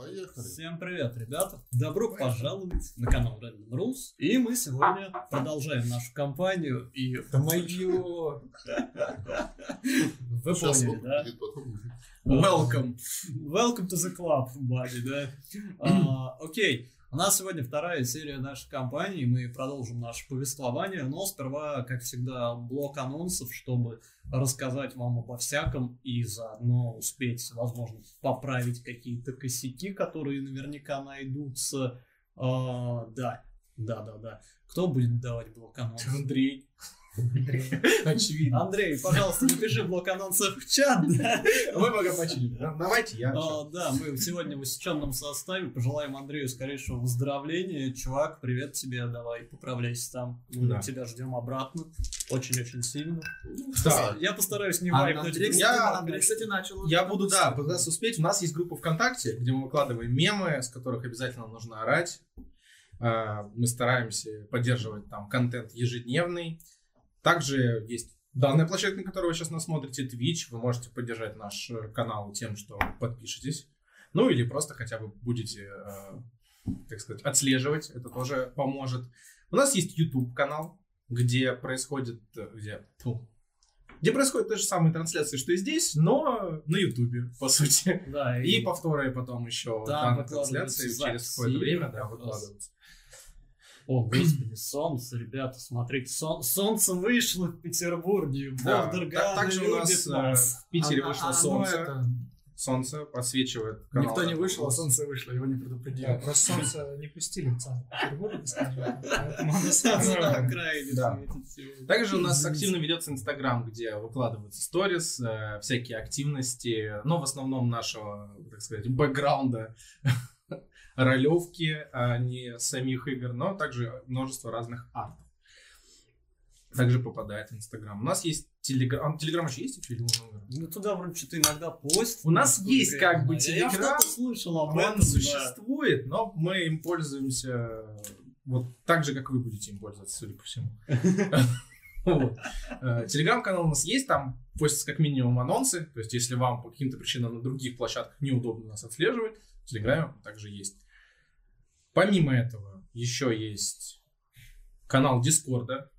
Поехали. Всем привет, ребята! Добро пожаловать на канал Random Rules. И мы сегодня продолжаем нашу кампанию. И Это мое. вы поняли, да? Welcome. Welcome to the club, buddy, да? А, Окей. У нас сегодня вторая серия нашей кампании, мы продолжим наше повествование, но сперва, как всегда, блок анонсов, чтобы рассказать вам обо всяком и заодно успеть, возможно, поправить какие-то косяки, которые наверняка найдутся. А, да, да, да, да. Кто будет давать блок анонсов? Андрей. Очевидно. Андрей, пожалуйста, напиши блок анонсов в чат, да? Мы пока почили. Давайте я. А, да, мы сегодня в усеченном составе. Пожелаем Андрею скорейшего выздоровления. Чувак, привет тебе, давай, поправляйся там. Мы Да. тебя ждем обратно. Очень-очень сильно. Да. Я постараюсь не А, вайпнуть. Андрей, я-. Андрей, кстати, начал. Я буду, да, пытаться успеть. У нас есть группа ВКонтакте, где мы выкладываем мемы, с которых обязательно нужно орать. А, Мы стараемся поддерживать там контент ежедневный. Также есть данная площадка, на которой вы сейчас нас смотрите, Twitch. Вы можете поддержать наш э, канал тем, что подпишетесь. Ну или просто хотя бы будете, э, так сказать, отслеживать. Это тоже поможет. У нас есть YouTube канал, где происходит, э, где, тьфу, где происходят те же самые трансляции, что и здесь, но на YouTube, по сути. Да, И повторы потом еще данной выкладываются трансляции через какое-то время да, выкладываются. О, господи, солнце, ребята, смотрите, сон- солнце вышло в Петербурге. Да, Бог так- также у нас э, нас. в Питере А- вышло а- солнце. это- Солнце подсвечивает канал. Никто не вышел, а солнце вышло, его не предупредили. Да, просто солнце не пустили в центр Петербурга. Поэтому Солнце на окраине. Также у нас активно ведется Инстаграм, где выкладываются сторис, э, всякие активности, но в основном нашего, так сказать, бэкграунда ролевки, а не самих игр, но также множество разных артов. Также попадает в Инстаграм. У нас есть Телеграм. Телеграм еще есть или он? Ну, туда вроде что-то иногда постят. У нас есть я как бы. Я Телеграм, что-то слышал об Он этом, да. существует, но мы им пользуемся вот так же, как вы будете им пользоваться, судя по всему. Э, Телеграм-канал у нас есть, там постятся как минимум анонсы, то есть если вам по каким-то причинам на других площадках неудобно нас отслеживать, в Телеграме также есть. Помимо этого, еще есть канал Дискорда.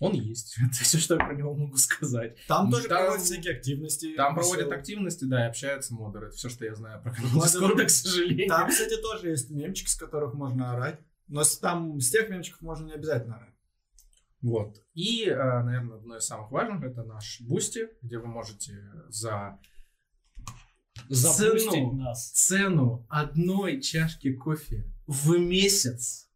Он есть. Это все, что я про него могу сказать. Там тоже Там- проводят всякие активности. Там веселые. проводят активности, да, и общаются модеры. Это все, что я знаю про канал Ладно, Дискорда, к сожалению. Там, кстати, тоже есть мемчики, с которых можно орать. Но с- там с тех мемчиков можно не обязательно орать. Вот. И, э, наверное, одно из самых важных это наш Boosty, где вы можете за Запустить Цену. нас. цену одной чашки кофе в месяц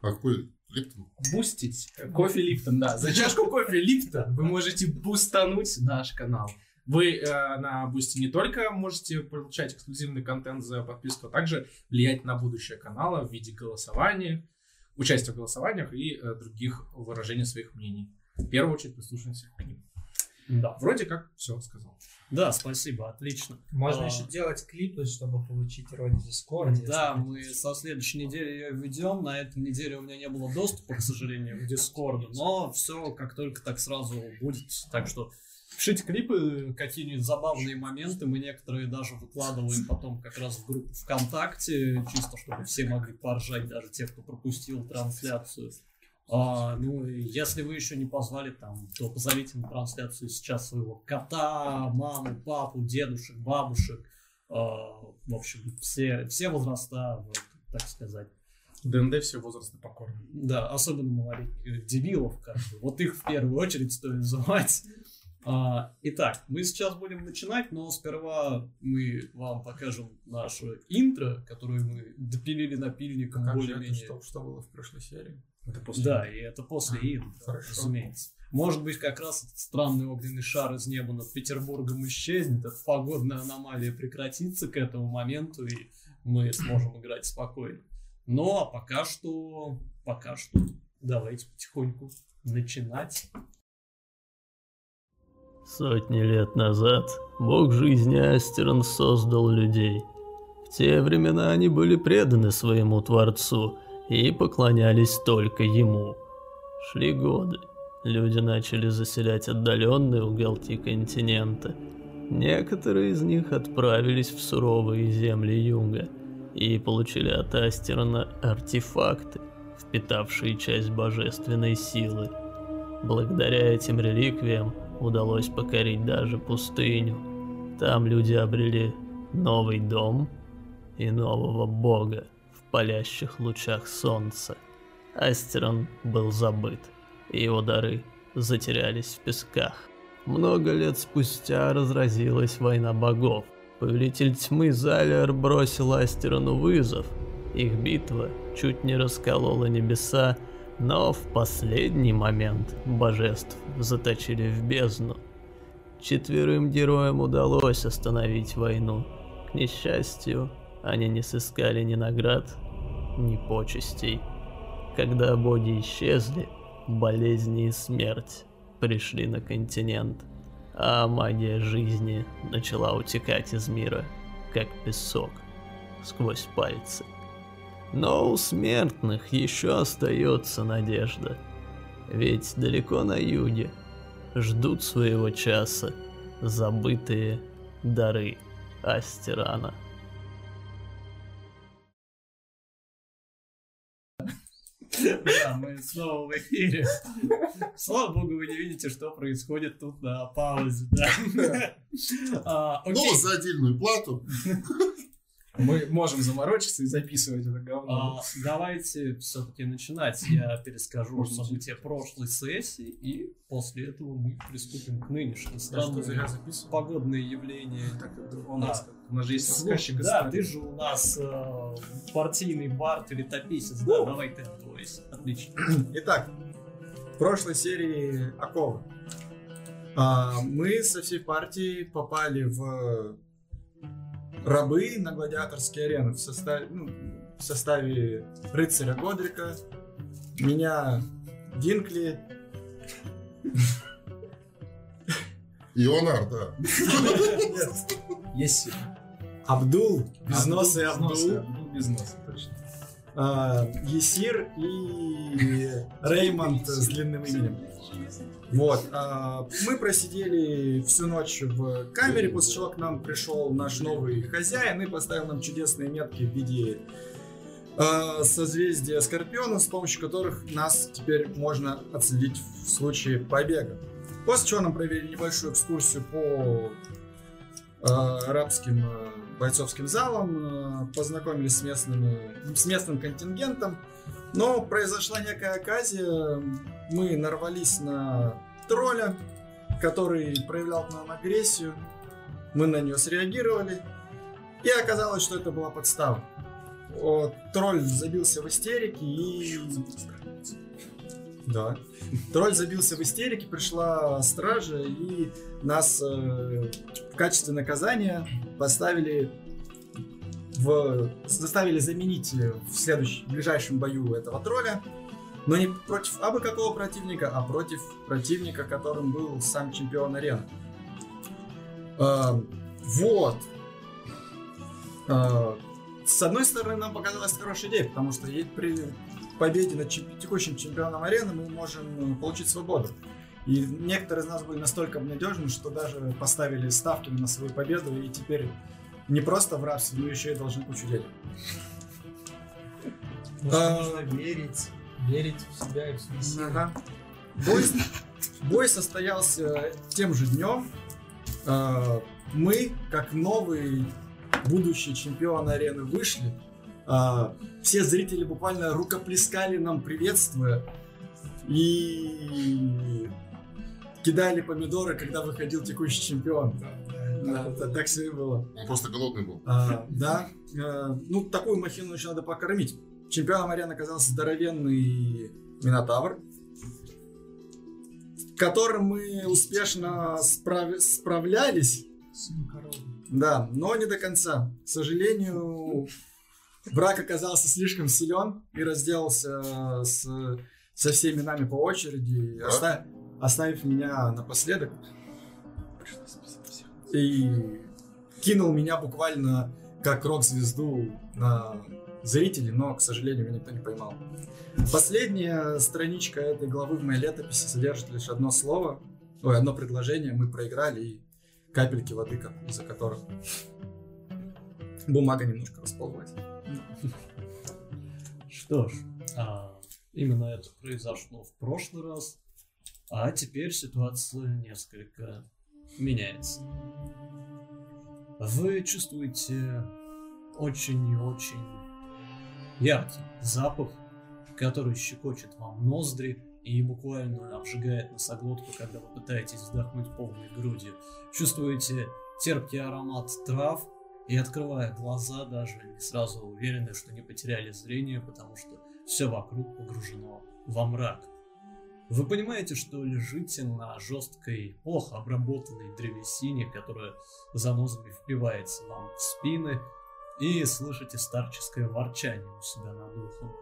А какой Липтон? бустить кофе Липтон, да. За чашку кофе Липтон вы можете бустануть наш канал. Вы э, на Бусти не только можете получать эксклюзивный контент за подписку, а также влиять на будущее канала в виде голосования, участия в голосованиях и э, других выражений своих мнений. В первую очередь прислушиваемся к ним. Да. Вроде как все сказал. Да, спасибо, отлично. Можно А. еще делать клипы, чтобы получить роль в Дискорде. Да, мы со следующей недели ее ведем. На этой неделе у меня не было доступа, к сожалению, к Дискорду. Но все как только так сразу будет. Так что пишите клипы, какие-нибудь забавные моменты. Мы некоторые даже выкладываем потом как раз в группу ВКонтакте, чисто чтобы все могли поржать, даже те, кто пропустил трансляцию. А, ну, если вы еще не позвали там, то позовите на трансляцию сейчас своего кота, маму, папу, дедушек, бабушек. А, в общем, все, все возраста, вот, так сказать. ДНД все возраста покорны. Да, особенно малолетних дебилов, как бы. Вот их в первую очередь стоит звать. А, итак, мы сейчас будем начинать, но сперва мы вам покажем наше интро, которое мы допилили напильником это, более-менее. что, что было в прошлой серии? Это после. Да, и это после А, интро, хорошо. разумеется. Может быть, как раз этот странный огненный шар из неба над Петербургом исчезнет, эта погодная аномалия прекратится к этому моменту, и мы сможем играть спокойно. Но а пока что, пока что, давайте потихоньку начинать. Сотни лет назад бог жизни Астерон создал людей. В те времена они были преданы своему Творцу и поклонялись только ему. Шли годы. Люди начали заселять отдаленные уголки континента. Некоторые из них отправились в суровые земли юга и получили от Астерона артефакты, впитавшие часть божественной силы. Благодаря этим реликвиям удалось покорить даже пустыню. Там люди обрели новый дом и нового бога палящих лучах солнца. Астерон был забыт, и его дары затерялись в песках. Много лет спустя разразилась война богов. Повелитель тьмы Залиар бросил Астерону вызов. Их битва чуть не расколола небеса, но в последний момент божеств заточили в бездну. Четверым героям удалось остановить войну. К несчастью, они не сыскали ни наград, ни почестей. Когда боги исчезли, болезни и смерть пришли на континент, а магия жизни начала утекать из мира, как песок, сквозь пальцы. Но у смертных еще остается надежда. Ведь далеко на юге ждут своего часа забытые дары Астерана. Да, мы снова в эфире. Слава богу, вы не видите, что происходит тут на паузе. Да. А, Ну, Окей. за отдельную плату. Мы можем заморочиться и записывать это говно. А, Давайте все-таки начинать. Я перескажу события прошлой сессии, и после этого мы приступим к нынешней. Странные погодные явления. Так, у нас, у нас же есть Слушай, рассказчик да, ты же у нас э, партийный бард или тописец. Да, давай ты отдувайся. Отлично. Итак, в прошлой серии Оковы а, мы со всей партией попали в рабы на гладиаторские арены в составе, ну, в составе рыцаря Годрика, меня Динкли, Ионар, да. Есть. Абдул, без носа и Абдул, Абдул без носа, точно. а, Есир и Реймонд с длинным именем. Вот. а, мы просидели всю ночь в камере, после чего к нам пришел наш новый хозяин и поставил нам чудесные метки в виде а, созвездия Скорпиона, с помощью которых нас теперь можно отследить в случае побега. После чего нам провели небольшую экскурсию по а, арабским бойцовским залам, а, познакомились с, местными, с местным контингентом, но произошла некая оказия, мы нарвались на тролля, который проявлял к нам агрессию, мы на нее среагировали, и оказалось, что это была подстава. Вот, тролль забился в истерике и... Да. Тролль забился в истерике, пришла стража и нас э, в качестве наказания поставили в... заставили заменить в следующем, в ближайшем бою этого тролля. Но не против абы какого противника, а против противника, которым был сам чемпион арены. А, вот. А, с одной стороны, нам показалась хорошая идея, потому что при победе над чемпи- текущим чемпионом арены мы можем получить свободу. И некоторые из нас были настолько обнадежены, что даже поставили ставки на свою победу, и теперь не просто в рабстве, но еще и должны кучу денег. Просто А. нужно верить, верить в себя и в свои силы. Ага. Бой, бой состоялся тем же днем. А, Мы, как новый будущий чемпион арены, вышли. А, Все зрители буквально рукоплескали нам, приветствуя. И кидали помидоры, когда выходил текущий чемпион. Да, та- так все и было. Он просто голодный был. А, да. А, ну, такую махину еще надо покормить. Чемпионом арены оказался здоровенный Минотавр, с которым мы успешно справ- справлялись. Да, но не до конца. К сожалению, враг оказался слишком силен и разделался с, со всеми нами по очереди, Да? оста- оставив меня напоследок. И кинул меня буквально как рок-звезду на зрителей, но, к сожалению, меня никто не поймал. Последняя страничка этой главы в моей летописи содержит лишь одно слово, ой, одно предложение, мы проиграли, и, капельки воды, как- из-за которых бумага немножко расползлась. Что ж, а, именно это произошло в прошлый раз, а теперь ситуация несколько меняется. Вы чувствуете очень и очень яркий запах, который щекочет вам ноздри и буквально обжигает носоглотку, когда вы пытаетесь вдохнуть полной грудью. Чувствуете терпкий аромат трав, и открывая глаза, даже не сразу уверены, что не потеряли зрение, потому что все вокруг погружено во мрак. Вы понимаете, что лежите на жесткой, плохо обработанной древесине, которая занозами впивается вам в спины, и слышите старческое ворчание у себя над ухом.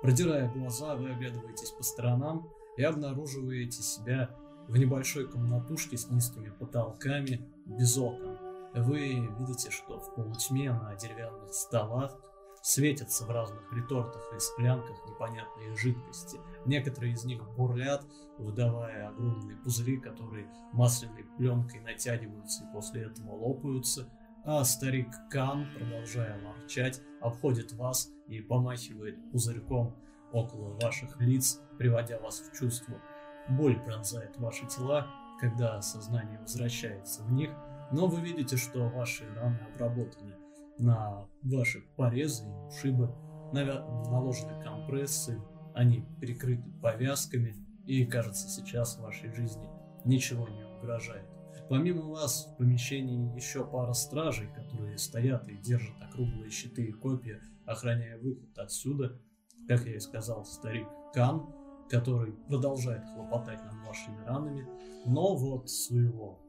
Продирая глаза, вы оглядываетесь по сторонам и обнаруживаете себя в небольшой комнатушке с низкими потолками, без окон. Вы видите, что в полутьме на деревянных столах светятся в разных ретортах и склянках непонятные жидкости. Некоторые из них бурлят, выдавая огромные пузыри, которые масляной пленкой натягиваются и после этого лопаются. А старик Кан, продолжая ворчать, обходит вас и помахивает пузырьком около ваших лиц, приводя вас в чувство. Боль пронзает ваши тела, когда сознание возвращается в них, но вы видите, что ваши раны обработаны. На ваши порезы и ушибы наложены компрессы, они прикрыты повязками, и кажется, сейчас в вашей жизни ничего не угрожает. Помимо вас в помещении еще пара стражей, которые стоят и держат округлые щиты и копья, охраняя выход отсюда, как я и сказал, старик Кан, который продолжает хлопотать над вашими ранами, но вот своего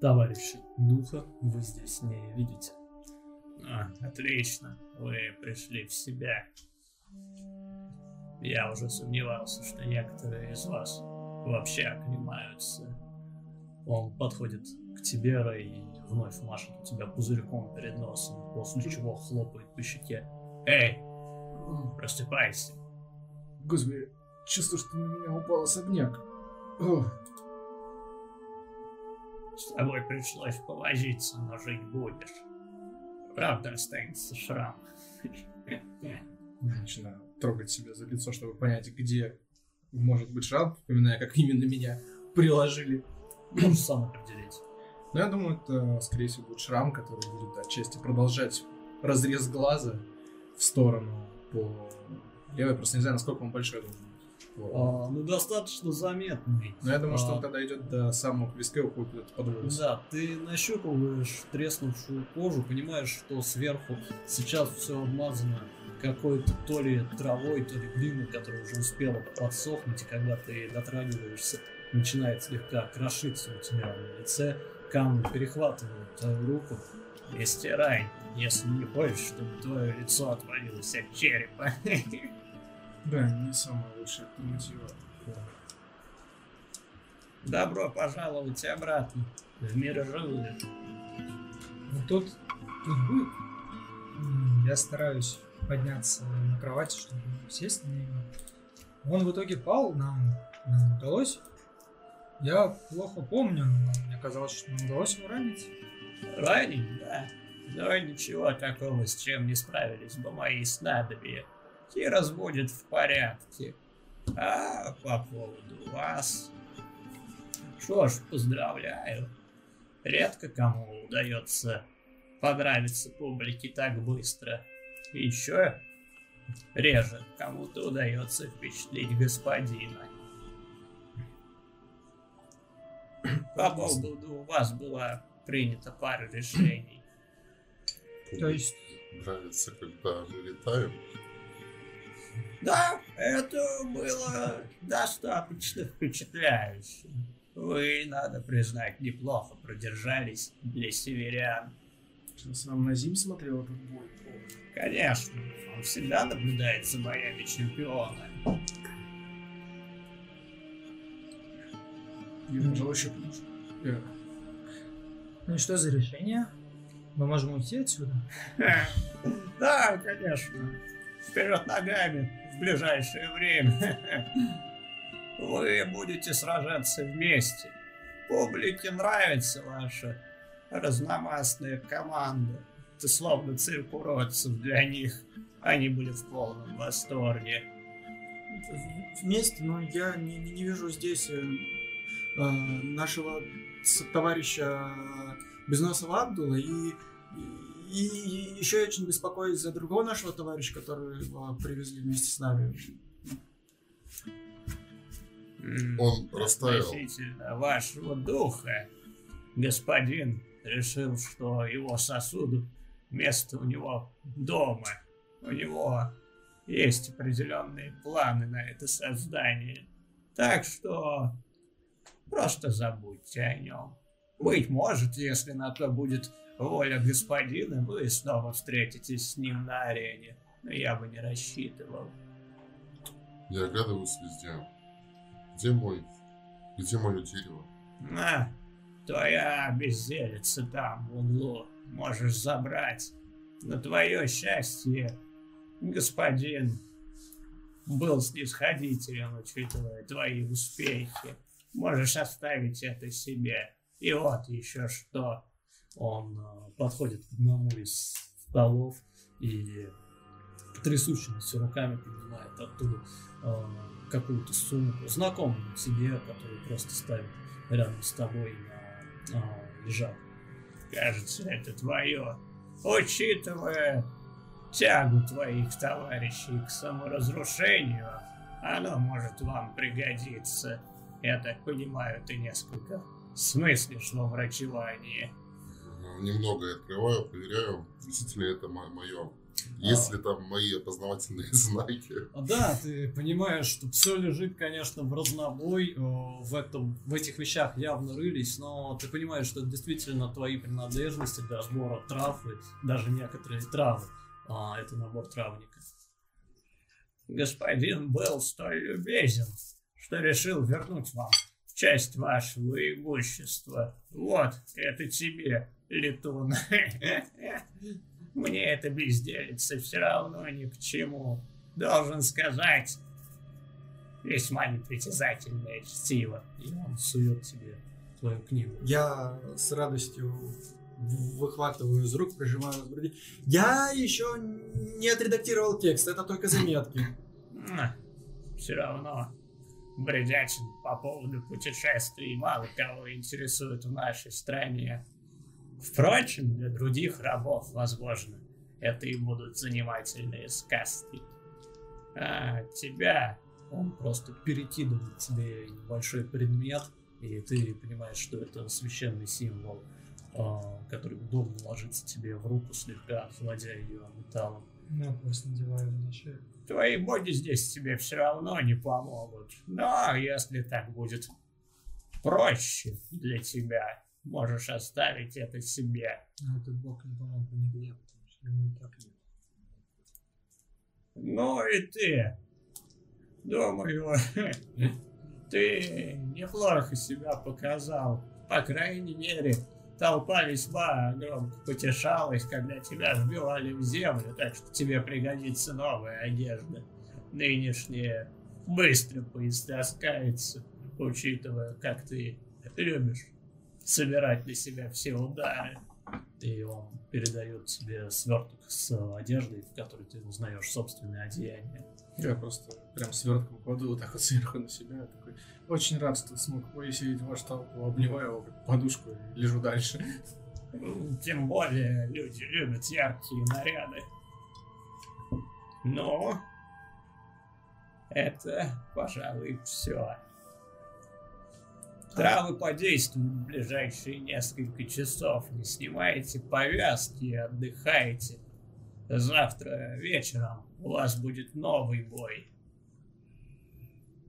товарища Духа вы здесь не видите. А, отлично, вы пришли в себя. Я уже сомневался, что некоторые из вас вообще оклемаются. Он подходит к тебе, и вновь машет у тебя пузырьком перед носом, после чего хлопает по щеке. Эй, просыпайся. Господи, чувствую, что на меня упал особняк. Ох, С тобой пришлось повозиться, но жить будешь. Правда, останется шрам. Начинаю трогать себя за лицо, чтобы понять, где может быть шрам, вспоминая, как именно меня приложили. Можешь сам определить. Но я думаю, это, скорее всего, будет шрам, который будет отчасти продолжать разрез глаза в сторону по левой. Просто не знаю, насколько он большой быть. А, ну, достаточно заметный. Но я думаю, что а, он когда идет до самого виска, уходит куда-то под волос. Да, ты нащупываешь треснувшую кожу, понимаешь, что сверху сейчас все обмазано какой-то то ли травой, то ли глиной, которая уже успела подсохнуть, и когда ты дотрагиваешься, начинает слегка крошиться у тебя на лице, камни перехватывают твою руку. Не стирай, если не хочешь, чтобы твое лицо отвалилось от черепа. Да, не самое лучшее альтернатива. Добро пожаловать обратно в мир живых. Ну тут, тут будет. Я стараюсь подняться на кровати, чтобы сесть на него. Он в итоге пал, нам, нам удалось. Я плохо помню, но мне казалось, что нам удалось его ранить. Ранен, да. Но ничего такого, с чем не справились бы мои снадобья. Кирос будет в порядке. А по поводу вас... Что ж, поздравляю. Редко кому удается понравиться публике так быстро. И еще реже кому-то удается впечатлить господина. По поводу у вас была принята пара решений. То есть, Нравится, когда мы летаем. Да, это было достаточно впечатляюще. Вы, надо признать, неплохо продержались для северян. Вам на зим смотрел этот бой. Конечно, он всегда наблюдает за боями чемпиона. Я нажал еще плюс. Я- ну и что за решение? Мы можем уйти отсюда? Да, конечно. Вперед ногами в ближайшее время. Вы будете сражаться вместе. Публике нравится ваша разномастная команда. Ты словно цирк уродцев для них. Они были в полном восторге. Вместе, но я не, не- вижу здесь э, э, нашего товарища Безносова Абдула и, и, и еще я очень беспокоюсь за другого нашего товарища, которого привезли вместе с нами. Он растаял. Относительно вашего духа, господин решил, что его сосуду место у него дома. У него есть определенные планы на это создание. Так что просто забудьте о нем. Быть может, если на то будет воля господина, вы снова встретитесь с ним на арене. Но я бы не рассчитывал. Я оглядываюсь везде. Где мой... Где мое дерево? На, твоя безделица там, в углу. Можешь забрать. На твое счастье, господин был снисходителен, учитывая твои успехи. Можешь оставить это себе. И вот еще что. Он э, подходит к одному из столов и трясущимися руками поднимает оттуда э, какую-то сумку, знакомую тебе, которую просто ставит рядом с тобой на э, лежак. Кажется, это твое. Учитывая тягу твоих товарищей к саморазрушению, оно может вам пригодиться. Я так понимаю, ты несколько смыслишь во врачевании. Немного я открываю, проверяю, действительно это мое. Есть ли там мои опознавательные знаки? А, Да, ты понимаешь, что все лежит, конечно, в разнобой, э, в, этом, в этих вещах явно рылись, но ты понимаешь, что это действительно твои принадлежности для сбора трав и даже некоторые травы. А, это набор травника. Господин был столь любезен, что решил вернуть вам часть вашего имущества. Вот, это тебе, летун. Мне это безделица все равно ни к чему. Должен сказать, весьма непритязательное чтиво. И он сует тебе твою книгу. Я с радостью выхватываю из рук, прижимаю к груди. Я еще не отредактировал текст, это только заметки. Все равно, бредятин по поводу путешествий мало кого интересует в нашей стране. Впрочем, для других рабов, возможно, это и будут занимательные сказки. А тебя он просто перекидывает тебе небольшой предмет, и ты понимаешь, что это священный символ, а, который удобно ложится тебе в руку, слегка охладя ее металлом. Ну, просто надеваю на шею. Твои боги здесь тебе все равно не помогут. Но если так будет проще для тебя, можешь оставить это себе. А этот бог не помог бы нигде, потому что ему так нет. Ну и ты. Думаю, ты неплохо себя показал. По крайней мере, толпа весьма громко потешалась, когда тебя вбивали в землю, так что тебе пригодится новая одежда. Нынешняя быстро поистаскается, учитывая, как ты любишь собирать на себя все удары. И он передает тебе сверток с одеждой, в которой ты узнаешь собственное одеяние. Я просто прям свертком кладу вот так вот сверху на себя. Такой, очень рад, что смог повеселить вашу толпу. Обливаю его как подушку и лежу дальше. Тем более люди любят яркие наряды. Но это, пожалуй, все. Травы подействуют в ближайшие несколько часов. Не снимайте повязки и отдыхайте. Завтра вечером у вас будет новый бой.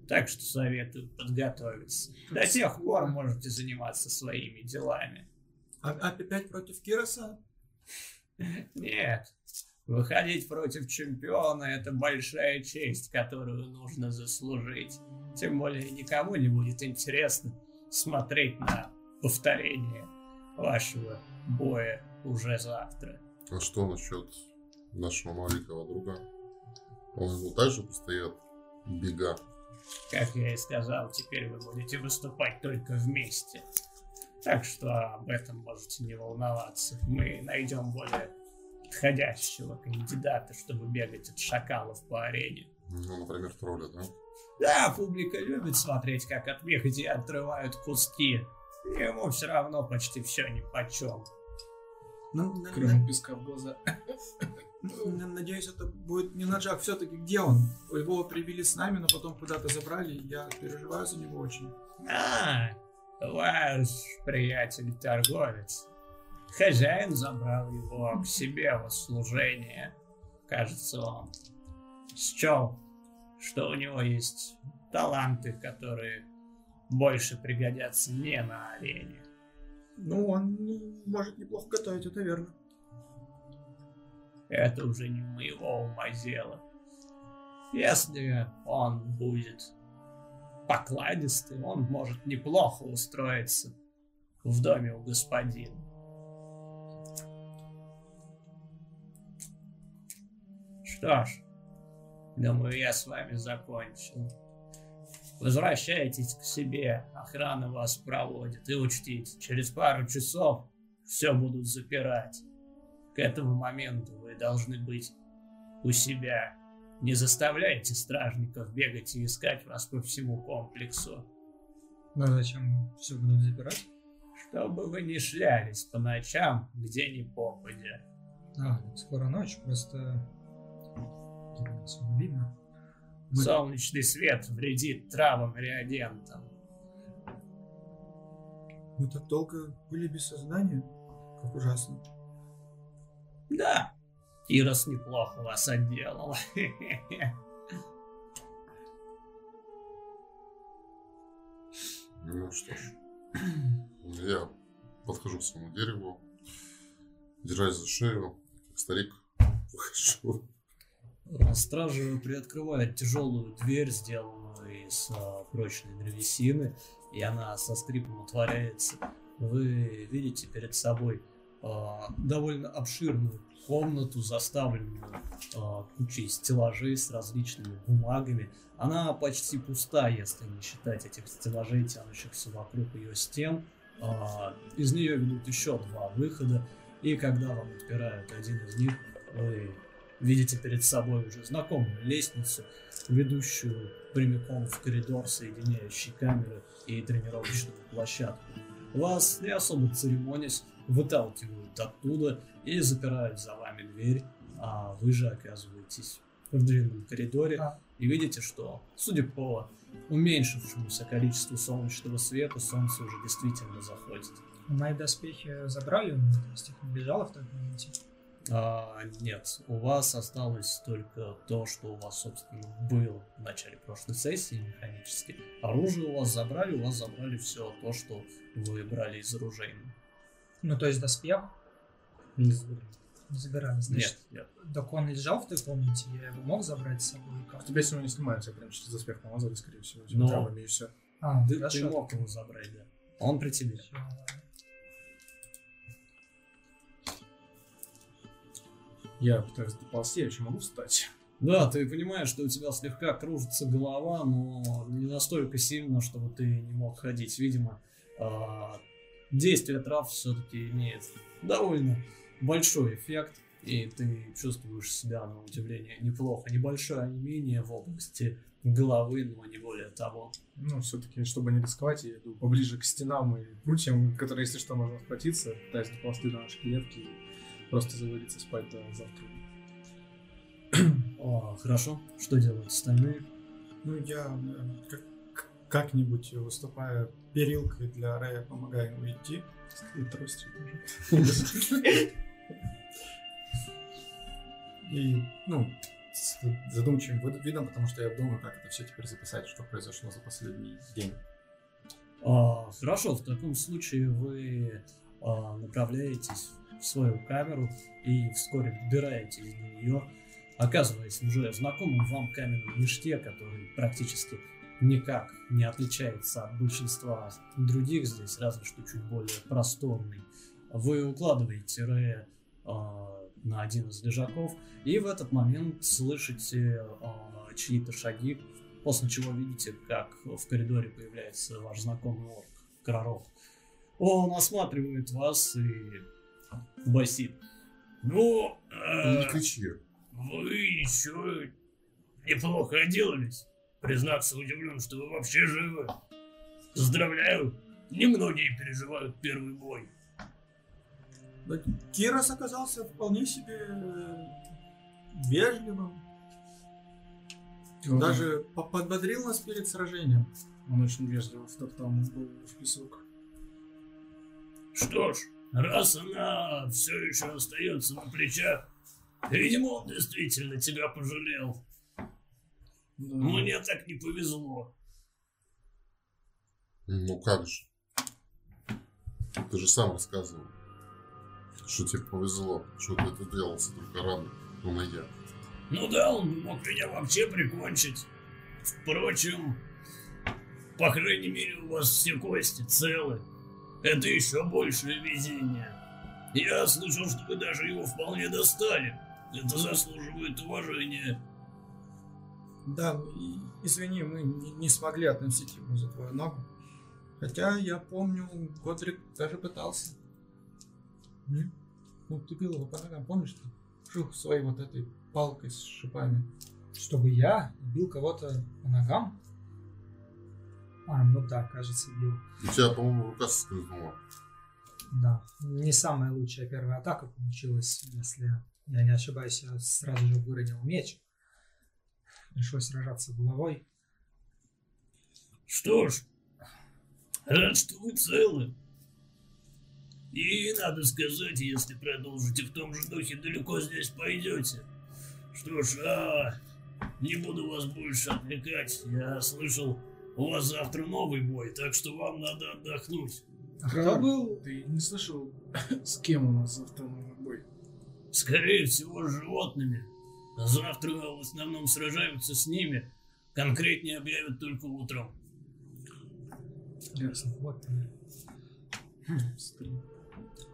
Так что советую подготовиться. До тех пор можете заниматься своими делами. А, опять против Кироса? Нет. Выходить против чемпиона – это большая честь, которую нужно заслужить. Тем более никому не будет интересно смотреть на повторение вашего боя уже завтра. А что насчет нашего маленького друга? Он ему также постоят бега. Как я и сказал, теперь вы будете выступать только вместе. Так что об этом можете не волноваться. Мы найдем более подходящего кандидата, чтобы бегать от шакалов по арене. Ну, например, тролля, да? Да, публика любит смотреть, как от мехди отрывают куски. Ему все равно почти все ни по чем. Ну, Кроме песка в глаза. На- надеюсь, это будет не Наджак. Все-таки где он? Его привели с нами, но потом куда-то забрали. Я переживаю за него очень. А, ваш приятель-торговец. Хозяин забрал его к себе в служение. Кажется, он счел, что у него есть таланты, которые больше пригодятся не на арене. Ну, он ну, может неплохо готовить, это верно. Это уже не моего ума дело. Если он будет покладистый, он может неплохо устроиться в доме у господина. Что ж, думаю, я с вами закончил. Возвращайтесь к себе, охрана вас проводит. И учтите, через пару часов все будут запирать. К этому моменту вы должны быть у себя. Не заставляйте стражников бегать и искать вас по всему комплексу, Ну зачем все будут забирать? чтобы вы не шлялись по ночам, где ни попадя. А, скоро ночь, просто... Видно. Мы- Солнечный свет вредит травам и реагентам. Мы так долго были без сознания. Как ужасно. Да, Ирос неплохо вас отделал. Ну что ж. Я подхожу к своему дереву, держась за шею, как старик, выхожу. Стражи приоткрывает тяжелую дверь, сделанную из а, прочной древесины, и она со скрипом отворяется. Вы видите перед собой довольно обширную комнату, заставленную а, кучей стеллажей с различными бумагами. Она почти пуста, если не считать этих стеллажей, тянущихся вокруг ее стен. А, из нее ведут еще два выхода, и когда вам отпирают один из них, вы видите перед собой уже знакомую лестницу, ведущую прямиком в коридор, соединяющий камеры и тренировочную площадку. Вас, не особо церемонясь, выталкивают оттуда и запирают за вами дверь, а вы же оказываетесь в длинном коридоре А. и видите, что, судя по уменьшившемуся количеству солнечного света, солнце уже действительно заходит. Мои доспехи забрали, он из них не бежала в той комнате. А, нет, у вас осталось только то, что у вас, собственно, было в начале прошлой сессии механически. Оружие у вас забрали, у вас забрали все то, что вы брали из оружейного. Ну, то есть доспех Не забыли. не забирали. Значит, Нет, нет. так он лежал в той комнате, я его мог забрать с собой? У Как? тебя сегодня не снимается, прям через доспех намазали, скорее всего, этими Но- травами и все. А, Ты, хорошо. ты мог его забрать, да. Он при тебе. Ладно. Я пытаюсь доползти, я еще могу встать. Да, ты понимаешь, что у тебя слегка кружится голова, но не настолько сильно, чтобы ты не мог ходить. Видимо, а, действие трав все-таки имеет довольно большой эффект, и ты чувствуешь себя, на удивление, неплохо. Небольшое онемение в области головы, но не более того. Ну, все-таки, чтобы не рисковать, я иду поближе к стенам и прутьям, которые, если что, можно схватиться, пытаюсь доползти до нашей клетки и просто завалиться спать до завтра. О, хорошо, что делают остальные? Ну, я как- как-нибудь выступая перилкой для Рэя, помогаю идти. И тростью. И, ну, с задумчивым вид- видом, потому что я думаю, как это все теперь записать, что произошло за последний день. А, хорошо, в таком случае вы а, направляетесь в свою камеру и вскоре выбираетесь из нее, оказываясь уже в знакомом вам каменном мешке, который практически никак не отличается от большинства других здесь, разве что чуть более просторный. Вы укладываете Рэя а, на один из лежаков, и в этот момент слышите а, чьи-то шаги, после чего видите, как в коридоре появляется ваш знакомый орк, Кророк. Он осматривает вас и басит. Ну, э, Не кричи. вы еще неплохо отделались. Признаться, удивлен, что вы вообще живы. Поздравляю. Немногие переживают первый бой. Да, Кирос оказался вполне себе э, вежливым. Даже по- подбодрил нас перед сражением. Он очень вежливо втоптал ему голову в песок. Что ж, раз она все еще остается на плечах, видимо, он действительно тебя пожалел. Да. Мне так не повезло. Ну как же. Ты же сам рассказывал, что тебе повезло, что ты это делался только рано, и я. Ну да, он мог меня вообще прикончить. Впрочем, по крайней мере, у вас все кости целы. Это еще большее везение. Я слышал, что вы даже его вполне достали. Это заслуживает уважения. Да, извини, мы не, не смогли отомстить ему за твою ногу. Хотя я помню, Годрик даже пытался. М? Ну, ты бил его по ногам, помнишь ты? Шух своей вот этой палкой с шипами. Чтобы я бил кого-то по ногам? А, ну да, кажется, бил. У тебя, по-моему, рука соскользнула. Да. Не самая лучшая первая атака получилась, если я не ошибаюсь, я сразу же выронил меч. Пришлось сражаться головой. Что ж, рад, что вы целы. И надо сказать, если продолжите в том же духе, далеко здесь пойдете. Что ж, а, не буду вас больше отвлекать. Я слышал, у вас завтра новый бой, так что вам надо отдохнуть. А кто был? Ты не слышал, с кем у нас завтра новый бой? Скорее всего, с животными. Завтра в основном сражаются с ними. Конкретнее объявят только утром. Ясно. Вот.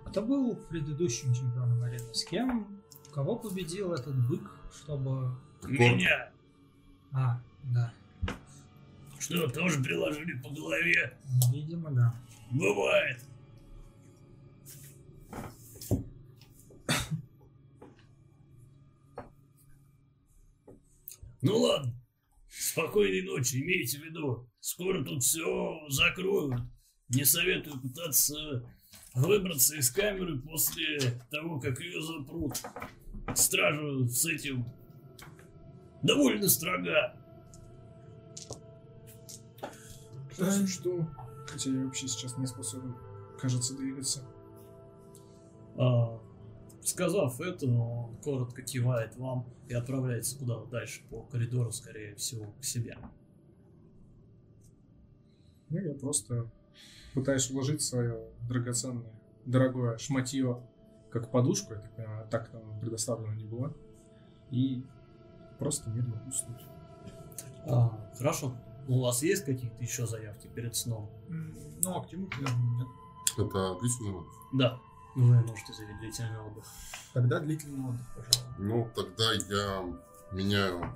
Кто был предыдущим чемпионом арены? С кем? Кого победил этот бык, чтобы... Меня. А, да. Что, тоже приложили по голове? Видимо, да. Бывает. Ну ладно. Спокойной ночи, имейте в виду. Скоро тут все закроют. Не советую пытаться выбраться из камеры после того, как ее запрут. Стража с этим довольно строга. Что, что? Хотя я вообще сейчас не способен, кажется, двигаться. А, сказав это, он коротко кивает вам и отправляется куда-то дальше по коридору, скорее всего, к себе. Ну, я просто пытаюсь уложить свое драгоценное, дорогое шматье как подушку, я так понимаю, так нам предоставлено не было, и просто мирно уснуть. А, хорошо. У вас есть какие-то еще заявки перед сном? Ну, а к Тиму, наверное, нет. Это длительный отдых. Да. Вы можете заявить длительный отдых. Тогда длительный отдых, пожалуй. Ну, тогда я меняю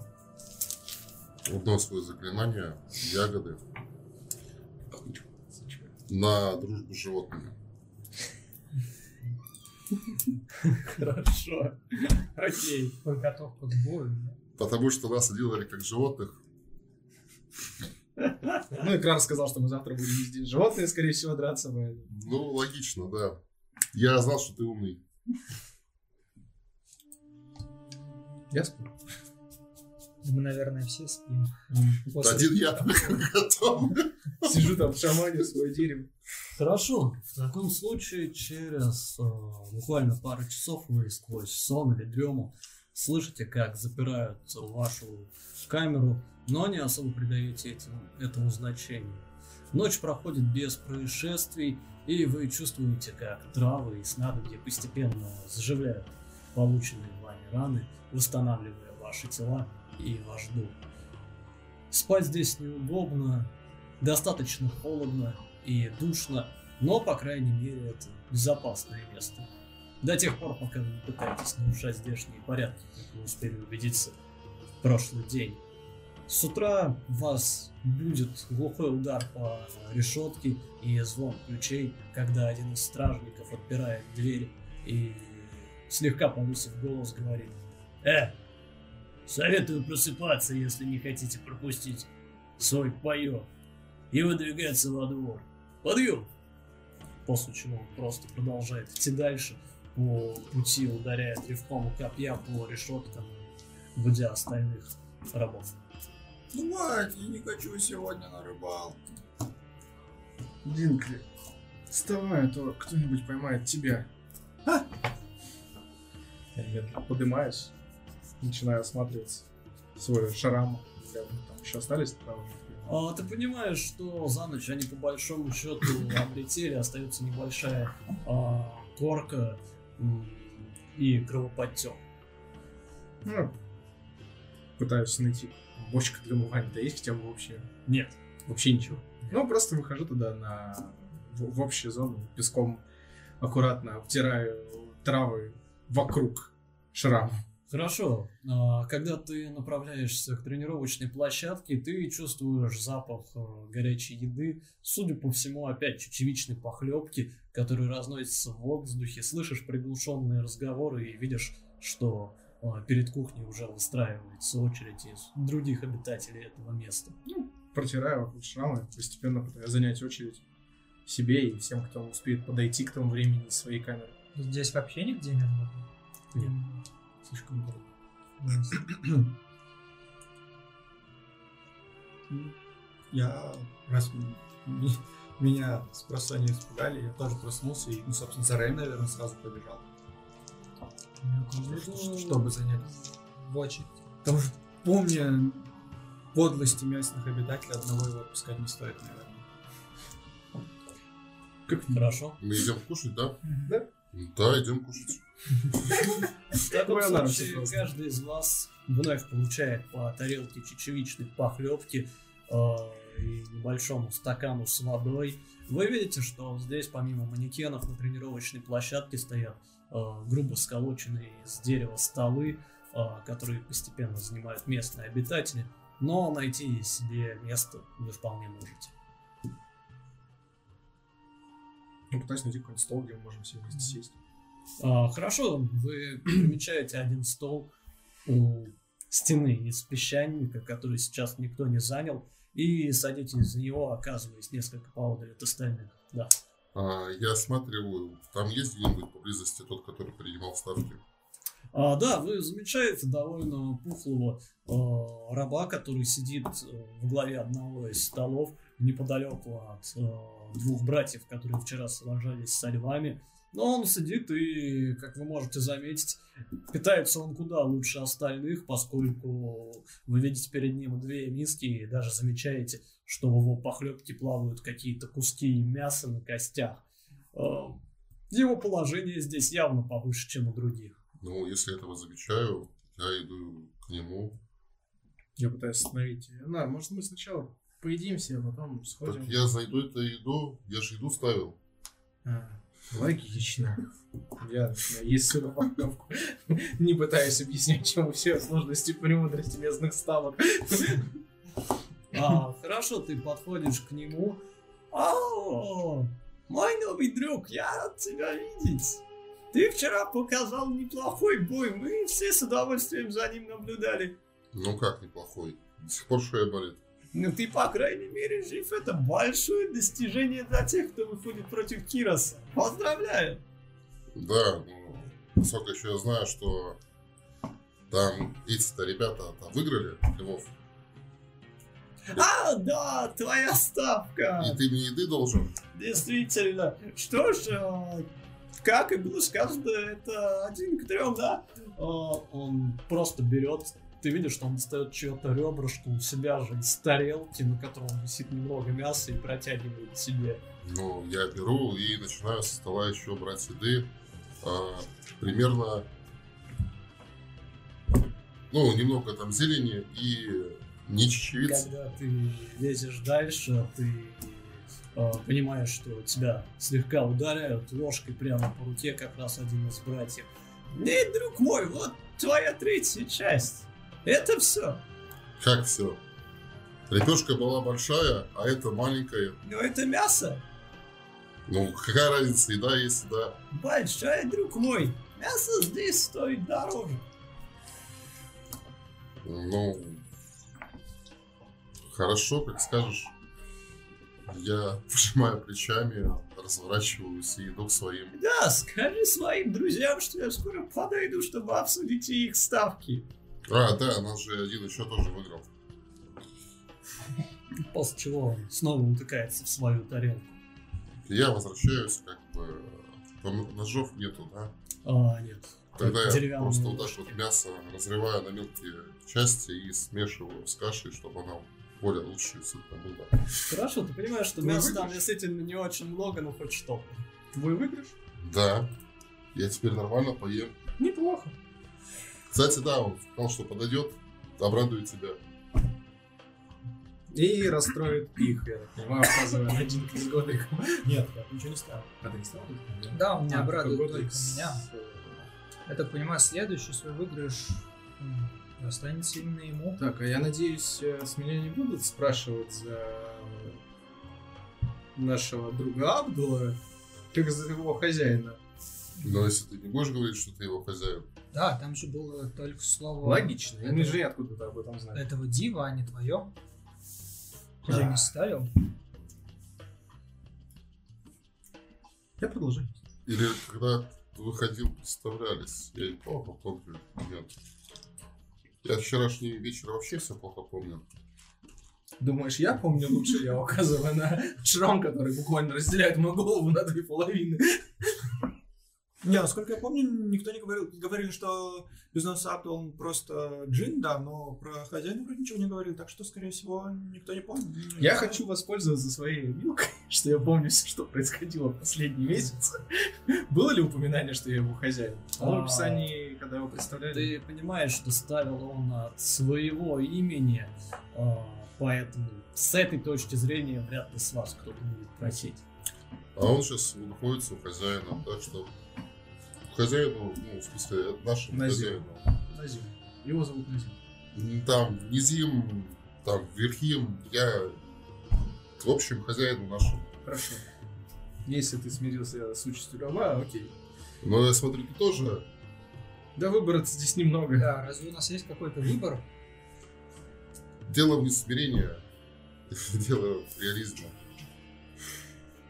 одно свое заклинание, ягоды, на дружбу с животными. Хорошо. Окей. Подготовка к бою. да? Потому что нас делали как животных. Ну, экран сказал, что мы завтра будем везде животные, скорее всего, драться. поэтому. Ну, логично, да. Я знал, что ты умный. Я сплю. Мы, наверное, все спим. После- Один я готов. Сижу там в шамане, в свое дерево. Хорошо. В таком случае через э, буквально пару часов вы сквозь сон или дрему слышите, как запирают вашу камеру, но не особо придаете этим, этому значению. Ночь проходит без происшествий, и вы чувствуете, как травы и снадобья постепенно заживляют полученные вами раны, восстанавливая ваши тела и ваш дух. Спать здесь неудобно, достаточно холодно и душно, но, по крайней мере, это безопасное место. До тех пор, пока вы не пытаетесь нарушать здешние порядки, как вы успели убедиться в прошлый день. С утра вас будет глухой удар по решетке и звон ключей, когда один из стражников отпирает дверь и слегка повысив голос говорит «Э, советую просыпаться, если не хотите пропустить свой паёк, и выдвигаться во двор. Подъем!» После чего он просто продолжает идти дальше, по пути ударяя древком копья по решеткам, будя остальных рабов. Мать, я не хочу сегодня на рыбалку. Динкли, вставай, а то кто-нибудь поймает тебя. А? Я медленно поднимаюсь, начинаю осматриваться. Свой шрам. Там еще остались травмы? А, ты понимаешь, что за ночь они по большому счету облетели, остается небольшая а, корка и кровоподтек. Ну, пытаюсь найти бочка для умывания-то есть хотя бы вообще? Нет. Вообще ничего. Ну, просто выхожу туда на... в, в общую зону, песком аккуратно обтираю травы вокруг шрама. Хорошо. А, Когда ты направляешься к тренировочной площадке, ты чувствуешь запах э, горячей еды. Судя по всему, опять чечевичной похлебки, которые разносятся в воздухе. Слышишь приглушенные разговоры и видишь, что перед кухней уже выстраивается очередь из других обитателей этого места. Протираю вокруг шрама, постепенно пытаюсь занять очередь себе и всем, кто успеет подойти к тому времени из своей камеры. Здесь вообще нигде нет воды? Нет. Слишком долго. Ясно. Я, раз меня с просонья испугали, я тоже проснулся и, ну, собственно, за Рэем, наверное, сразу побежал. Ну, Чтобы занять. В очередь. Потому что, помня подлости местных обитателей, одного его отпускать не стоит, наверное. Хорошо. Мы идем кушать, да? Да. Да, идем кушать. В таком случае каждый из вас вновь получает по тарелке чечевичной похлебки э, и небольшому стакану с водой. Вы видите, что здесь помимо манекенов на тренировочной площадке стоят грубо сколоченные из дерева столы, э, которые постепенно занимают местные обитатели. Но найти себе место вы вполне можете. Ну, пытаюсь найти какой-нибудь стол, где мы можем все вместе сесть. А, хорошо, вы примечаете один стол у стены из песчаника, который сейчас никто не занял, и садитесь за него, оказываясь несколько поодаль от остальных. Да. А, я осматриваю, там есть где-нибудь поблизости тот, который принимал ставки? А, да, вы замечаете довольно пухлого э, раба, который сидит э, в главе одного из столов неподалеку от э, двух братьев, которые вчера сражались со львами. Но он сидит и, как вы можете заметить, питается он куда лучше остальных, поскольку вы видите перед ним две миски и даже замечаете, что в его похлебке плавают какие-то куски мяса на костях. Э, Его положение здесь явно повыше, чем у других. Ну, если этого замечаю, я иду к нему. Я пытаюсь остановить. На, может мы сначала поедим все, а потом сходим. Так я зайду это еду, я же еду ставил. А, логично. Я есть похлебку. Не пытаюсь объяснять, чему все сложности премудрости местных ставок. А, хорошо, ты подходишь к нему. О, мой новый друг, я рад тебя видеть. Ты вчера показал неплохой бой, мы все с удовольствием за ним наблюдали. Ну как, неплохой. До сих пор шея болит. Ну ты, по крайней мере, жив. Это большое достижение для тех, кто выходит против Кироса. Поздравляю. Да, ну, насколько еще я знаю, что там эти-то ребята выиграли львов. А, да, твоя ставка. И ты мне еды должен. Действительно. Что ж, э, как и было сказано, это один к трем, да? Э, Он просто берет, ты видишь, что он достает чье-то ребрышко у себя же из тарелки, на котором висит немного мяса и протягивает себе. Ну, я беру и начинаю со стола еще брать еды. А, примерно, ну, немного там зелени и не. Когда ты лезешь дальше, ты э, понимаешь, что тебя слегка ударяют ложкой прямо по руке, как раз один из братьев. Нет, друг мой, вот твоя третья часть. Это все. Как все? Лепешка была большая, а это маленькая. Но это мясо. Ну, какая разница, еда есть еда. Большая, друг мой. Мясо здесь стоит дороже. Ну, хорошо, как скажешь. Я пожимаю плечами, разворачиваюсь и иду к своим. Да, скажи своим друзьям, что я скоро подойду, чтобы обсудить их ставки. А, да, нас же один еще тоже выиграл. После чего он снова утыкается в свою тарелку. Я возвращаюсь, как бы... Там ножов нету, да? А, нет. Тогда я просто вот так вот мясо разрываю на мелкие части и смешиваю с кашей, чтобы она более лучше и сытно была. Хорошо, ты понимаешь, что Твой мяса там выигрыш? действительно не очень много, но хоть что. Твой выигрыш? Да, я теперь нормально поем. Неплохо. Кстати, да, он сказал, что подойдет, обрадует тебя. И расстроит их, я так понимаю, указывая на один из годных. Нет, я ничего не ставил. А ты не стал? Да, он не А, обрадует только меня. Я так понимаю, следующий свой выигрыш м, достанется именно ему. Так, а я надеюсь, э, с меня не будут спрашивать за нашего друга Абдула, как за его хозяина. Но если ты не будешь говорить, что ты его хозяин, Да, там же было только слово Логично. этого- Мы же откуда-то об этом знаем. этого дива, а не твое. Ты же Да. не ставил. Я продолжаю. или когда выходил, представлялись, я не плохо помню. Нет. Я вчерашний вечер вообще все плохо помню. Думаешь, я помню лучше, я указываю на шрам, который буквально разделяет мою голову на две половины. Не, насколько я помню, никто не говорил, говорили, что без носа Абдул он просто джин, да, но про хозяина вроде ничего не говорили, так что, скорее всего, никто не помнит. Я хочу воспользоваться своей вилкой, что я помню все, что происходило в последний месяц. Было ли упоминание, что я его хозяин? А в описании, когда его представляли? Ты понимаешь, что ставил он от своего имени, а, поэтому с этой точки зрения вряд ли с вас кто-то будет просить. А он сейчас находится у хозяина, так что хозяину, ну, в смысле, нашему Назиру. хозяину. Назим. Его зовут Назим. Там Низим, там Верхим, я, в общем, хозяину нашему. Хорошо. Если ты смирился с участью раба, окей. Но я смотрю, ты тоже Да выбора здесь немного. Да, разве у нас есть какой-то выбор? дело в несмирении, дело в реализме.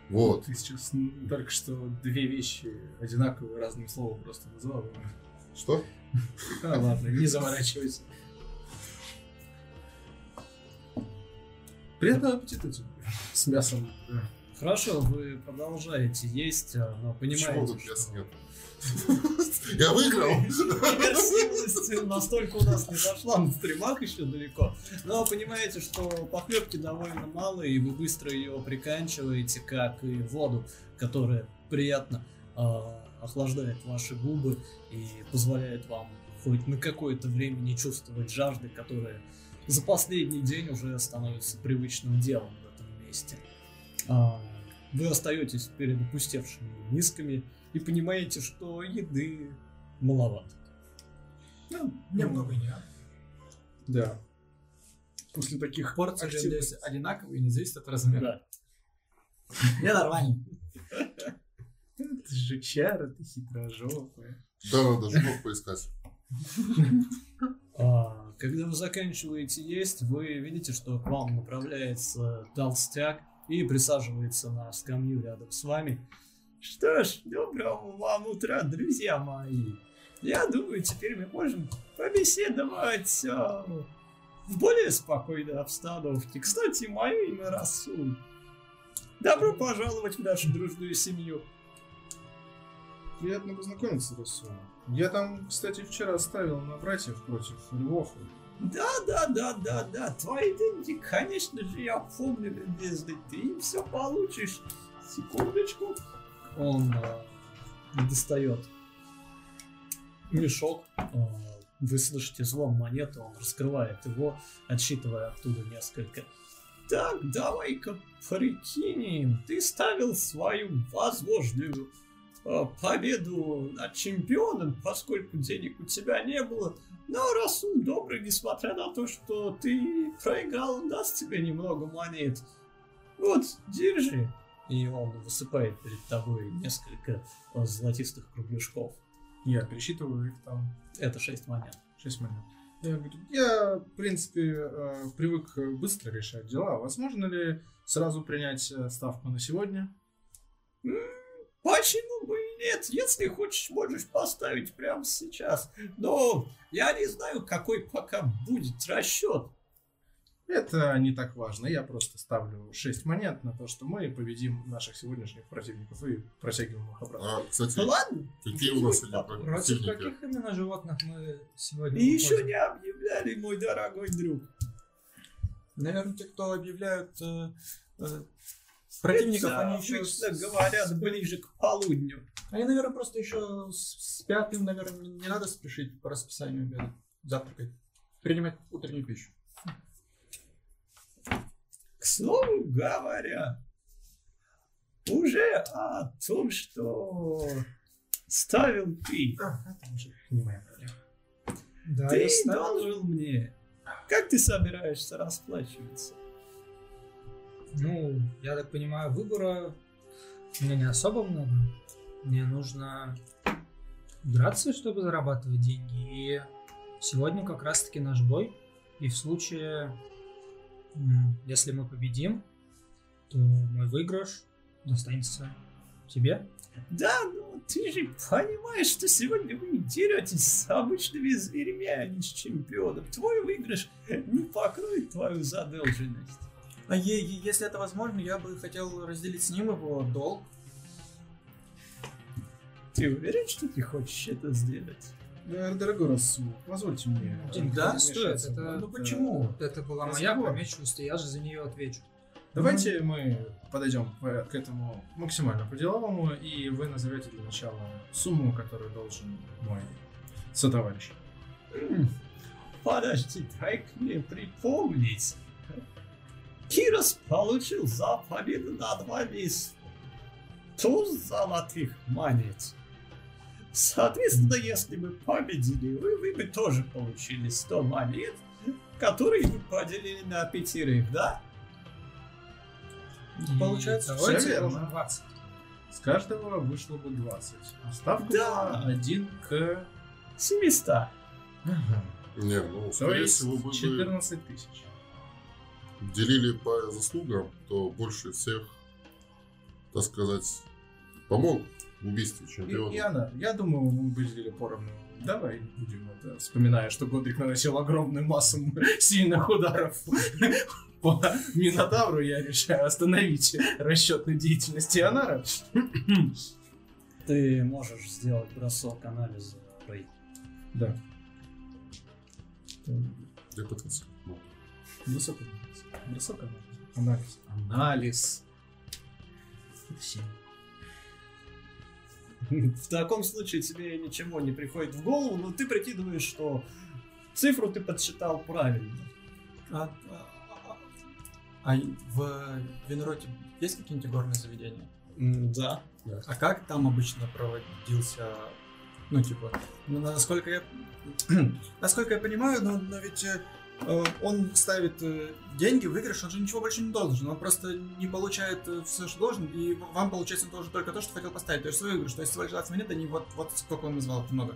Вот. Ты сейчас только что две вещи одинаковые разным словом просто назвал. Что? А, ладно, не заморачивайся. Приятного аппетита тебе. С мясом. Да. Хорошо, вы продолжаете есть, а, но Почему понимаете, тут что мяса нет? Я выиграл! иммерсивность настолько у нас не зашла на стримах еще далеко. Но понимаете, что похлебки довольно мало, и вы быстро ее приканчиваете, как и воду, которая приятно а, охлаждает ваши губы и позволяет вам хоть на какое-то время не чувствовать жажды, которая за последний день уже становится привычным делом в этом месте. А, Вы остаетесь перед опустевшими мисками и понимаете, что еды маловато. Ну, немного не. Да. После таких Порции же активных- здесь одинаковые, не зависит от размера. Да. Я нормально. Ты жучара, ты хитрожопая. Да, надо жуков поискать. А, Когда вы заканчиваете есть, вы видите, что к вам направляется толстяк и присаживается на скамью рядом с вами. Что ж, доброго вам утра, друзья мои. Я думаю, теперь мы можем побеседовать а, в более спокойной обстановке. Кстати, мое имя Расул. Добро пожаловать в нашу дружную семью. Приятно познакомиться, Расул. Я там, кстати, вчера ставил на братьев против львов. Да, да, да, да, да, твои деньги, конечно же, я помню, любезный, ты все получишь. Секундочку. Он э, достает мешок, э, вы слышите звон монеты, он раскрывает его, отсчитывая оттуда несколько. Так, давай-ка прикинем, ты ставил свою возможную э, победу над чемпионом, поскольку денег у тебя не было, но Расул добрый, несмотря на то, что ты проиграл, даст тебе немного монет. Вот, держи. И он высыпает перед тобой несколько э, золотистых кругляшков. Я пересчитываю их там Это шесть монет. 6 монет. Я говорю, я, в принципе, э, привык быстро решать дела. Возможно ли сразу принять э, ставку на сегодня? Почему бы и нет? Если хочешь, можешь поставить прямо сейчас. Но я не знаю, какой пока будет расчет. Это не так важно. Я просто ставлю 6 монет на то, что мы победим наших сегодняшних противников и протягиваем их обратно. А, кстати, Ну ладно. какие у нас сегодня Против противники? каких именно животных мы сегодня И еще выходим? не объявляли, мой дорогой друг. Наверное, те, кто объявляют э, э, противников, Это они еще... обычно говорят ближе к полудню. Они, наверное, просто еще с- спят, им, наверное, не не надо спешить по расписанию обеда, завтракать, принимать утреннюю пищу. К слову говоря, уже о том, что ставил ты, А, это уже не моя проблема. Да, ты должен мне. Как ты собираешься расплачиваться? Ну, я так понимаю, выбора меня не особо много. Мне нужно драться, чтобы зарабатывать деньги. И сегодня как раз-таки наш бой. И в случае, если мы победим, то мой выигрыш достанется тебе. Да, ну ты же понимаешь, что сегодня вы деретесь с обычными зверями, а не с чемпионом. Твой выигрыш не покроет твою задолженность. А если это возможно, я бы хотел разделить с ним его долг. Ты уверен, что ты хочешь это сделать? Да, Дорогой Расул, позвольте мне. Да, стоит. Это, Ну почему? это была моя помеченность, и я же за нее отвечу. Давайте мы подойдем к этому максимально по-деловому, и вы назовете для начала сумму, которую должен мой сотоварищ. М, Подожди, дай мне припомнить. Кирос получил за победу над вами 100 золотых монет. Соответственно, если бы победили вы, вы бы тоже получили 100 монет, которые вы поделили на пятерых, да? И Получается, давайте верно. должен 20. С каждого вышло бы 20. А ставка Да. была 1 к... 700. Не, ну, То скорее есть всего, вы бы 14 тысяч. делили по заслугам, то больше всех, так сказать, помог в убийстве И, чемпиона. и она, я думаю, мы бы делили поровну. Давай будем это, вспоминая, что Годрик наносил огромную массу сильных ударов по Минотавру, я решаю остановить расчетную деятельность Ионара. Ты можешь сделать бросок анализа. Рэй. Да. Я. Ну, Бросок анализ. Бросок анализ. Анализ. Анализ. Это семь. В таком случае тебе ничего не приходит в голову, но ты прикидываешь, что цифру ты подсчитал правильно. А, а- а в Венроте есть какие-нибудь горные заведения? Да. А как там обычно проводился, ну, типа, ну, насколько я, насколько я понимаю, но, но ведь э, э, он ставит э, деньги, выигрыш, он же ничего больше не должен, он просто не получает э, все, что должен, и вам, получается, должен только то, что хотел поставить, то есть свой выигрыш, то есть всего лишь 20 монет, они вот, вот сколько он назвал, это много.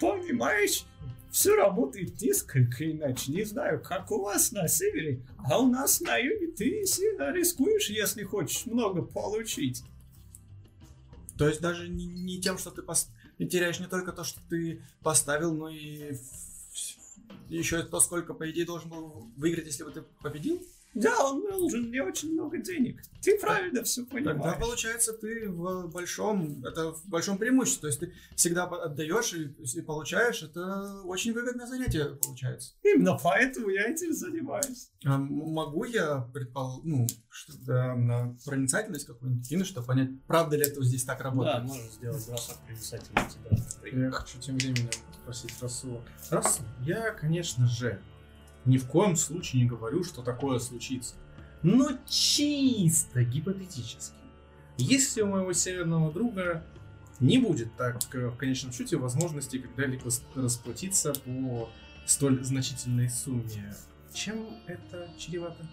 Понимаешь, все работает несколько иначе. Не знаю, как у вас на севере, а у нас на юге ты сильно рискуешь, если хочешь много получить. То есть даже не, не тем, что ты, пос- ты теряешь не только то, что ты поставил, но и еще то, сколько, по идее, должен был выиграть, если бы ты победил? Да, он должен мне очень много денег. Ты правильно все Тогда, понимаешь. получается, ты в большом, это в большом преимуществе. То есть ты всегда отдаешь и, и получаешь. Это очень выгодное занятие получается. Именно поэтому я этим занимаюсь. А могу я предположить, ну, что-то на проницательность какую-нибудь кинуть, чтобы понять, правда ли это здесь так работает? Да, можешь сделать бросок привисательности, да. Я хочу тем временем спросить Расула. Расул, я, конечно же, ни в коем случае не говорю, что такое случится. Но чисто гипотетически. Если у моего северного друга не будет, так э, в конечном счете возможности когда-либо расплатиться по столь значительной сумме. Чем это чревато?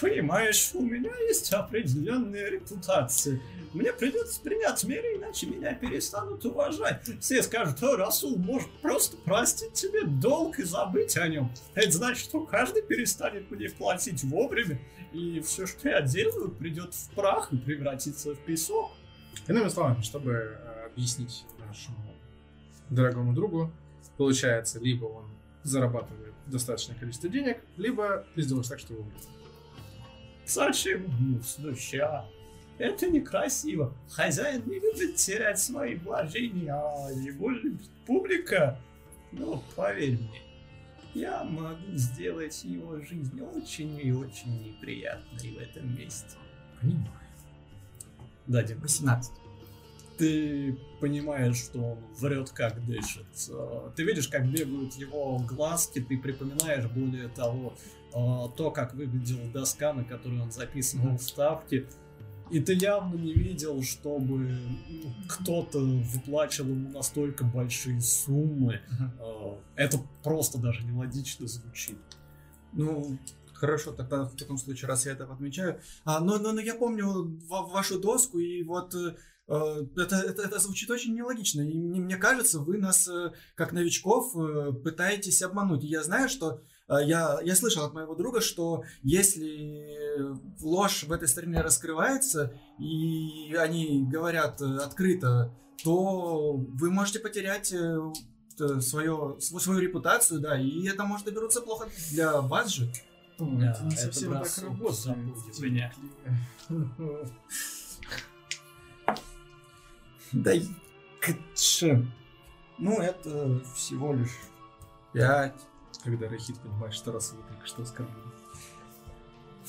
Понимаешь, у меня есть определенная репутация. Мне придется принять меры, иначе меня перестанут уважать. Все скажут, о, Расул может просто простить тебе долг и забыть о нем. Это значит, что каждый перестанет мне платить вовремя, и все, что я делаю, придет в прах и превратится в песок. Иными словами, чтобы э, объяснить нашему дорогому другу, получается, либо он зарабатывает достаточное количество денег, либо ты сделаешь так, что его убьют. Зачем гнуснуща? Это некрасиво. Хозяин не любит терять свои вложения, а его любит публика. Но поверь мне, я могу сделать его жизнь очень и очень неприятной в этом месте. Понимаю. Да, Дим, 18. Ты понимаешь, что он врет как дышит. Э, Ты видишь, как бегают его глазки, ты припоминаешь, более того, э, то, как выглядела доска, на которой он записывал ставки. И ты явно не видел, чтобы ну, кто-то выплачивал ему настолько большие суммы. Э, Это просто даже нелогично звучит. Ну, хорошо, тогда в таком случае, раз я это отмечаю. А, но, но, но я помню ва- вашу доску, и вот это, это, это звучит очень нелогично. И мне, мне кажется, вы нас, э, как новичков, э, пытаетесь обмануть. И я знаю, что э, я, я слышал от моего друга, что если ложь в этой стране раскрывается, и они говорят э, открыто, то вы можете потерять э, э, свое, св- свою репутацию, да, и это может обернуться плохо для вас же. Да, это не это совсем так бросок, работает. Да? Ну, это всего лишь пять. Когда Рахит понимает, что раз вы только что оскорбили.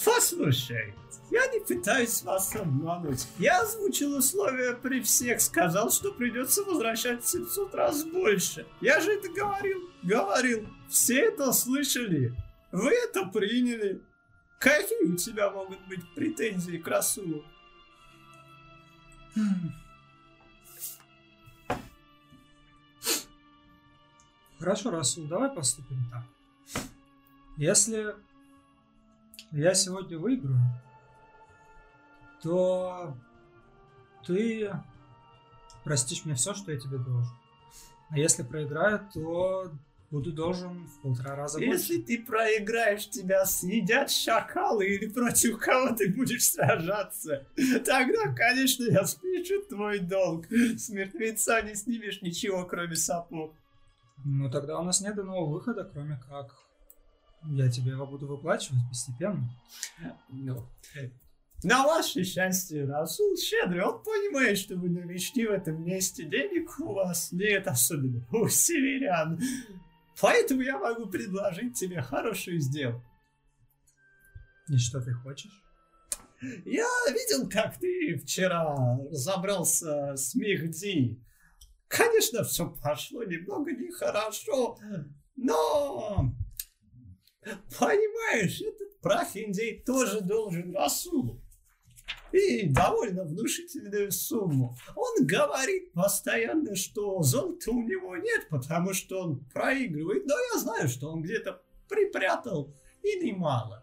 Послушай, я не пытаюсь вас обмануть. Я озвучил условия при всех, сказал, что придется возвращать в 700 раз больше. Я же это говорил, говорил. Все это слышали. Вы это приняли. Какие у тебя могут быть претензии к Расулу? Хорошо, Расул, давай поступим так. Если я сегодня выиграю, то ты простишь мне все, что я тебе должен. А если проиграю, то буду должен в полтора раза Если больше. ты проиграешь, тебя съедят шакалы или против кого ты будешь сражаться, тогда, конечно, я спешу твой долг. С мертвеца не снимешь ничего, кроме сапог. Ну тогда у нас нет иного выхода, кроме как я тебе его буду выплачивать постепенно. Ну, на ваше счастье, Расул щедрый, он понимает, что вы новички в этом месте, денег у вас нет, особенно у северян. Поэтому я могу предложить тебе хорошую сделку. И что ты хочешь? Я видел, как ты вчера разобрался с Мехди. Конечно, все пошло немного нехорошо, но... Понимаешь, этот прах индей тоже должен Расулу. И довольно внушительную сумму. Он говорит постоянно, что золота у него нет, потому что он проигрывает. Но я знаю, что он где-то припрятал и немало.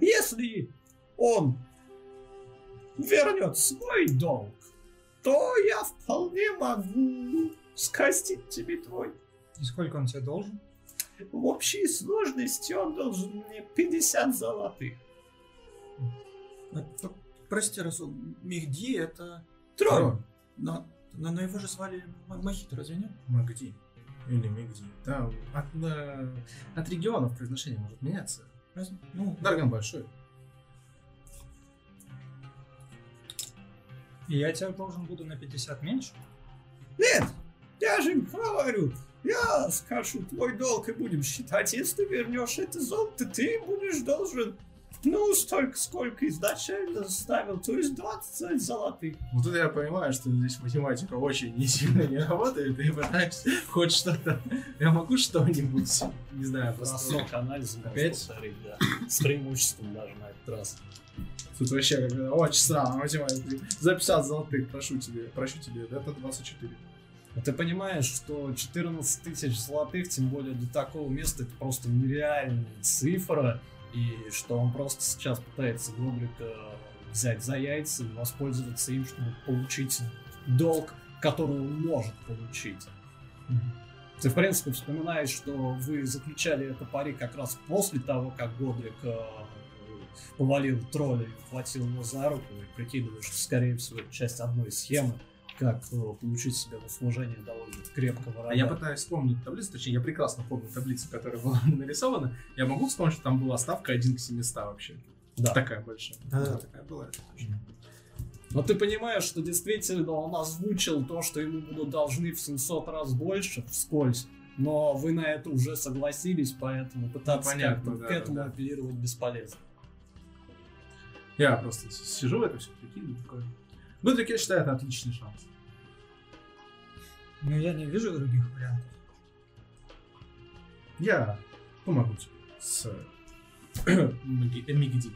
Если он вернет свой долг, то я вполне могу скостить тебе твой. И сколько он тебе должен? В общей сложности он должен мне 50 золотых. П- Прости, Расул, Мехди это... Трон. Но, но, но его же звали Махит, разве нет? Магди. Или Мигди. Там от, э, от регионов произношение может меняться. Разве? Ну, Дарган большой. Я тебе должен буду на 50 меньше? Нет, я же говорю, я скажу твой долг и будем считать. Если ты вернешь это золото, ты будешь должен Ну, столько, сколько изначально ставил, то есть 20 золотых. Вот это я понимаю, что здесь математика очень не сильно не работает, и пытаюсь хоть что-то... Я могу что-нибудь, не знаю, Про просто... срок анализа Опять? повторить, да. С преимуществом даже на этот раз. Тут вообще как очень странно, математика. За 50 золотых, прошу тебе, прошу тебе, это 24. А ты понимаешь, что 14 тысяч золотых, тем более для такого места, это просто нереальная цифра, и что он просто сейчас пытается Гоблика взять за яйца и воспользоваться им, чтобы получить долг, который он может получить. Ты, в принципе, вспоминаешь, что вы заключали это пари как раз после того, как Гоблик э, повалил тролля и хватил его за руку, и прикидываешь, что, скорее всего, часть одной схемы, как э, получить себе в услужение довольно крепкого врага. А я пытаюсь вспомнить таблицу, точнее, я прекрасно помню таблицу, которая была нарисована. Я могу вспомнить, что там была ставка 1 к 700 вообще. Да. Такая большая. Да-да, такая была. это точно. Но ты понимаешь, что действительно он озвучил то, что ему будут должны в 700 раз больше вскользь, но вы на это уже согласились, поэтому пытаться Ну, понятно, да, к этому да, да. апеллировать бесполезно. Я просто сижу это все прикидываю. такой. Годрик, я считаю, это отличный шанс. Но я не вижу других вариантов. Я помогу тебе с Миги- э, Мигди.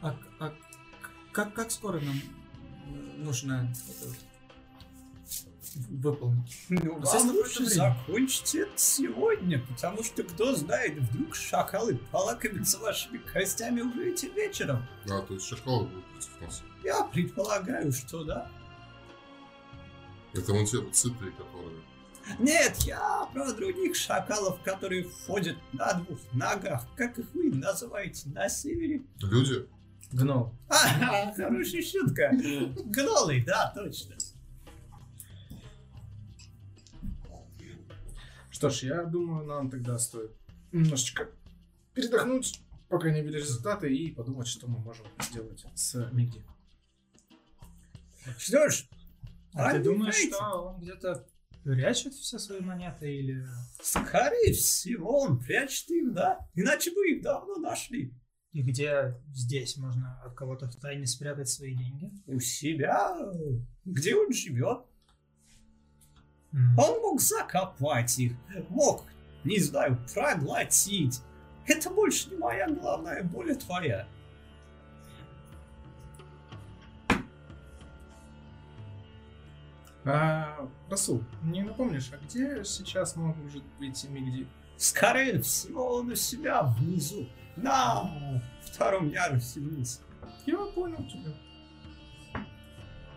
А, а как, как скоро нам нужно это выполнить? Ну, какое-то лучше время? закончить это сегодня, потому что, кто знает, вдруг шакалы полакомятся вашими костями уже этим вечером. А, то есть шакалы будут против нас. Я предполагаю, что да. Это вон те сытые, которые... Нет, я про других шакалов, которые ходят на двух ногах. Как их вы называете на севере? Люди? Гнол. А, хорошая шутка. Гнолы, да, точно. Что ж, я думаю, нам тогда стоит немножечко передохнуть, пока не видели результаты, и подумать, что мы можем сделать с Мигди. Что ж, А ты думаешь, что он где-то прячет все свои монеты или... Скорее всего, он прячет их, да. Иначе бы их давно нашли. И где здесь можно от кого-то в тайне спрятать свои деньги? У себя, где он живет. Он мог закопать их, мог, не знаю, проглотить. Это больше не моя главная боль, а твоя. А, Расул, не напомнишь, а где сейчас может быть Мигди? Скорее всего, он у себя внизу, на втором ярусе вниз. Я понял тебя.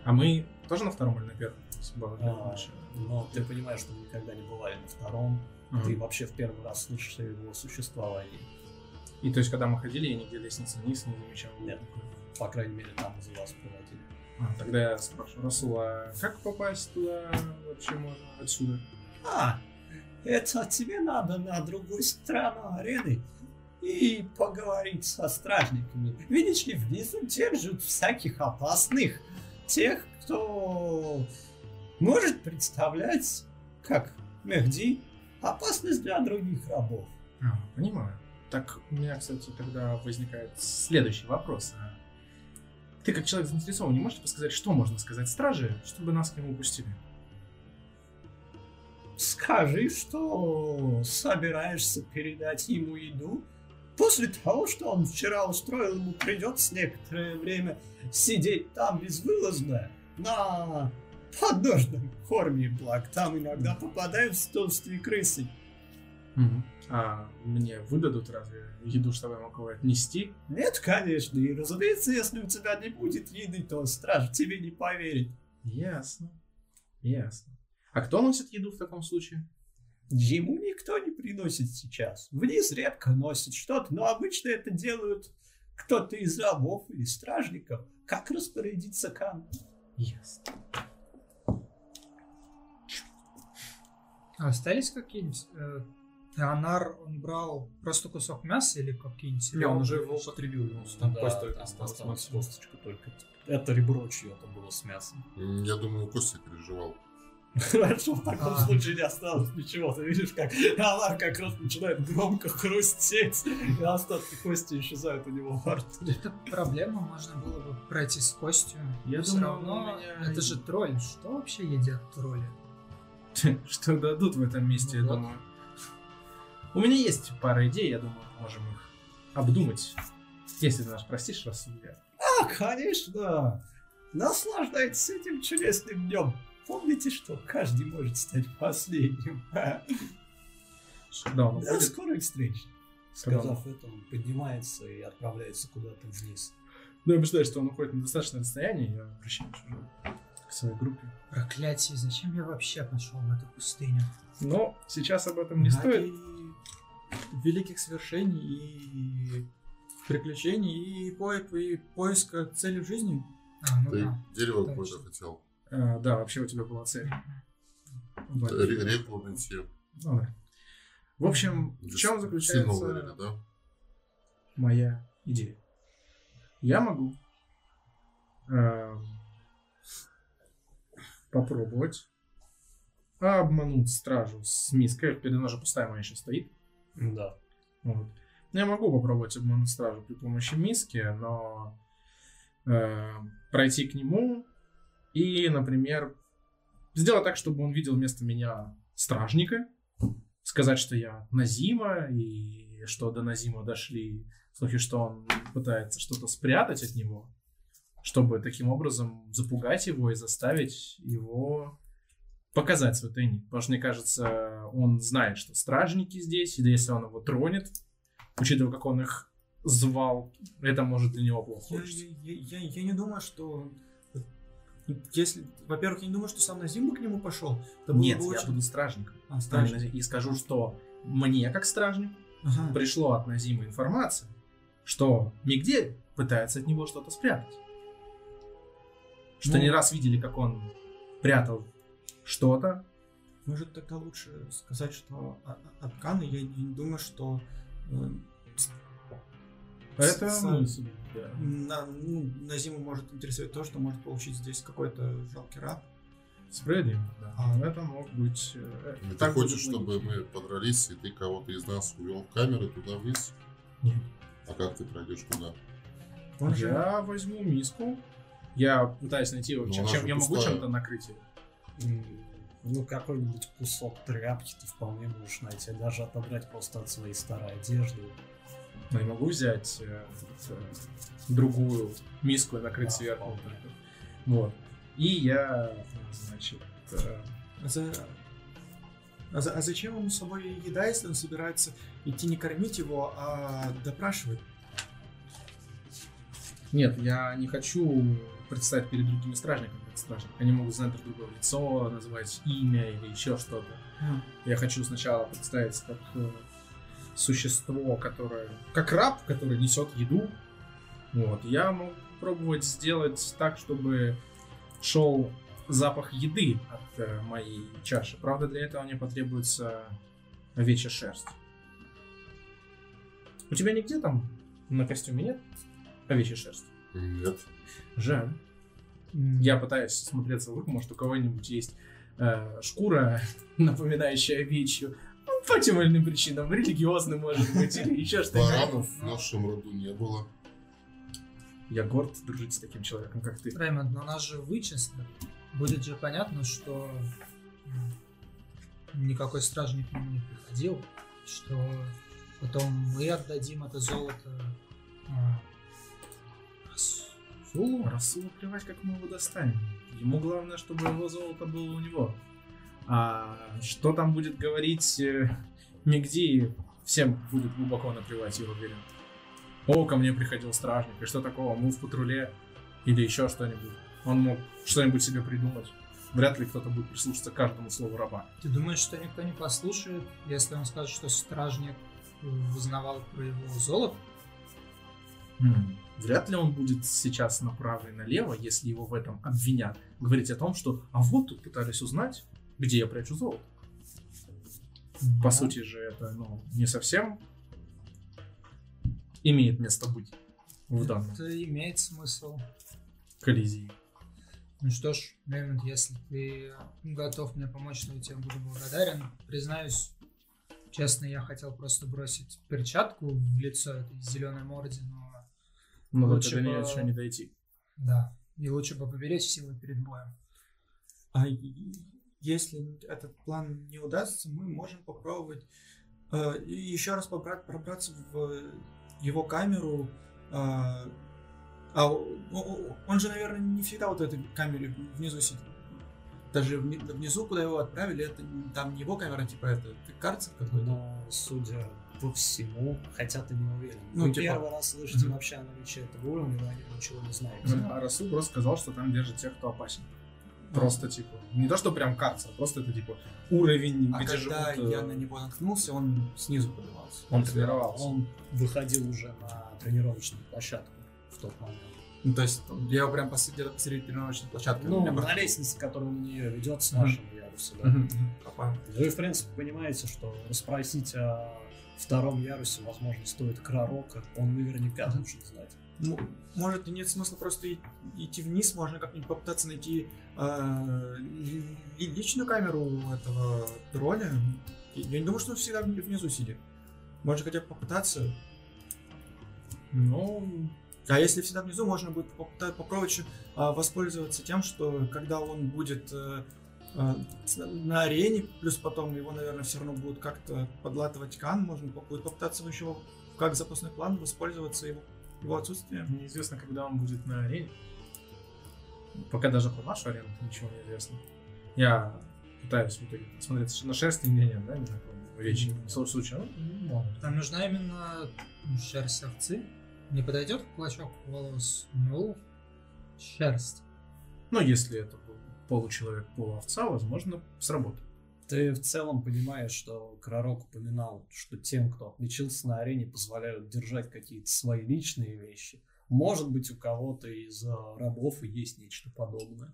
А мы тоже на втором или на первом? Собака, А. Но ты понимаешь, что мы никогда не бывали на втором. Ага. Ты вообще в первый раз слышишь о его существовании. И то есть, когда мы ходили, я нигде лестницы вниз не замечал. Нет. По крайней мере, там за вас проводили. А, тогда я спрошу Расула, как попасть туда вообще можно отсюда? А, это тебе надо на другую сторону арены и поговорить со стражниками. Видишь ли, внизу держат всяких опасных, тех, кто может представлять, как Мехди, опасность для других рабов. А, понимаю. Так у меня, кстати, тогда возникает следующий вопрос. А Ты, как человек заинтересован, не можешь подсказать, что можно сказать страже, чтобы нас к нему упустили? Скажи, что собираешься передать ему еду. После того, что он вчера устроил, ему придется некоторое время сидеть там безвылазно на подножном корме, благ. Там иногда попадаются толстые крысы. А мне выдадут разве еду, чтобы я мог его отнести? Нет, конечно, и разумеется, если у тебя не будет еды, то страж тебе не поверит. Ясно. Ясно. А кто носит еду в таком случае? Ему никто не приносит сейчас. Вниз редко носит что-то, но обычно это делают кто-то из рабов или стражников. Как распорядиться кан? Ясно. А остались какие-нибудь... э, Теонар, он брал просто кусок мяса или какие-нибудь... Не, он уже его употребил, ему там кость только осталась. максимум. косточка только. Это ребро чье-то было с мясом. Я думаю, Костя переживал. Раньше в таком А. случае не осталось ничего. Ты видишь, как она как раз начинает громко хрустеть, и остатки кости исчезают у него во рту. Это проблема, можно было бы пройти с костью. Я думаю, равно это же тролль. Что вообще едят тролли? Что дадут в этом месте, я Ну думаю. У меня есть пара идей, я думаю, можем их обдумать. Если ты нас простишь, раз я... А, конечно! Наслаждайтесь этим чудесным днем. Помните, что каждый может стать последним. Да, он До скорой встречи. Сказав это, он поднимается и отправляется куда-то вниз. Ну, я убеждаюсь, что он уходит на достаточное расстояние, я обращаюсь уже своей группе. Проклятие, зачем я вообще пошел в эту пустыню? Но сейчас об этом не Ради стоит. великих свершений и приключений и, по- и поиска цели в жизни. А, ну Ты да. дерево точно. какое-то хотел. А, да, вообще у тебя была цель. Вот. Ре- Реку найти. Ну да. В общем, в чем заключается уверили, да? моя идея? Я могу эм, попробовать обмануть стражу с миской. Передо мной же пустая моя еще стоит. Да. Вот. Ну, Я могу попробовать обмануть стражу при помощи миски, но э, пройти к нему и, например, сделать так, чтобы он видел вместо меня стражника, сказать, что я Назима, и что до Назима дошли слухи, что он пытается что-то спрятать от него, чтобы таким образом запугать его и заставить его показать свой тайник. Потому что, мне кажется, он знает, что стражники здесь, и да если он его тронет, учитывая, как он их звал, это может для него плохо Я, я- я- я не думаю, что... Если, во-первых, я не думаю, что сам Назим к нему пошел. Нет, бы я очень- буду стражником. А, стражник. И скажу, что мне, как стражнику, Ага. пришло от Назима информация, что Мигдель пытается от него что-то спрятать. Что Ну. не раз видели, как он прятал что-то. Может, тогда лучше сказать, что о- о- Атканы, я не думаю, что э, Это С- мысль, да. на, ну, Назиму может интересовать то, что может получить здесь какой-то жалкий раб. Справедливо, да. А. Это мог быть... э, Или Ты хочешь, чтобы мы подрались, и ты кого-то из нас увел в камеры туда вниз? Нет. А как ты пройдешь туда? Он же- Я возьму миску. Я пытаюсь найти, его, Но чем, я могу чем-то накрыть его. М, Ну, какой-нибудь кусок тряпки ты вполне можешь найти, даже отобрать просто от своей старой одежды. Но я могу взять э, э, другую миску и накрыть Да, сверху. вполне. Вот. И я, значит, э, А, за- а за- а зачем ему с собой еда, если он собирается идти не кормить его, а допрашивать? Нет, я не хочу представить перед другими стражниками как стражник. Они могут знать друг друга в лицо, называть имя или еще что-то. Я хочу сначала представить как э, существо, которое... Как раб, который несет еду. Вот. Я могу пробовать сделать так, чтобы шел запах еды от э, моей чаши. Правда, для этого мне потребуется овечья шерсть. У тебя нигде там на костюме нет овечьей шерсти? Нет. Жаль. Я пытаюсь смотреться в руку, может у кого-нибудь есть э, шкура, напоминающая овечью. Ну, по тем или иным причинам, религиозным, может быть, или еще что-нибудь. Баранов в нашем роду не было. Я горд дружить с таким человеком, как ты. Раймонд, но нас же вычислят. Будет же понятно, что никакой стражник к нему не приходил, что потом мы отдадим это золото а, Расулу. Расулу плевать, как мы его достанем. Ему главное, чтобы его золото было у него. А что там будет говорить э, Мигди, всем будет глубоко наплевать, я уверен. О, ко мне приходил стражник, и что такого, мы в патруле, или еще что-нибудь. Он мог что-нибудь себе придумать. Вряд ли кто-то будет прислушаться к каждому слову раба. Ты думаешь, что никто не послушает, если он скажет, что стражник узнавал про его золото? М, Вряд ли он будет сейчас направо и налево, если его в этом обвинят, говорить о том, что «а вот тут пытались узнать, где я прячу золото». По сути же это ну, не совсем имеет место быть в данном Это имеет смысл. коллизии. Ну что ж, Рэймонд, если ты готов мне помочь, то я тебе буду благодарен. Признаюсь, честно, я хотел просто бросить перчатку в лицо этой зеленой морде, но Но Лучше до нее еще не дойти. да, и лучше бы поберечь силы перед боем. А если этот план не удастся, мы можем попробовать э, еще раз побра- пробраться в его камеру. а, а он же, наверное, не всегда вот в этой камере внизу сидит. Даже вни- внизу, куда его отправили, это там не его камера, типа это, это карцер какой-то. Но, судя по всему, хотя ты не уверен. Ну, Вы типа- первый раз слышите Мгм. вообще о наличии этого уровня, вы о нем ничего не знаете. А Расул просто сказал, что там держат тех, кто опасен. Просто, типа, не то, что прям карцер, а просто это, типа, уровень, А где когда живут... я на него наткнулся, он снизу поднимался. Он тренировался. Он выходил уже на тренировочную площадку в тот момент. Ну, то есть я его прям посреди, где-то тренировочной площадки. Ну, на просто- лестнице, которая на нее ведет с Мгм. нашего яруса, да. Попал. Вы, в принципе, понимаете, что расспросить о втором ярусе, возможно, стоит Крарока. Он наверняка должен знать. Ну, может, и нет смысла просто идти вниз, можно как-нибудь попытаться найти э, ли- ли- личную камеру этого тролля. Я не думаю, что он всегда вни- внизу сидит. Можно хотя бы попытаться. Ну, А если всегда внизу, можно будет попробовать а, воспользоваться тем, что когда он будет э, на арене, плюс потом его, наверное, все равно будут как-то подлатывать кан, можно будет попытаться еще как запасной план воспользоваться его, его отсутствием. неизвестно, когда он будет на арене. Пока даже про нашу арену ничего не известно. Я пытаюсь в итоге посмотреть на шерсть нет, да, никакого речи. В случае, случае, ну, мало. Там нужна именно шерсть овцы. Не подойдет клочок волос? Ну, шерсть. Ну, если это получеловек, полуовца, возможно, сработает. Ты в целом понимаешь, что Крарок упоминал, что тем, кто отличился на арене, позволяют держать какие-то свои личные вещи. Может быть, у кого-то из э, рабов и есть нечто подобное.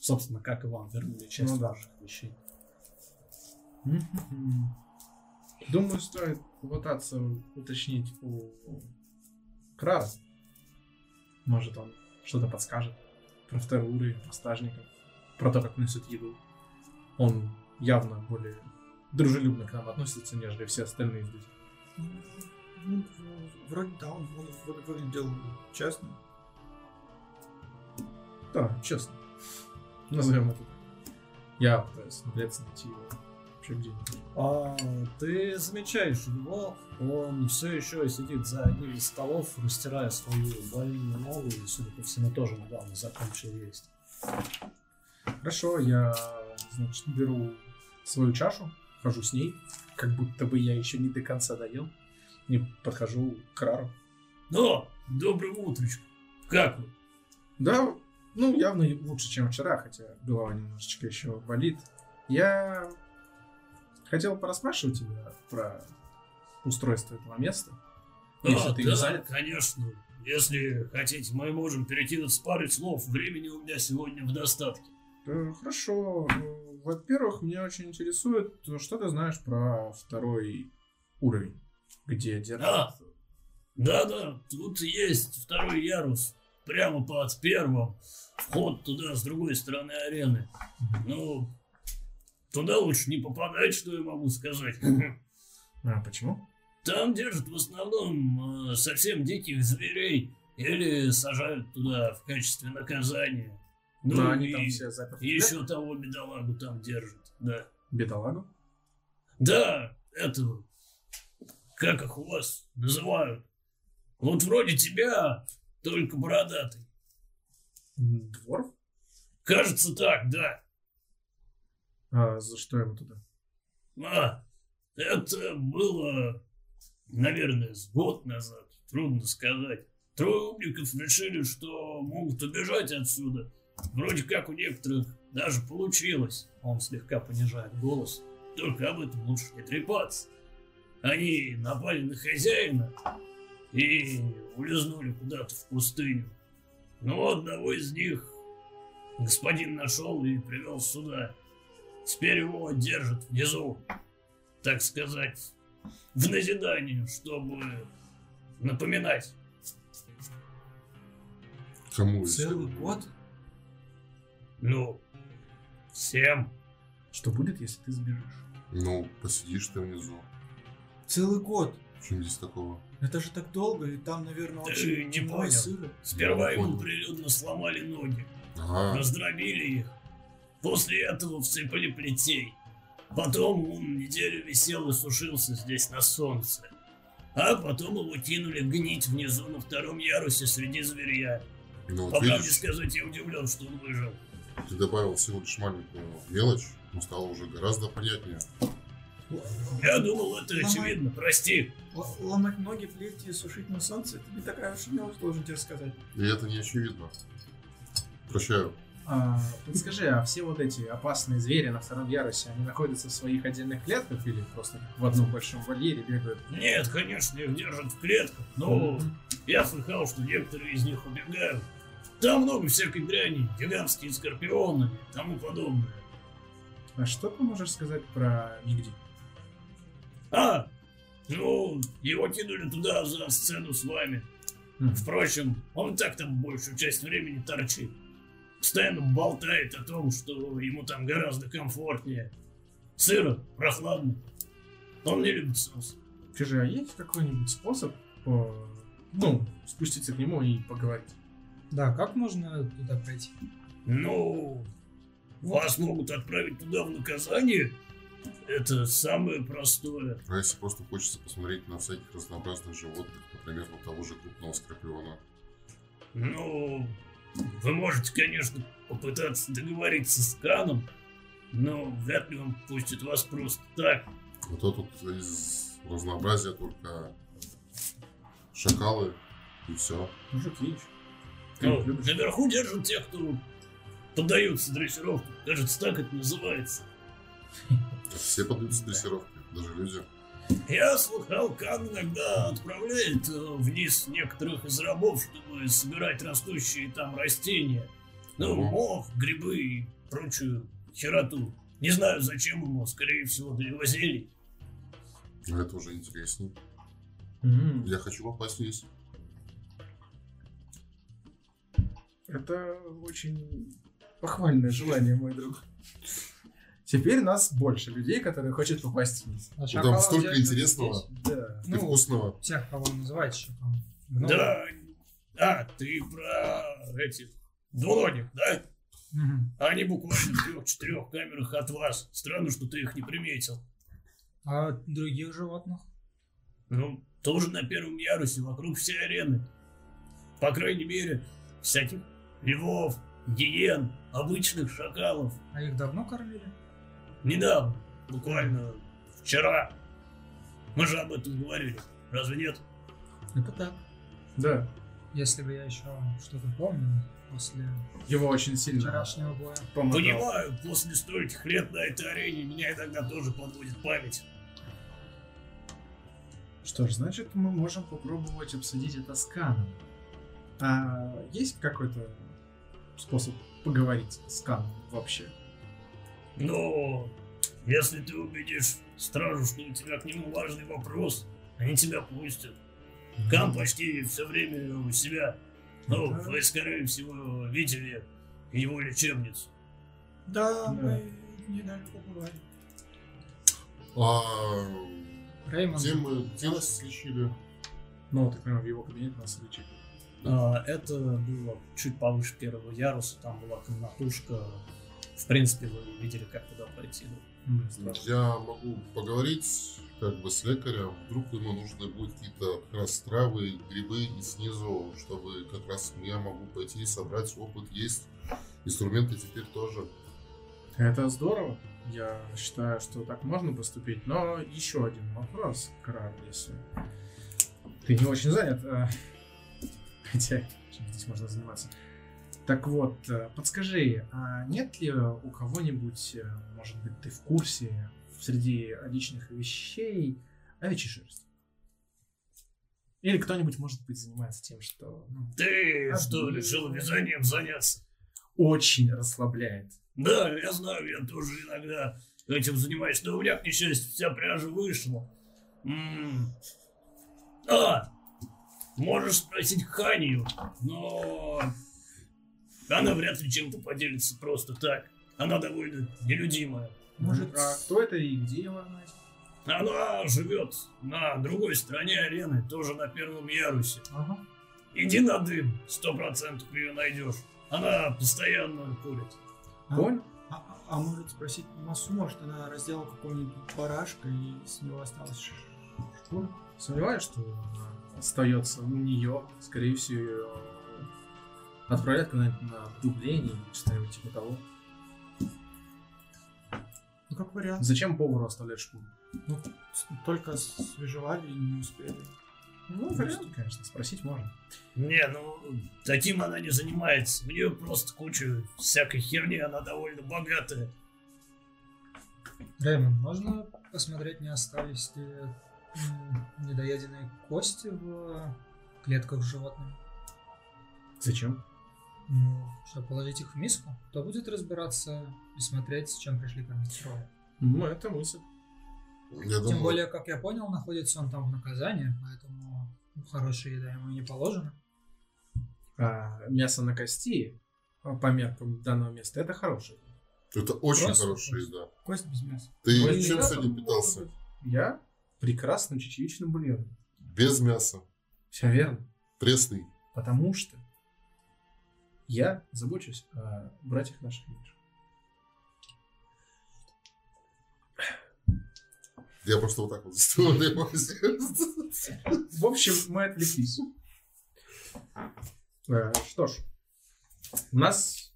Собственно, как и вам вернули часть Ну да. ваших вещей. Думаю, стоит попытаться уточнить у Крара. Может, он что-то подскажет про второй уровень, про стажников, про то, как несут еду. Он явно более дружелюбно к нам относится, нежели все остальные люди. Ну, в- вроде да, он, он вы- выглядел честно. Да, честно. Назовем это так. Я пытаюсь смотреться, найти его вообще где-нибудь. А, ты замечаешь его, он все еще сидит за одним из столов, растирая свою больную ногу, и, судя по всему, тоже недавно закончил есть. Хорошо, я, значит, беру свою чашу, хожу с ней, как будто бы я еще не до конца доел, и подхожу к Крару. Да, доброе утречко. Как вы? Да, ну, явно лучше, чем вчера, хотя голова немножечко еще болит. Я хотел пораспрашивать тебя про устройство этого места. Если а, ты да, не занят. конечно. Если хотите, мы можем перекинуться с парой слов. Времени у меня сегодня в достатке. Э, Хорошо. Э, Во-первых, меня очень интересует, э, что ты знаешь про второй уровень, где держат... А, да-да, тут есть второй ярус. Прямо под первым. Вход туда с другой стороны арены. Ну, туда лучше не попадать, что я могу сказать. А, почему? Там держат в основном э, совсем диких зверей или сажают туда в качестве наказания. Ну, Да, они и там все заперты. еще того бедолагу там держат, да. Бедолагу? Да, этого, как их у вас называют? Вот вроде тебя, только бородатый. Дворф? Кажется так, да. А за что ему туда? А, это было, наверное, с год назад. Трудно сказать. Трое умников решили, что могут убежать отсюда. Вроде как у некоторых даже получилось. Он слегка понижает голос. Только об этом лучше не трепаться. Они напали на хозяина и улизнули куда-то в пустыню. Но одного из них господин нашел и привел сюда. Теперь его держат внизу, так сказать, в назидании, чтобы напоминать. Кому Целый год? Ну, всем. Что будет, если ты сбежишь? Ну, посидишь ты внизу. Целый год. В чем здесь такого? Это же так долго, и там, наверное, Ты очень не понял. сыро. Сперва ему прилюдно сломали ноги, Ага. раздробили их. После этого всыпали плетей. Потом он неделю висел и сушился здесь на солнце. А потом его кинули гнить внизу на втором ярусе среди зверья. Ну, вот По правде видишь, сказать, я удивлен, что он выжил. ты добавил всего лишь маленькую мелочь, но стало уже гораздо понятнее. Я думал, это Мама. очевидно, прости. Ломать ноги, плети и сушить на солнце, это не такая уж мелочь, должен тебе рассказать. И это не очевидно. Прощаю. А, подскажи, а все вот эти опасные звери на втором ярусе, они находятся в своих отдельных клетках или просто в одном большом вольере бегают? Нет, конечно, их держат в клетках, но я слыхал, что некоторые из них убегают. Там много всякой дряни, гигантские скорпионы и тому подобное. А что ты можешь сказать про Мигди? А, ну, его кинули туда за сцену с вами. Впрочем, он так там большую часть времени торчит. Постоянно болтает о том, что ему там гораздо комфортнее. Сыро, прохладно. Он не любит солнце. Скажи, а есть какой-нибудь способ по- ну, спуститься к нему и поговорить? Да, как можно туда пройти? Ну, вас могут отправить туда в наказание. Это самое простое. А если просто хочется посмотреть на всяких разнообразных животных, например, на того же крупного скорпиона. Ну, вы можете, конечно, попытаться договориться с Каном, но вряд ли он пустит вас просто так. А то тут из разнообразия только шакалы и все. Мужик, видишь? Ты Ну, наверху держат тех, кто поддаются дрессировке. Кажется, так это называется. Все поддаются дрессировке, даже люди. Я слыхал, Кан иногда отправляет э, вниз некоторых из рабов, чтобы собирать растущие там растения. Ну, мох, грибы и прочую хероту. Не знаю, зачем ему, скорее всего, для его зелий. А это уже интереснее. М, Я хочу попасть вниз. Это очень похвальное желание, мой друг. Теперь нас больше людей, которые хотят попасть вниз. А там шакалов столько интересного. здесь? Да. И Ну, вкусного. тех, кого вы называете шакалом. Гном. Да, а, ты про этих двуногих, да? Мгм. Они буквально в трех-четырех камерах от вас. Странно, что ты их не приметил. А других животных? Ну, тоже на первом ярусе, вокруг всей арены. По крайней мере, всяких львов, гиен, обычных шакалов. А их давно кормили? Недавно, буквально вчера. Мы же об этом говорили, разве нет? Это так. Да. Если бы я еще что-то помню после Его очень сильно вчерашнего боя. помогал. Понимаю, после стольких лет на этой арене меня иногда тоже подводит память. Что ж, значит, мы можем попробовать обсудить это с Каном. А есть какой-то способ поговорить с Каном вообще? Но если ты убедишь стражу, что у тебя к нему важный вопрос, они тебя пустят. Кам почти все время у себя. Ну, Да. вы, скорее всего, видели его лечебницу. Да, Да. мы недалеко бывали. А Реймонд, где мы, где нас слечили? Ну, так прямо в его кабинет нас лечили. А, Это было чуть повыше первого яруса, там была комнатушка. В принципе, вы видели, как туда пройти. М, страшно. Я могу поговорить как бы с лекарем. Вдруг ему нужны будут какие-то как раз травы, грибы и снизу, чтобы как раз я могу пойти собрать опыт. Есть инструменты теперь тоже. Это здорово. Я считаю, что так можно поступить. Но еще один вопрос, Крар, если ты не очень занят. а, Хотя, чем здесь можно заниматься. Так вот, э, подскажи, а нет ли у кого-нибудь, э, может быть, ты в курсе, среди личных вещей овечьей шерсти? Или кто-нибудь, может быть, занимается тем, что ну, Ты А, что, решил вязанием заняться? очень расслабляет. Да, я знаю, я тоже иногда этим занимаюсь, но у меня, к несчастью, вся пряжа вышла. М. А, можешь спросить Ханию, но Она вряд ли чем-то поделится просто так. Она довольно нелюдимая. Может, а кто это и где его знать? Она живет на другой стороне арены, тоже на первом ярусе. Ага. Иди на дым, сто процентов ее найдешь. Она постоянно курит. А? Понял? А, а- а может спросить массу, может она разделала какого-нибудь барашка и с него осталась шкура? Сомневаюсь, что остается у нее. Скорее всего, ее отправляют куда-нибудь на дубление или что-нибудь типа того. Ну как вариант. Зачем повару оставлять шкуру? Ну, только свежевали и не успели. Ну, вариант, конечно, спросить можно. Не, ну, таким она не занимается. У нее просто куча всякой херни, она довольно богатая. Рэймонд, можно посмотреть, не остались ли недоеденные кости в клетках с животными? Зачем? Ну, чтобы положить их в миску, кто будет разбираться и смотреть, с чем пришли кормить строя. Ну, это мысль. Я Тем думаю, более, как я понял, находится он там в наказании, поэтому ну, хорошая еда ему и не положена. А мясо на кости, по меркам данного места, это хорошее. это очень Просто хорошая еда. Кость без мяса. Ты Кость чем сегодня питался? Я прекрасным чечевичным бульоном. Без мяса. Все верно. Пресный. Потому что я забочусь о братьях наших меньших. Я просто вот так вот заставляю. В общем, мы отвлеклись. Э, Что ж, у нас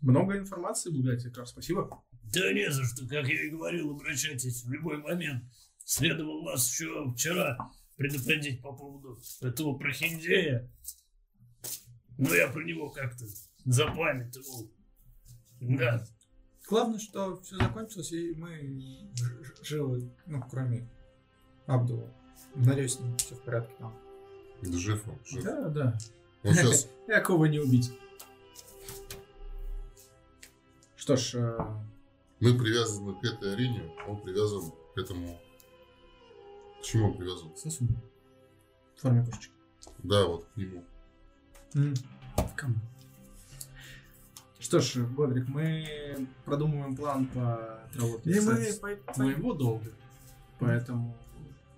много информации, благодаря Карл, спасибо. Да не за что, как я и говорил, обращайтесь в любой момент. Следовало вас еще вчера предупредить по поводу этого прохиндея. Но я про него как-то запамятовал. Да, Главное, что все закончилось, и мы живы, ну, кроме Абдула. Надеюсь, с ним все в порядке там. Жив он, жив. Да, да. Он сейчас Якого не убить. Что ж, э, мы привязаны к этой арене, он привязан к этому. К чему он привязан? сосуд. В форме кошечки. Да, вот к нему. Кому? Что ж, Бодрик, мы продумываем план по отработке И мы по- по- твоего долга. Поэтому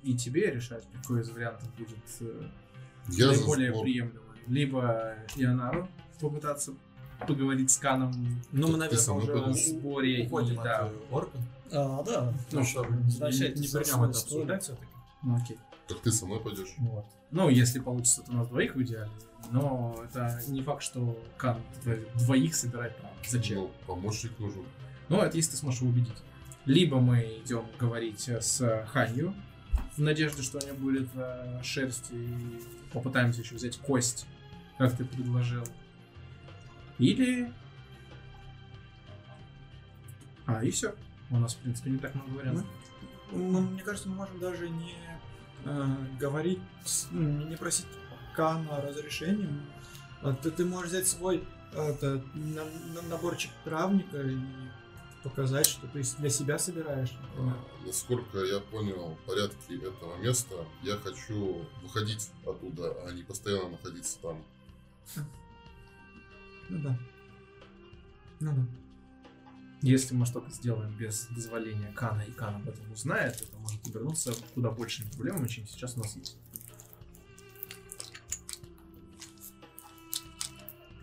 и тебе решать, какой из вариантов будет э, Я наиболее спор. приемлемый. Либо Ионару попытаться поговорить с Каном Ну, мы, наверное, уже в сборе. уходим и, от да, э, орка. А, да. ну что, Не, Возвращайтесь не будем свой это обсуждать все-таки. ну окей. Так ты со мной пойдешь? Вот. Ну, если получится, то у нас двоих в идеале. Но это не факт, что Кан дво- двоих собирать прав. Зачем? Ну, помощник нужен. Ну, это если ты сможешь его убедить. Либо мы идем говорить с Ханью, в надежде, что у нее будет э, шерсть, и попытаемся еще взять кость, как ты предложил. Или... А, и все. У нас, в принципе, не так много вариантов. Ну, мне кажется, мы можем даже не говорить, с- ну, не просить Кана разрешения. Ты, ты можешь взять свой э, это, на- на- наборчик травника и показать, что ты для себя собираешь. например. А, Насколько я понял порядки этого места, я хочу выходить оттуда, а не постоянно находиться там. Ну да. Ну да. Если мы что-то сделаем без дозволения Кана, и Кан об этом узнает, это может обернуться куда большими проблемами, чем сейчас у нас есть.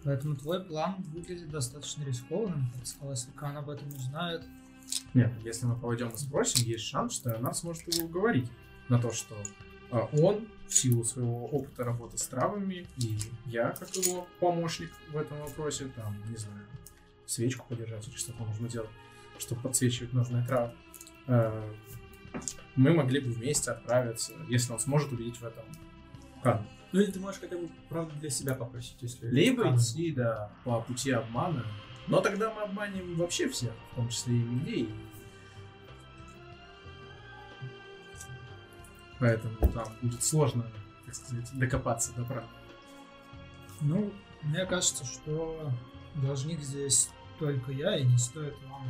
Поэтому твой план выглядит достаточно рискованным. Как сказал, если Кан об этом узнает, Нет, если мы пойдем и спросим, есть шанс, что она сможет его уговорить на то, что а, он в силу своего опыта работы с травами, и я, как его помощник в этом вопросе, там, не знаю, свечку подержать или что-то нужно делать, чтобы подсвечивать нужные травы, э, мы могли бы вместе отправиться, если он сможет убедить в этом Кана. Ну или ты можешь хотя бы, правда, для себя попросить, если... Либо Кан- идти, да, по пути обмана. Но тогда мы обманем вообще всех, в том числе и людей. Поэтому там будет сложно, так сказать, докопаться до правды. Ну, мне кажется, что должник здесь только я, и не стоит вам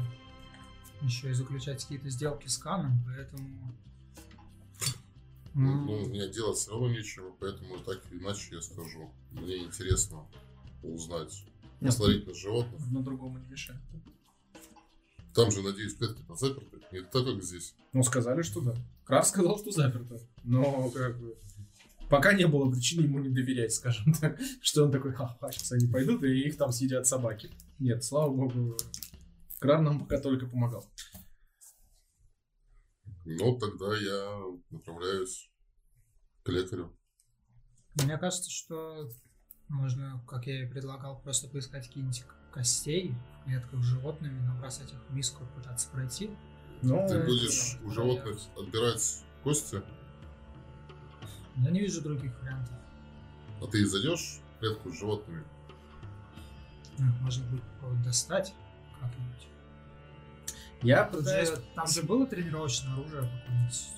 еще и заключать какие-то сделки с Каном, поэтому... Ну, ну, у меня делать все равно нечего, поэтому так или иначе я скажу. Мне интересно узнать посмотреть на животных. Одно другому не мешает. Там же, надеюсь, клетки заперты. Не так, как здесь. Ну, сказали, что да. Краб сказал, что заперто. Но, как бы, пока не было причины ему не доверять, скажем так. Что он такой, ха-ха, сейчас они пойдут, и их там съедят собаки. Нет, слава богу, Краб нам пока только помогал. Ну, тогда я направляюсь к лекарю. Мне кажется, что можно, как я и предлагал, просто поискать какие-нибудь костей в клетках с животными, набросать их в миску и пытаться пройти. Ну, Ты будешь у животных отбирать кости, Я не вижу других вариантов. а ты зайдешь в клетку с животными. Ну, Можно будет попробовать достать как-нибудь. я пытаюсь... же- там же было тренировочное оружие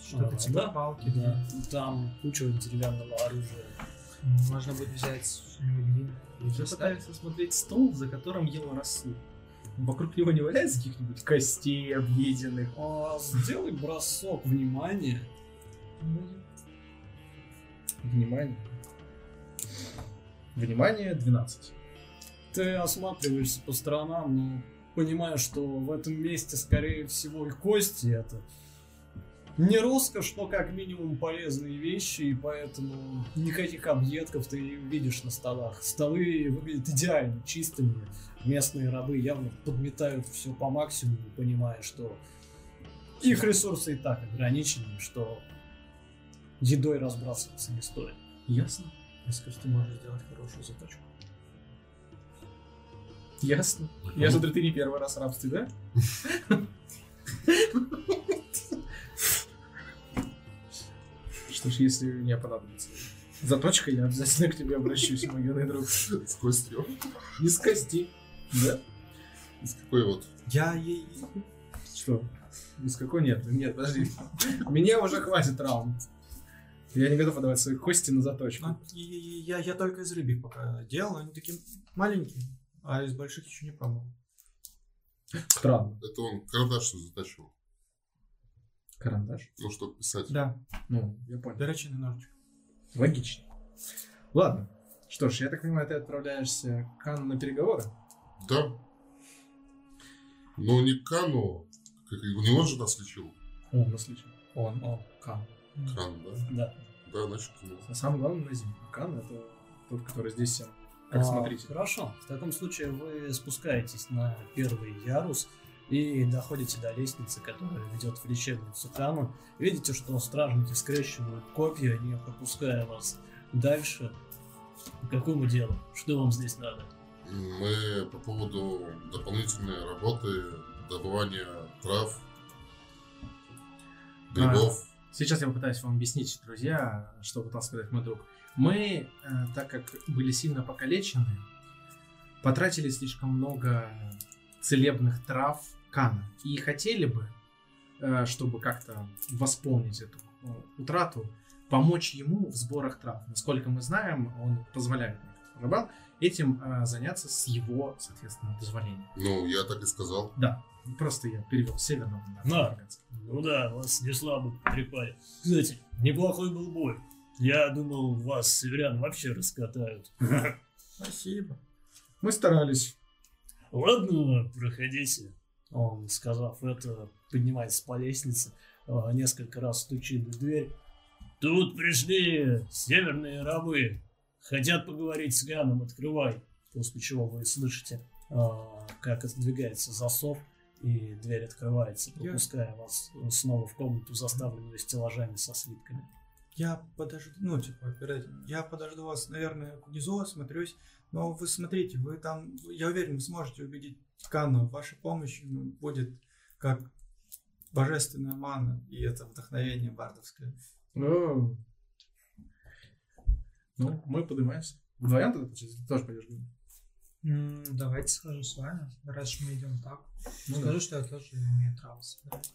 что-то А, типа да. палки. Да, там куча деревянного оружия. Можно будет взять что-нибудь длинное. и Я пытаюсь осмотреть стол, за которым ел росу. Вокруг него не валяется каких-нибудь костей объеденных. А, сделай бросок внимания. Внимание. Внимание, 12. Ты осматриваешься по сторонам, но понимаешь, что в этом месте, скорее всего, и кости это не роскошь, но как минимум полезные вещи, и поэтому никаких объедков ты не видишь на столах. Столы выглядят идеально чистыми. Местные рабы явно подметают все по максимуму, понимая, что их ресурсы и так ограничены, что едой разбрасываться не стоит. Ясно. Мне кажется, ты можешь сделать хорошую заточку. Ясно. Я смотрю, ты не первый раз в рабстве, да? Что ж, если мне понадобится заточка, я обязательно к тебе обращусь, мой юный друг. С костью. Из кости. Да? С какой вот? Я ей... Что? Из какой нет? Нет, подожди. Меня уже хватит раунд. Я не готов отдавать свои кости на заточку. Ну, и- и- Я, я только из рыбьих пока делал, они такие маленькие, а из больших еще не пробовал. Странно. Это он карандаш затащил. Карандаш. Ну, чтобы писать. Да, Ну, я понял. перочинный ножичек. Логично. Ладно. Что ж, я так понимаю, ты отправляешься к Канну на переговоры? Да. Но не Кану. Как, не он же нас лечил. Он нас лечил. Он, он. Кан. Кан, да? Да. Да, значит, ну, А самый главный на зиму. Кан это тот, который здесь всем. Как А, смотрите. Хорошо. В таком случае вы спускаетесь на первый ярус и доходите до лестницы, которая ведет в лечебницу Кану. Видите, что стражники скрещивают копья, не пропуская вас дальше. По какому делу? Что вам здесь надо? Мы по поводу дополнительной работы, добывания трав, грибов. Сейчас я попытаюсь вам объяснить, друзья, что пытался сказать мой друг. Мы, э, так как были сильно покалечены, потратили слишком много целебных трав Кана. И хотели бы, э, чтобы как-то восполнить эту э, утрату, помочь ему в сборах трав. Насколько мы знаем, он позволяет рабам этим заняться с его, соответственно, дозволения. Ну, я так и сказал. Да, просто я перевел северного на Да. Ну да, вас не слабо потрепали. Кстати, неплохой был бой. Я думал, вас, северян, вообще раскатают. Спасибо. Мы старались. Ладно, проходите. Он, сказав это, поднимается по лестнице, а, несколько раз стучит в дверь. Тут пришли северные рабы. Хотят поговорить с Ганом, открывай. После чего вы слышите, а, как сдвигается засов, и дверь открывается, Я- пропуская вас снова в комнату, заставленную стеллажами со слитками. Я подожду, ну, типа. Я подожду вас, наверное, внизу, осмотрюсь. Но вы смотрите, вы там, я уверен, вы сможете убедить Канну. Ваша помощь будет как божественная мана, и это вдохновение бардовское. О. Ну, мы поднимаемся. Вдвоем тогда, получается, ты тоже пойдешь? М, Давайте схожу с вами, раз мы идем так. Ну да. Скажу, что я тоже травы собирать.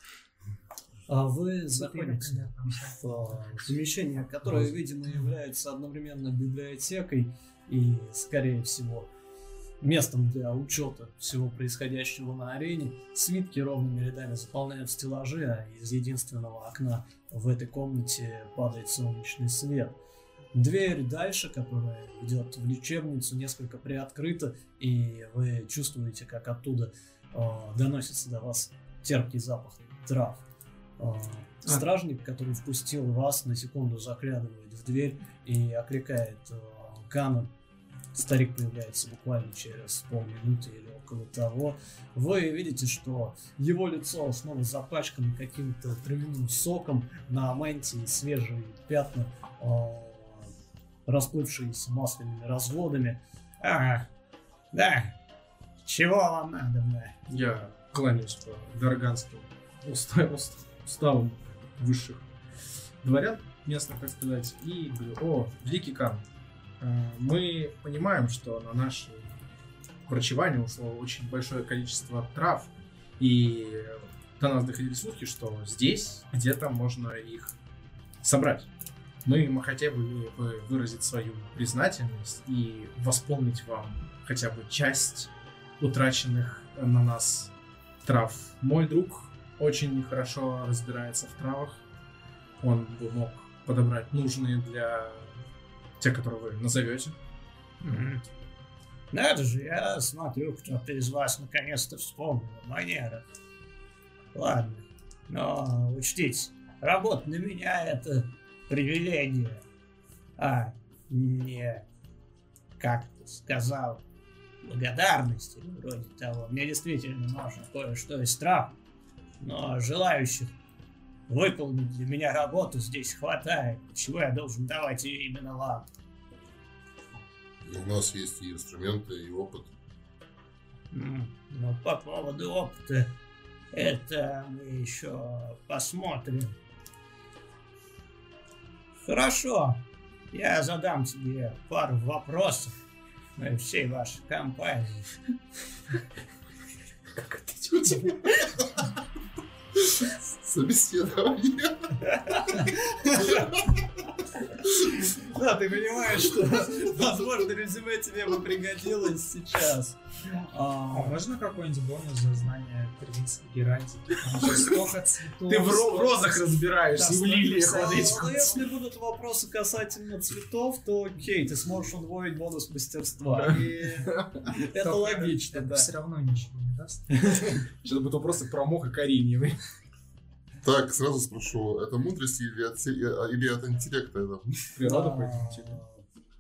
А вы например, там в помещение, которое, видимо, является одновременно библиотекой и, скорее всего, местом для учета всего происходящего на арене. Свитки ровными рядами заполняют стеллажи, а из единственного окна в этой комнате падает солнечный свет. Дверь дальше, которая ведет в лечебницу, несколько приоткрыта, и вы чувствуете, как оттуда э, доносится до вас терпкий запах трав. Э, стражник, который впустил вас, на секунду заглядывает в дверь и окликает э, Кана. Старик появляется буквально через полминуты или около того. Вы видите, что его лицо снова запачкано каким-то травяным соком, на мантии свежие пятна, э, расплывшиеся масляными разводами. А, да. Чего вам надо? Я кланяюсь по дорганским уста- уст- уставам высших дворян местных, так сказать, и говорю, о, великий Кан, э, мы понимаем, что на наше врачевание ушло очень большое количество трав, и до нас доходили слухи, что здесь где-то можно их собрать. Мы, мы хотели бы выразить свою признательность и восполнить вам хотя бы часть утраченных на нас трав. Мой друг очень хорошо разбирается в травах. Он бы мог подобрать нужные для тех, которые вы назовете. Мгм. Надо же, я смотрю, кто-то из вас наконец-то вспомнил о. Ладно, но учтите, работа на меня это привилегия, а не, как ты сказал, благодарность или вроде того. Мне действительно нужно кое-что из трав, но желающих выполнить для меня работу здесь хватает. Чего я должен давать ее именно вам? У нас есть и инструменты, и опыт. М, Ну, по поводу опыта, это мы еще посмотрим. Хорошо, я задам тебе пару вопросов всей вашей компании. Собеседование. Да, ты понимаешь, что, возможно, резюме тебе бы пригодилось сейчас. А А, можно какой-нибудь бонус за знание Тривинской геральдики? Столько цветов. Ты в, ро- в розах разбираешься, Да, в лилиях Ну, вот. если будут вопросы касательно цветов, то окей, ты сможешь удвоить бонус мастерства. И это логично, да. все равно ничего не даст. Сейчас будут вопросы про мох и кореньевый. Так, сразу спрошу, это мудрость или от, э, или от интеллекта? Это? Природа А, поэтому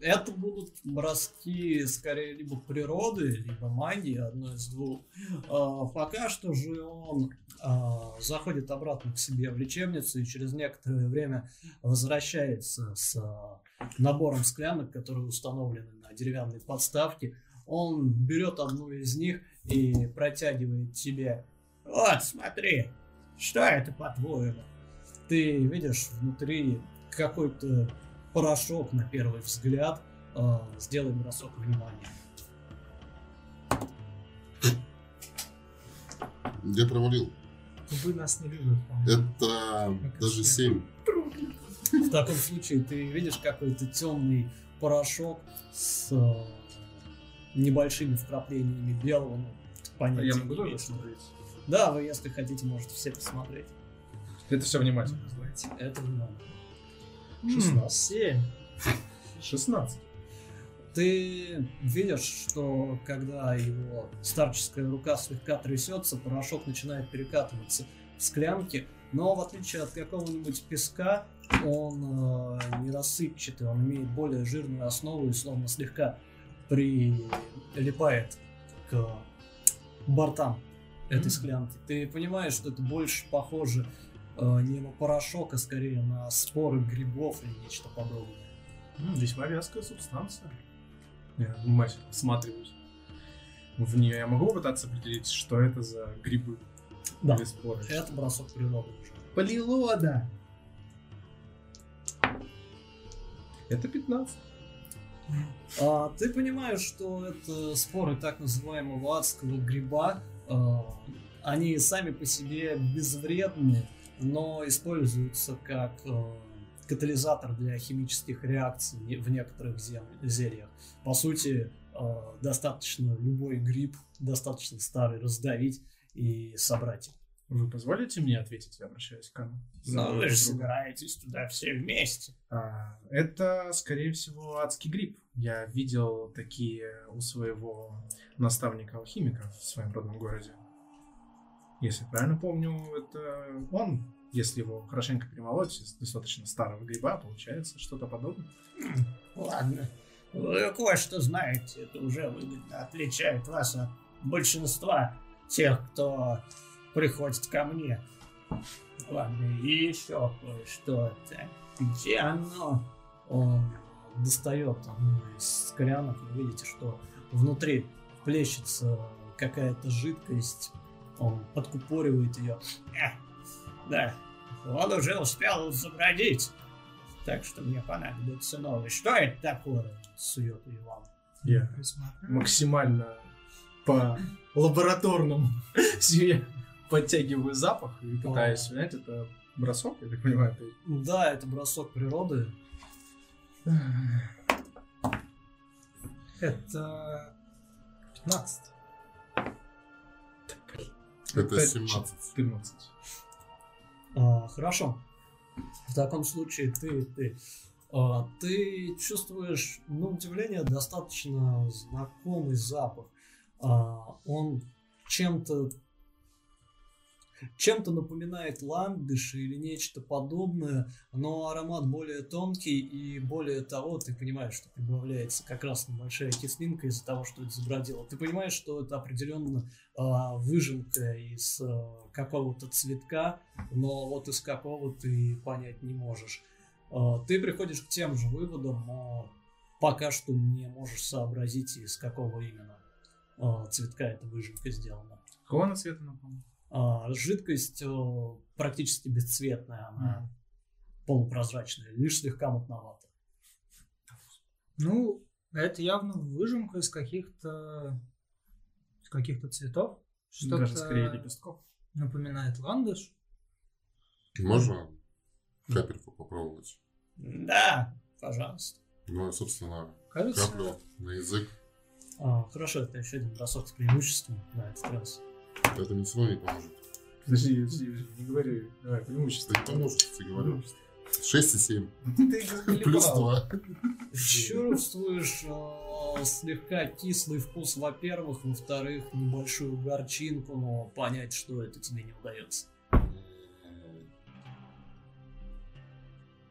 Это будут броски скорее либо природы, либо магии, одно из двух. А, Пока что же он а, заходит обратно к себе в лечебницу и через некоторое время возвращается с а, набором склянок, которые установлены на деревянной подставке. Он берет одну из них и протягивает тебе. Вот, смотри, что это по-твоему? Ты видишь внутри какой-то порошок на первый взгляд. А, Сделай бросок внимания. Я провалил. Вы нас не любят. Это Как даже все. 7. В таком случае ты видишь какой-то темный порошок с а, небольшими вкраплениями белого. Ну, понятия Я не могу тоже смотреть? Да, вы, если хотите, можете все посмотреть. Это все внимательно. Давайте. Это внимание. 16. Семь. 16. Ты видишь, что когда его старческая рука слегка трясется, порошок начинает перекатываться в склянке, но в отличие от какого-нибудь песка, он э, не рассыпчатый, он имеет более жирную основу и словно слегка прилипает к бортам этой склянки. Ты понимаешь, что это больше похоже э, не на порошок, а скорее на споры грибов или нечто подобное. Весьма вязкая субстанция. Я внимательно всматриваюсь. В нее я могу попытаться определить, что это за грибы Да. или споры? Это бросок природы уже. Полилода. Это 15. А, ты понимаешь, что это споры так называемого адского гриба. А, они сами по себе безвредны, но используются как а, катализатор для химических реакций в некоторых зельях. По сути, а, достаточно любой гриб, достаточно старый, раздавить и собрать их. Вы позволите мне ответить, я обращаюсь к Кану? Но вы же собираетесь туда все вместе. А, это, скорее всего, адский гриб. Я видел такие у своего наставника-алхимика в своем родном городе. Если правильно помню, это он, если его хорошенько перемолоть из достаточно старого гриба, получается что-то подобное. Ладно. Вы кое-что знаете, это уже выгодно отличает вас от большинства тех, кто приходит ко мне. Ладно, и еще кое-что. Где оно? Он достает одну из склянок, вы видите, что внутри плещется какая-то жидкость. Он подкупоривает ее. Э, Да, он уже успел забродить. Так что мне понадобится новый. Что это такое? Сует ее вам. Я максимально по лабораторному себе подтягиваю запах и пытаюсь понять, это бросок, я так понимаю, Да, это бросок природы. Это 15. Это Это 17. 14. А, хорошо. В таком случае ты, ты, а, ты чувствуешь, на удивление, достаточно знакомый запах. А, он чем-то чем-то напоминает ландыш или нечто подобное, но аромат более тонкий и более того, ты понимаешь, что прибавляется как раз небольшая кислинка из-за того, что это забродило. Ты понимаешь, что это определенно а, выжимка из а, какого-то цветка, но вот из какого ты понять не можешь. А, Ты приходишь к тем же выводам, но пока что не можешь сообразить, из какого именно а, цветка эта выжимка сделана. Какого она цвета, напомню? А, Жидкость практически бесцветная, она полупрозрачная, лишь слегка мутновата. Ну, это явно выжимка из каких-то из каких-то цветов. Что-то Даже скорее лепестков. напоминает ландыш. Можно капельку попробовать? Да, пожалуйста. Ну, собственно, Кажется, каплю на язык. А, хорошо, это еще один бросок с преимуществом на этот раз. Это не поможет. Подожди, подожди, не говори. Давай, преимущество. Это не поможет, я говорю. 6 и 7. Ты Плюс 2. Чувствуешь э, слегка кислый вкус, во-первых, во-вторых, небольшую горчинку, но понять, что это тебе не удается.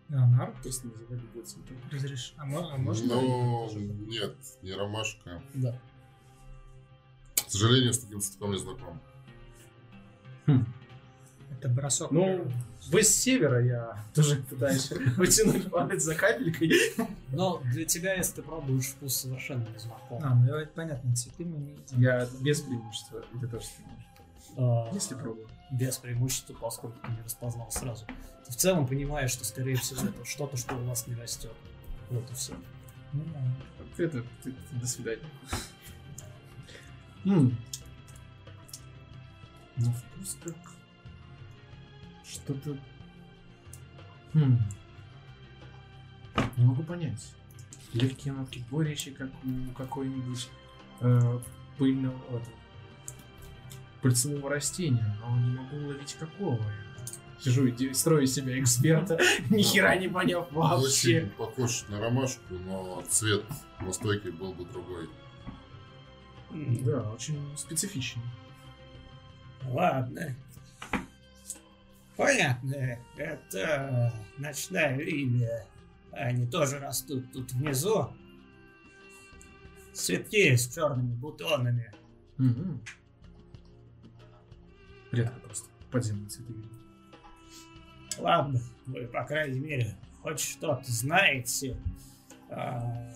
Леонард, Просто любой цветок. разреш... А, а можно? Но нет, не ромашка. Да. К сожалению, с таким цветком не знаком. Это бросок. Ну, вы с севера я тоже пытаюсь вытянуть палец за капелькой. Но для тебя, если ты пробуешь вкус совершенно не знаком. А, ну это понятно, цветы мы не. Я без преимущества. Ты тоже преимуществом. э, Если пробую. без преимущества, поскольку ты не распознал сразу. Ты в целом понимаешь, что, скорее всего, это что-то, что у вас не растет. Вот и все. Ну. Это, до свидания. М. Ну, вкус как... Что-то... Хм. Не могу понять. Легкие нотки горечи, как у какой-нибудь э, пыльного... вот, пыльцевого растения, но не могу уловить какого. Сижу и строю себя эксперта, ни хера не поняв вообще. Очень похож на ромашку, но цвет настойки был бы другой. Да, очень специфичный. Ладно. Понятно. Это ночная лилия. Они тоже растут тут внизу. Цветки с черными бутонами. Мгм. Редко просто подземные цветы видел. Ладно, вы, по крайней мере, хоть что-то знаете. А,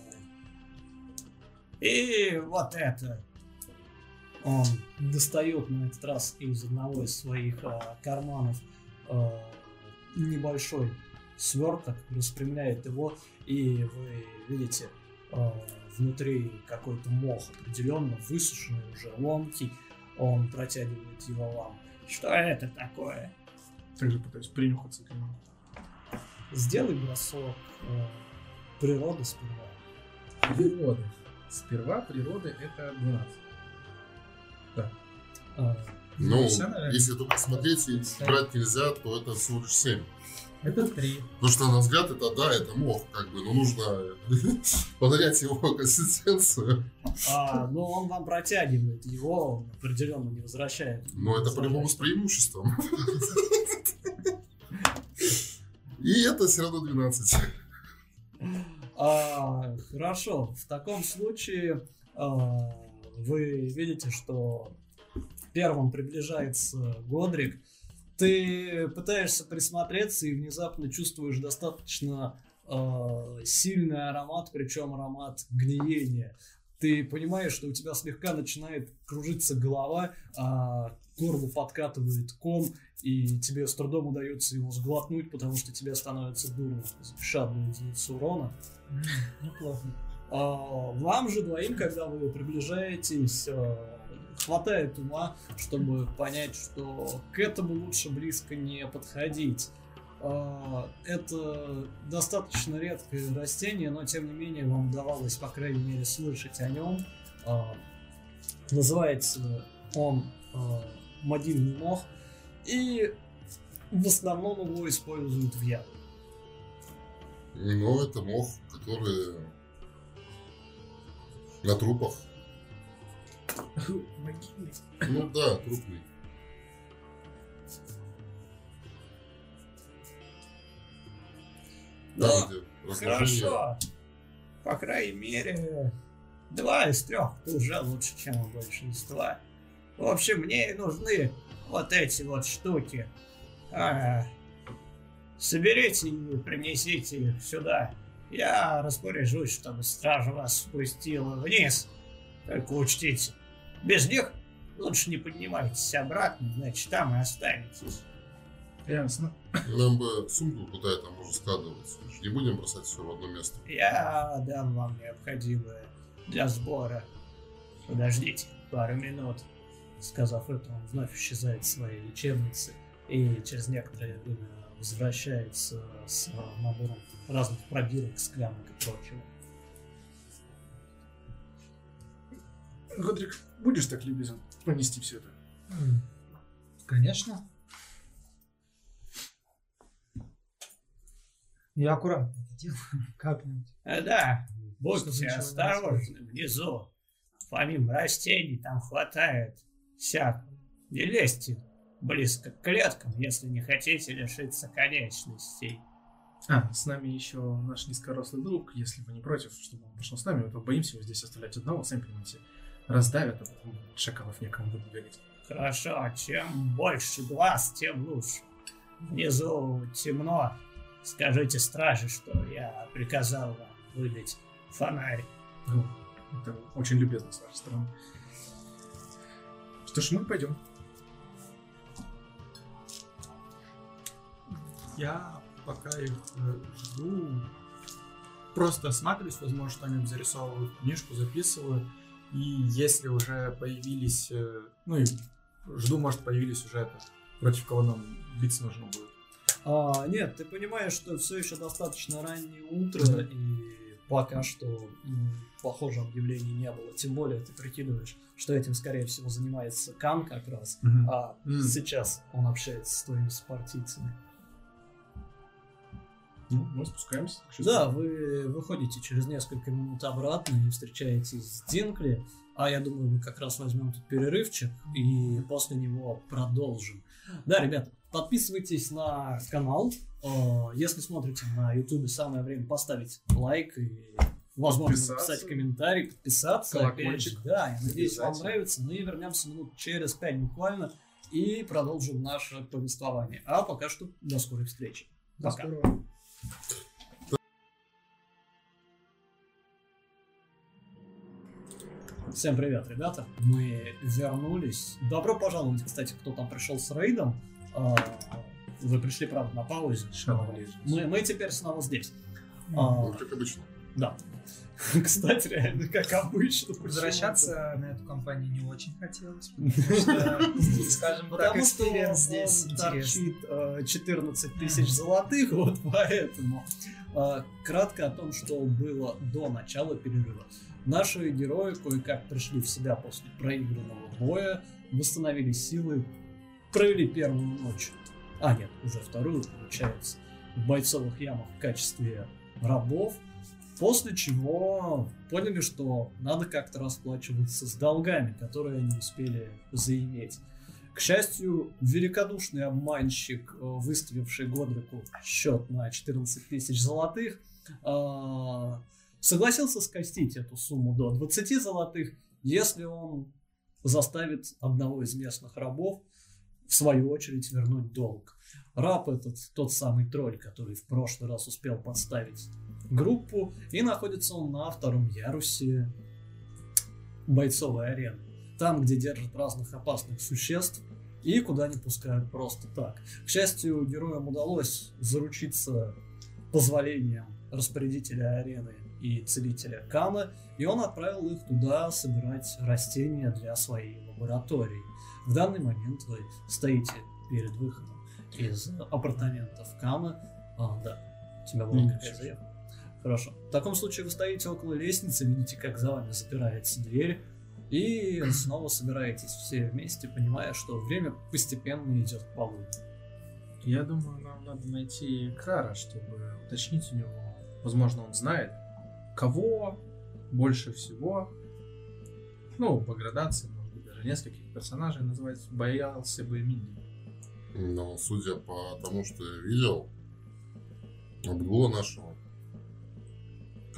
И вот это. Он достает на этот раз из одного из своих а, карманов а, небольшой сверток, распрямляет его, и вы видите а, внутри какой-то мох определенно высушенный уже ломкий. Он протягивает его вам. Что это такое? Также пытаюсь принюхаться к нему. Сделай бросок а, природы сперва. Природа. Сперва природы это 12. А, Ну, Всё, наверное. если только смотреть и брать нельзя, то это всего лишь 7. Это три. Потому что, на взгляд, это да, это мох, как бы, но нужно понять его консистенцию. А, ну, он вам протягивает его, он определенно не возвращает. Но это по-любому с преимуществом. И это все равно 12. А, хорошо, в таком случае а, вы видите, что первым приближается Годрик. Ты пытаешься присмотреться и внезапно чувствуешь достаточно а, сильный аромат, причем аромат гниения. Ты понимаешь, что у тебя слегка начинает кружиться голова, а к горлу подкатывает ком, и тебе с трудом удается его сглотнуть, потому что тебе становится дурно. Запиша одну урона. Неплохо. А, Вам же двоим, когда вы приближаетесь, а, хватает ума, чтобы понять, что к этому лучше близко не подходить. А, Это достаточно редкое растение, но тем не менее вам удавалось, по крайней мере, слышать о нем. А, Называется он могильный мох, и в основном его используют в яду. Но это мох, который на трупах. Могильный. Ну да, трупный. Да. Разложение. Хорошо. По крайней мере, два из трех уже лучше, чем у большинства. В общем, мне и нужны вот эти вот штуки. А, соберите и принесите их сюда. Я распоряжусь, чтобы стража вас спустила вниз. Только учтите, без них лучше не поднимайтесь обратно, значит там и останетесь. Ясно. Нам бы сумку куда-то можно складывать. Не будем бросать все в одно место. Я дам вам необходимое для сбора. Подождите пару минут. Сказав это, он вновь исчезает в своей лечебнице и через некоторое время возвращается с набором разных пробирок, склянок и прочего. Годрик, будешь так любезен понести все это? Конечно. Я аккуратно это делаю, как-нибудь. А, да, будьте осторожны внизу. Помимо растений там хватает всякого. Не лезьте близко к клеткам, если не хотите лишиться конечностей. А, с нами еще наш низкорослый друг, если вы не против, чтобы он пошел с нами, то боимся его здесь оставлять одного, сами понимаете, раздавят, а потом шакалов некому будет говорить. Хорошо, чем больше глаз, тем лучше. Внизу темно. Скажите страже, что я приказал вам выбить фонарь. Ну, это очень любезно с вашей стороны. Что ж, мы пойдем. Я пока их э, жду, просто осматриваюсь, возможно, что-нибудь зарисовываю, книжку записываю. И если уже появились, э, ну и жду, может, появились уже это, против кого нам биться нужно будет. А, нет, ты понимаешь, что все еще достаточно раннее утро, Мгм. и пока что, похоже, объявлений не было. Тем более ты прикидываешь, что этим, скорее всего, занимается Кан как раз, а М. сейчас он общается с твоими спартийцами. Ну, мы спускаемся. Да, вы выходите через несколько минут обратно и встречаетесь с Динкли, а я думаю, мы как раз возьмем тут перерывчик и после него продолжим. Да, ребята, подписывайтесь на канал. Э, Если смотрите на ютубе, самое время поставить лайк и, возможно, написать комментарий, подписаться. Колокольчик. Опять же, Да, я надеюсь, вам нравится. Мы вернемся минут через пять буквально и продолжим наше повествование. А пока что до скорой встречи. До Пока. скорого. Всем привет, ребята. Мы вернулись. Добро пожаловать, кстати, кто там пришел с рейдом. А, Вы пришли, правда, на паузе. Мы, мы теперь снова здесь. Ну, А, как обычно. Да. Кстати, реально, как обычно. Возвращаться на эту компанию не очень хотелось, потому что, скажем так, experience здесь торчит э, 14 тысяч золотых, вот поэтому. Э, Кратко о том, что было до начала перерыва. Наши герои кое-как пришли в себя после проигранного боя восстановили силы, провели первую ночь, а нет, уже вторую, получается, в бойцовых ямах в качестве рабов, после чего поняли, что надо как-то расплачиваться с долгами, которые они успели заиметь. К счастью, великодушный обманщик, э, выставивший Годрику счет на 14 тысяч золотых, э, согласился скостить эту сумму до 20 золотых, если он заставит одного из местных рабов в свою очередь вернуть долг. Раб этот тот самый тролль, который в прошлый раз успел подставить группу, и находится он на втором ярусе бойцовой арены. Там, где держат разных опасных существ, и куда не пускают просто так. К счастью, героям удалось заручиться позволением распорядителя арены и целителя Кама, и он отправил их туда собирать растения для своей лаборатории. В данный момент вы стоите перед выходом из апартаментов Камы. А, да, у тебя была какая заявка? Хорошо. В таком случае вы стоите около лестницы, видите, как за вами запирается дверь, и снова собираетесь все вместе, понимая, что время постепенно идет к полудню. Я думаю, нам надо найти Крара, чтобы уточнить у него. Возможно, он знает, кого больше всего, ну, по градации, может быть, даже нескольких персонажей называть, боялся бы Минди. Но судя по тому, что я видел, от Гула нашего,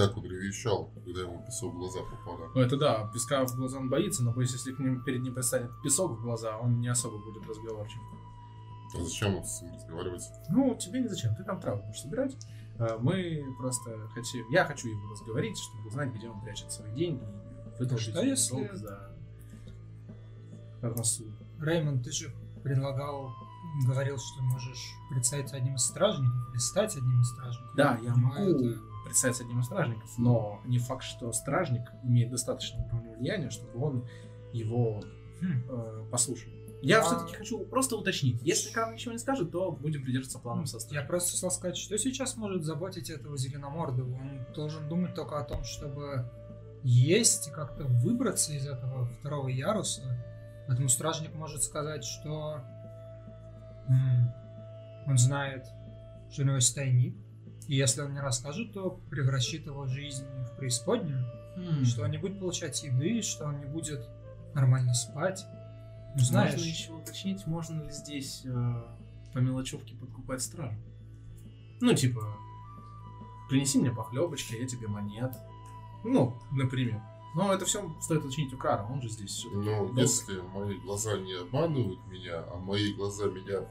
как он ревещал, когда ему песок в глаза попадал. Ну, это да, песка в глаза он боится, но боюсь, если к ним, перед ним предстанет песок в глаза, он не особо будет разговорчив. А зачем вот с ним разговаривать? Ну, тебе не зачем, ты там траву будешь собирать. А Мы просто хотим, я хочу его разговорить, чтобы узнать, где он прячет свои деньги, и выдолжить А если- долг за рассуд. Реймонд, ты же предлагал, говорил, что можешь представиться одним из стражников или стать одним из стражников. Да, я могу это- представиться одним из стражников, но не факт, что стражник имеет достаточно уровня влияния, чтобы он его Хм. э, послушал. Я А- все-таки хочу просто уточнить. Если Крам ничего не скажет, то будем придерживаться планом Я состава. просто хотел сказать, что сейчас может заботить этого зеленомордого. Он должен думать только о том, чтобы есть и как-то выбраться из этого второго яруса. Поэтому стражник может сказать, что он знает, что у него есть тайник. И если он не расскажет, то превращит его жизнь в преисподнюю. Что он не будет получать еды, что он не будет нормально спать. Ну, знаешь, Можно еще уточнить, можно ли здесь э, по мелочевке подкупать стражу. Ну, типа, принеси мне похлебочки, я тебе монет. Ну, например. Но это все стоит уточнить у Кара, он же здесь всё-таки Ну, если мои глаза не обманывают меня, а мои глаза меня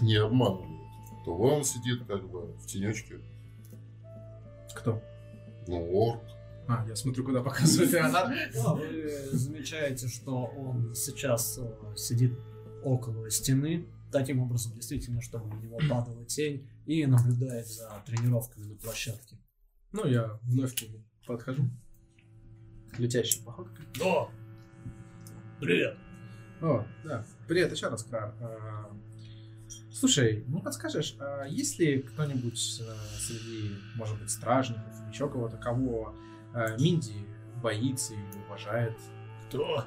не обманывают, то он сидит как бы в тенечке. Кто? Ну, орк. А, я смотрю, куда показывает Леонард. Вы замечаете, что он сейчас э, сидит около стены, таким образом, действительно, чтобы на него падала тень, и наблюдает за тренировками на площадке. Ну, я вновь к нему подхожу. Летящий походкой. О! Привет! О, да. Привет еще раз, Крар. Слушай, не подскажешь, а есть ли кто-нибудь э, среди, может быть, стражников или еще кого-то, кого э, Минди боится и уважает? Кто?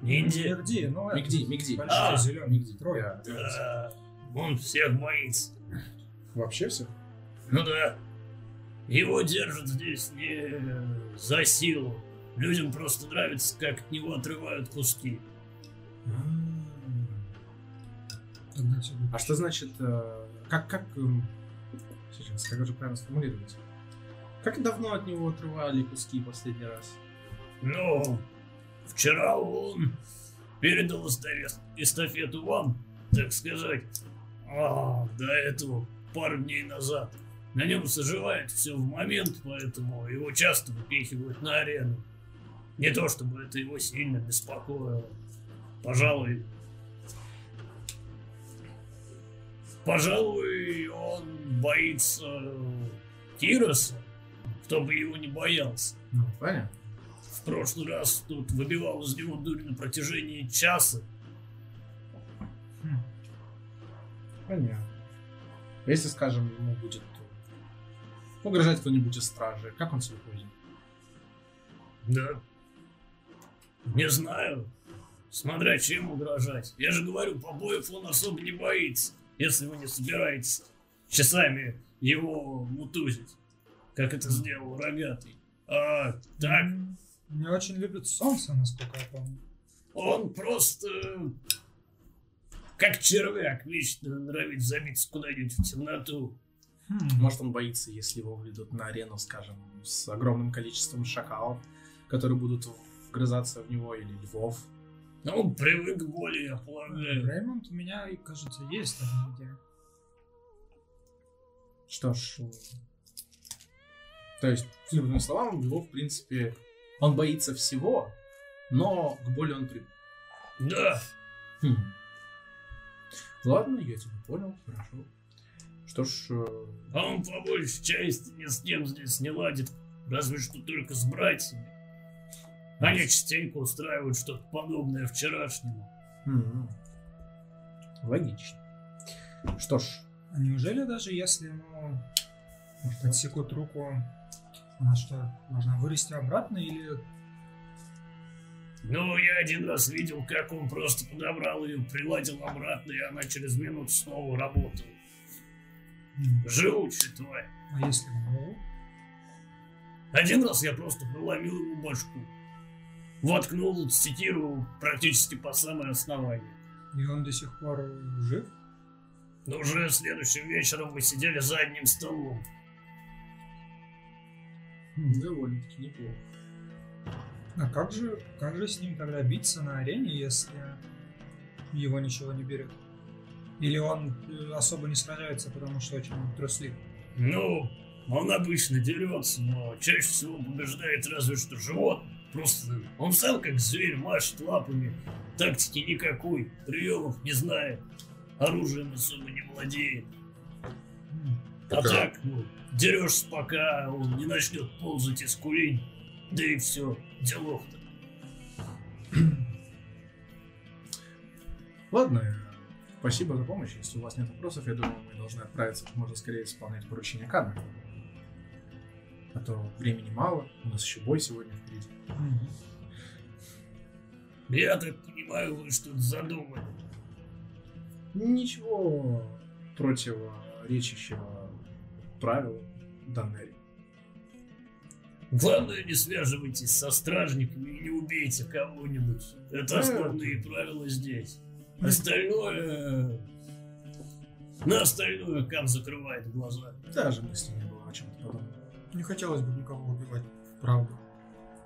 Ниндзя? Мигди, ну, Мигди, Мигди. большой А, зеленый Мигди. Я- Да, он всех боится. Вообще все? Ну да. Его держат здесь не за силу. Людям просто нравится, как от него отрывают куски. Всё будет. А что значит, э, как, как, эм, сейчас, как же правильно сформулировать? Как давно от него отрывали куски последний раз? Ну, вчера он передал эстафет- эстафету вам, так сказать. А, до этого пару дней назад. На нем заживает все в момент, поэтому его часто выпихивают на арену. Не то чтобы это его сильно беспокоило. Пожалуй, пожалуй, он боится Кироса, кто бы его не боялся. Ну, понятно. В прошлый раз тут выбивал из него дурь на протяжении часа. Понятно. Если, скажем, ему будет угрожать кто-нибудь из стражи, как он себя поведет? Да. Не знаю. Смотря чем угрожать. Я же говорю, побоев он особо не боится, если вы не собираетесь часами его мутузить, как это сделал рогатый. А так, Не очень любит солнце, насколько я помню. он просто как червяк вечно норовит забиться куда-нибудь в темноту. Хм, Может, он боится, если его выведут на арену, скажем, с огромным количеством шакалов, которые будут вгрызаться в него, или львов. Он привык к боли, я полагаю. Реймонд у меня, кажется, есть такая идея. Что ж... То есть, с другими словами, у него, в принципе, он боится всего, но к боли он привык. Да, Хм. Ладно, я тебя понял, хорошо. Что ж, э, а он по большей части ни с кем здесь не ладит, разве что только с братьями. Они частенько устраивают что-то подобное вчерашнему. м, логично. Что ж, А неужели даже если ему может, отсекут руку, она что, должна вырасти обратно или... Ну, я один раз видел, как он просто подобрал ее, приладил обратно, и она через минуту снова работала. М, Живучая тварь. А если в голову? Один раз я просто проломил ему башку. Воткнул секиру практически по самое основание. И он до сих пор жив? Но уже следующим вечером мы сидели за одним столом. довольно-таки неплохо. А как же, как же с ним тогда биться на арене, если его ничего не берет? Или он э, особо не сражается, потому что очень труслив? Ну, он обычно дерется, но чаще всего побеждает разве что живот. Просто он сам как зверь машет лапами. Тактики никакой, приемов не знает. Оружием особо не владеет. А Пока. так, ну, дерешься, пока он не начнет ползать из курень. Да и все, делов-то. Ладно, спасибо за помощь. Если у вас нет вопросов, я думаю, мы должны отправиться как можно скорее исполнять поручение Кана. А то времени мало, у нас еще бой сегодня впереди. Я так понимаю, вы что-то задумали. Ничего противоречащего правилу Даннери. Главное, не связывайтесь со стражниками и не убейте кого-нибудь. Это основные правила здесь. Остальное... На остальное Кам закрывает глаза. Даже мысли не было о чем-то подобном. Не хотелось бы никого убивать, правда.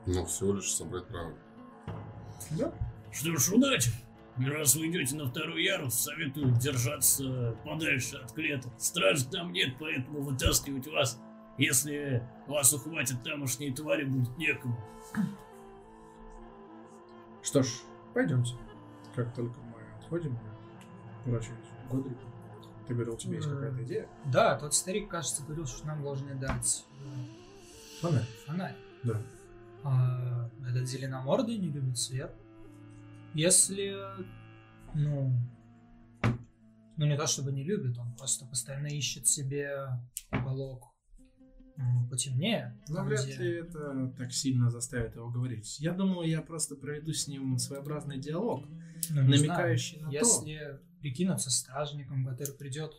Но всего лишь собрать правила. Что ж, удачи. Раз вы идете на второй ярус, советую держаться подальше от клеток. Стражи там нет, поэтому вытаскивать вас, если вас ухватят тамошние твари, будет некому. Что ж, пойдемте. Как только мы отходим, я поворачиваюсь к Годрику. Ты говорил, у тебя есть какая-то идея? Да, тот старик, кажется, говорил, что нам должны дать э, Фонарь. фонарь. Да. А этот зеленомордый не любит свет. Если, ну, ну не то чтобы не любит, он просто постоянно ищет себе уголок потемнее. Но вряд где- ли это так сильно заставит его говорить. Я думаю, я просто проведу с ним своеобразный диалог, ну, не намекающий знаю, на то. Если прикинуться стражником, который придет,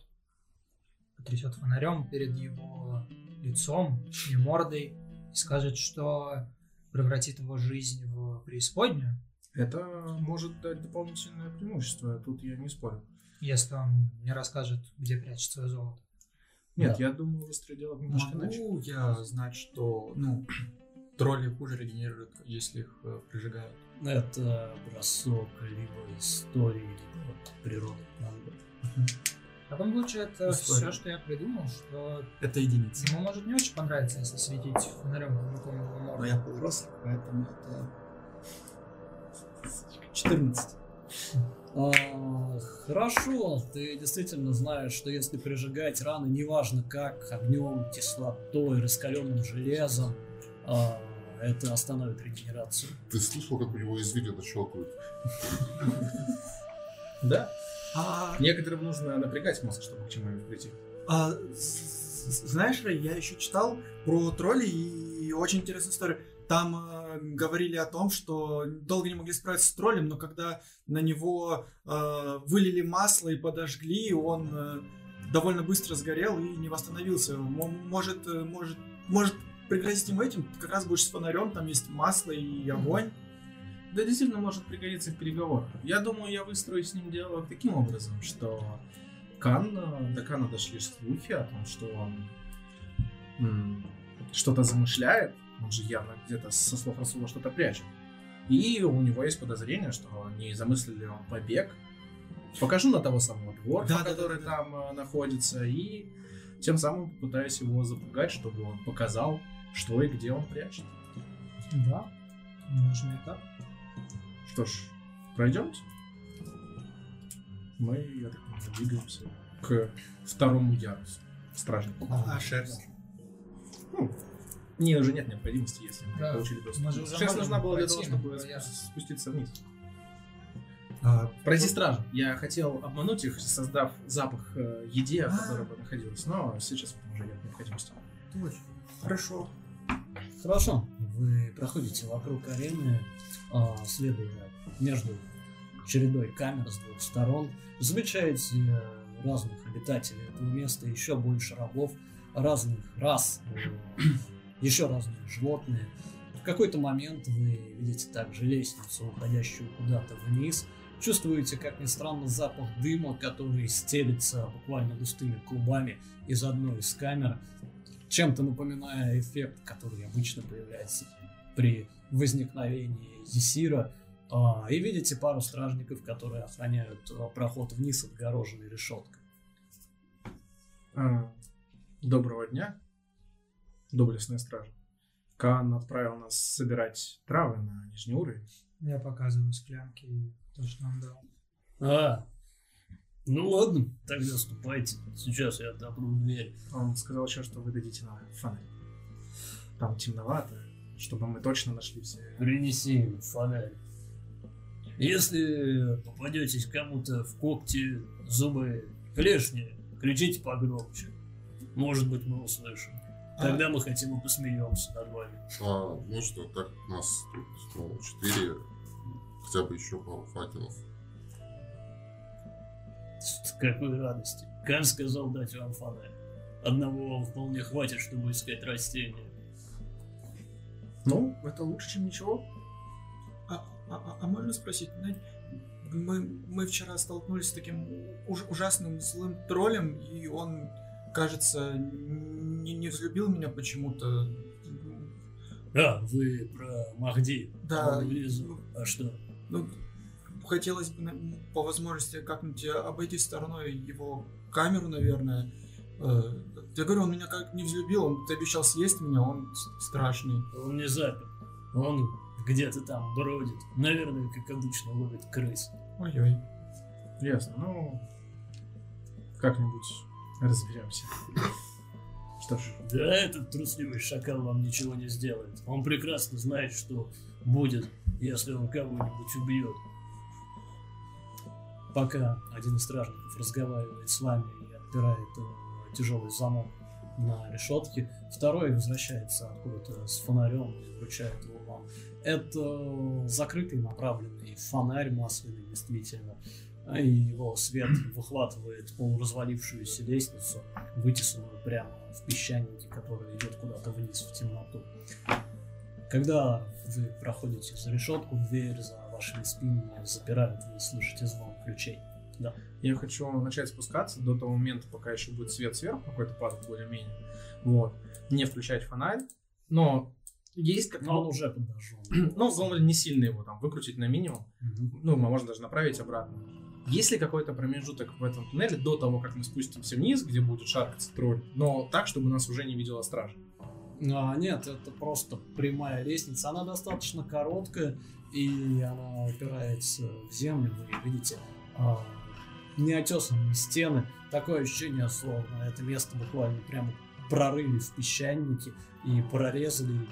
потрясет фонарем перед его лицом и мордой и скажет, что превратит его жизнь в преисподнюю, Это может дать дополнительное преимущество, тут я не спорю. если он не расскажет, где прячет свое золото. Нет, я думаю, выстроить диалог немножко иначе. Могу я знать, что, ну, тролли хуже регенерируют, если их э, прижигают. Это бросок либо истории, либо природы. В таком случае это История. все, что я придумал, что Это единица. ему может не очень понравиться, если светить фонарем в его морду. Но я взрослый, поэтому это 14. А, хорошо, ты действительно знаешь, что если прижигать раны, неважно как, огнем, кислотой, раскаленным железом, а, это остановит регенерацию. Ты слышал, как у него извилины щелкают? Да. А, Некоторым нужно напрягать мозг, чтобы к чему-нибудь прийти. знаешь, Рэй, я еще читал про троллей и очень интересная история. Там э, говорили о том, что долго не могли справиться с троллем, но когда на него э, вылили масло и подожгли, он э, довольно быстро сгорел и не восстановился. М- может, э, может, может пригрозить ему этим, как раз будешь с фонарем, там есть масло и огонь. Да, действительно может пригодиться в переговорах. Я думаю, я выстрою с ним диалог таким образом, что Кан, э, до Кана дошли слухи о том, что он м, что-то замышляет, он же явно где-то со слов Расула что-то прячет. И у него есть подозрение, что не замыслил ли он побег. Покажу на того самого дворфа, Да, да, да, который да, да. там э, находится, и тем самым пытаюсь его запугать, чтобы он показал, что и где он прячет. Да, можем и так. Что ж, пройдемте. Мы, я так понимаю, двигаемся к второму ярусу стражников. А, шерсть. Ну, мне уже нет необходимости, если мы Да, получили доступ. Сейчас нужна была для того, чтобы спуститься вниз. А, Пройти стражу. Я хотел обмануть их, создав запах э, еде, А. которая бы находилась, но сейчас в уже нет необходимости. точно. Хорошо. Хорошо. Вы проходите вокруг арены, а, следуя между чередой камер с двух сторон. Замечаете э, разных обитателей этого места, еще больше рабов, разных рас, э, еще разные животные. В какой-то момент вы видите также лестницу, уходящую куда-то вниз. Чувствуете, как ни странно, запах дыма, который стелится буквально густыми клубами из одной из камер, чем-то напоминая эффект, который обычно появляется при возникновении Есира. А, и видите пару стражников, которые охраняют а, проход вниз, отгороженный решеткой. А, Доброго дня, доблестная стража. Кан отправил нас собирать травы на нижний уровень. Я показываю склянки и то, что он дал. А, ну ладно, тогда ступайте. Сейчас я отопру дверь. Он сказал еще, что вы дадите нам фонарь. Там темновато, чтобы мы точно нашли все. Принеси им фонарь. Если попадетесь кому-то в когти, зубы, клешни, кричите погромче. Может быть, мы услышим. Тогда мы хотим и посмеемся над вами. А, можно так у нас тут, ну, четыре, хотя бы еще пару факелов. С какой радости. Кан сказал дать вам фонарь. Одного вам вполне хватит, чтобы искать растения. Ну, это лучше, чем ничего. А, а- а можно спросить, Надь, мы, мы вчера столкнулись с таким уж- ужасным злым троллем, и он, кажется, не, не взлюбил меня почему-то. А, вы про Махди. Да, внизу. А что? Ну, хотелось бы по возможности как-нибудь обойти стороной его камеру, наверное. Э, Я говорю, он меня как не взлюбил, он обещал съесть меня, он страшный. Он не запер. Он где-то там бродит. Наверное, как обычно, ловит крыс. Ой-ой. Ясно. Ну, как-нибудь разберемся. Что ж, Да, этот трусливый шакал вам ничего не сделает. Он прекрасно знает, что будет, если он кого-нибудь убьет. Пока один из стражников разговаривает с вами и отпирает э, тяжелый замок на решетке, второй возвращается откуда-то с фонарем и вручает его вам. Это закрытый направленный фонарь масляный, действительно. И его свет выхватывает полуразвалившуюся лестницу, вытесанную прямо в песчанике, который идет куда-то вниз в темноту. Когда вы проходите за решетку, дверь за вашими спинами запирают, вы слышите звон ключей. я хочу начать спускаться до того момента, пока еще будет свет сверху какой-то падать более-менее. Вот. Не включать фонарь. Но есть как Но он уже подожжен. Ну, главное, не сильно его там выкрутить на минимум. Мгм. Ну, можно даже направить обратно. Есть ли какой-то промежуток в этом туннеле до того, как мы спустимся вниз, где будет шаркаться тролль, но так, чтобы нас уже не видела стража? А, нет, это просто прямая лестница. Она достаточно короткая, и она упирается в землю. Вы видите а, неотесанные стены. Такое ощущение, словно это место буквально прямо прорыли в песчанике и прорезали,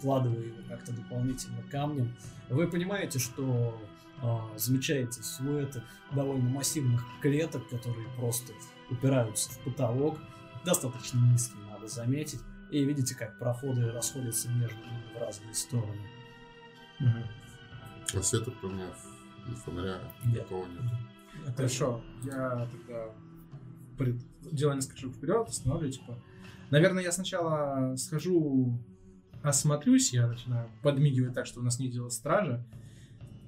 и обкладывая его как-то дополнительно камнем. Вы понимаете, что а, замечаете силуэты довольно массивных клеток, которые просто упираются в потолок. Достаточно низкие, надо заметить. и видите, как проходы расходятся между ними в разные стороны. А света кроме и фонаря Нет. никого нет. Хорошо, я тогда пред- делаю несколько шагов вперед, останавливаю, типа. Наверное, я сначала схожу, осмотрюсь, я начинаю подмигивать так, что у нас не делает стража,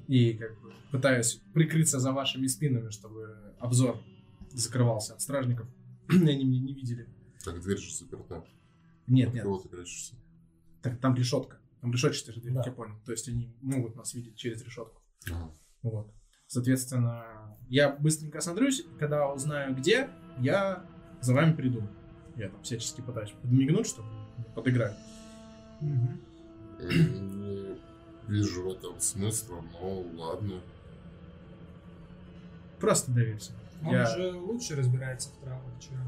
и как бы пытаюсь прикрыться за вашими спинами, чтобы обзор закрывался от стражников, и они меня не видели. Так дверь же заперта. Нет, От нет, кого ты прячешься? так, там решетка, там решетчатая дверь, Да. я понял, то есть они могут нас видеть через решетку. Ага. Вот. Соответственно, я быстренько осмотрюсь, когда узнаю где, я за вами приду. Я там всячески пытаюсь подмигнуть, чтобы подыграть. Не вижу в этом смысла, но ладно. Просто доверься. Он Я... же лучше разбирается в травах, чем...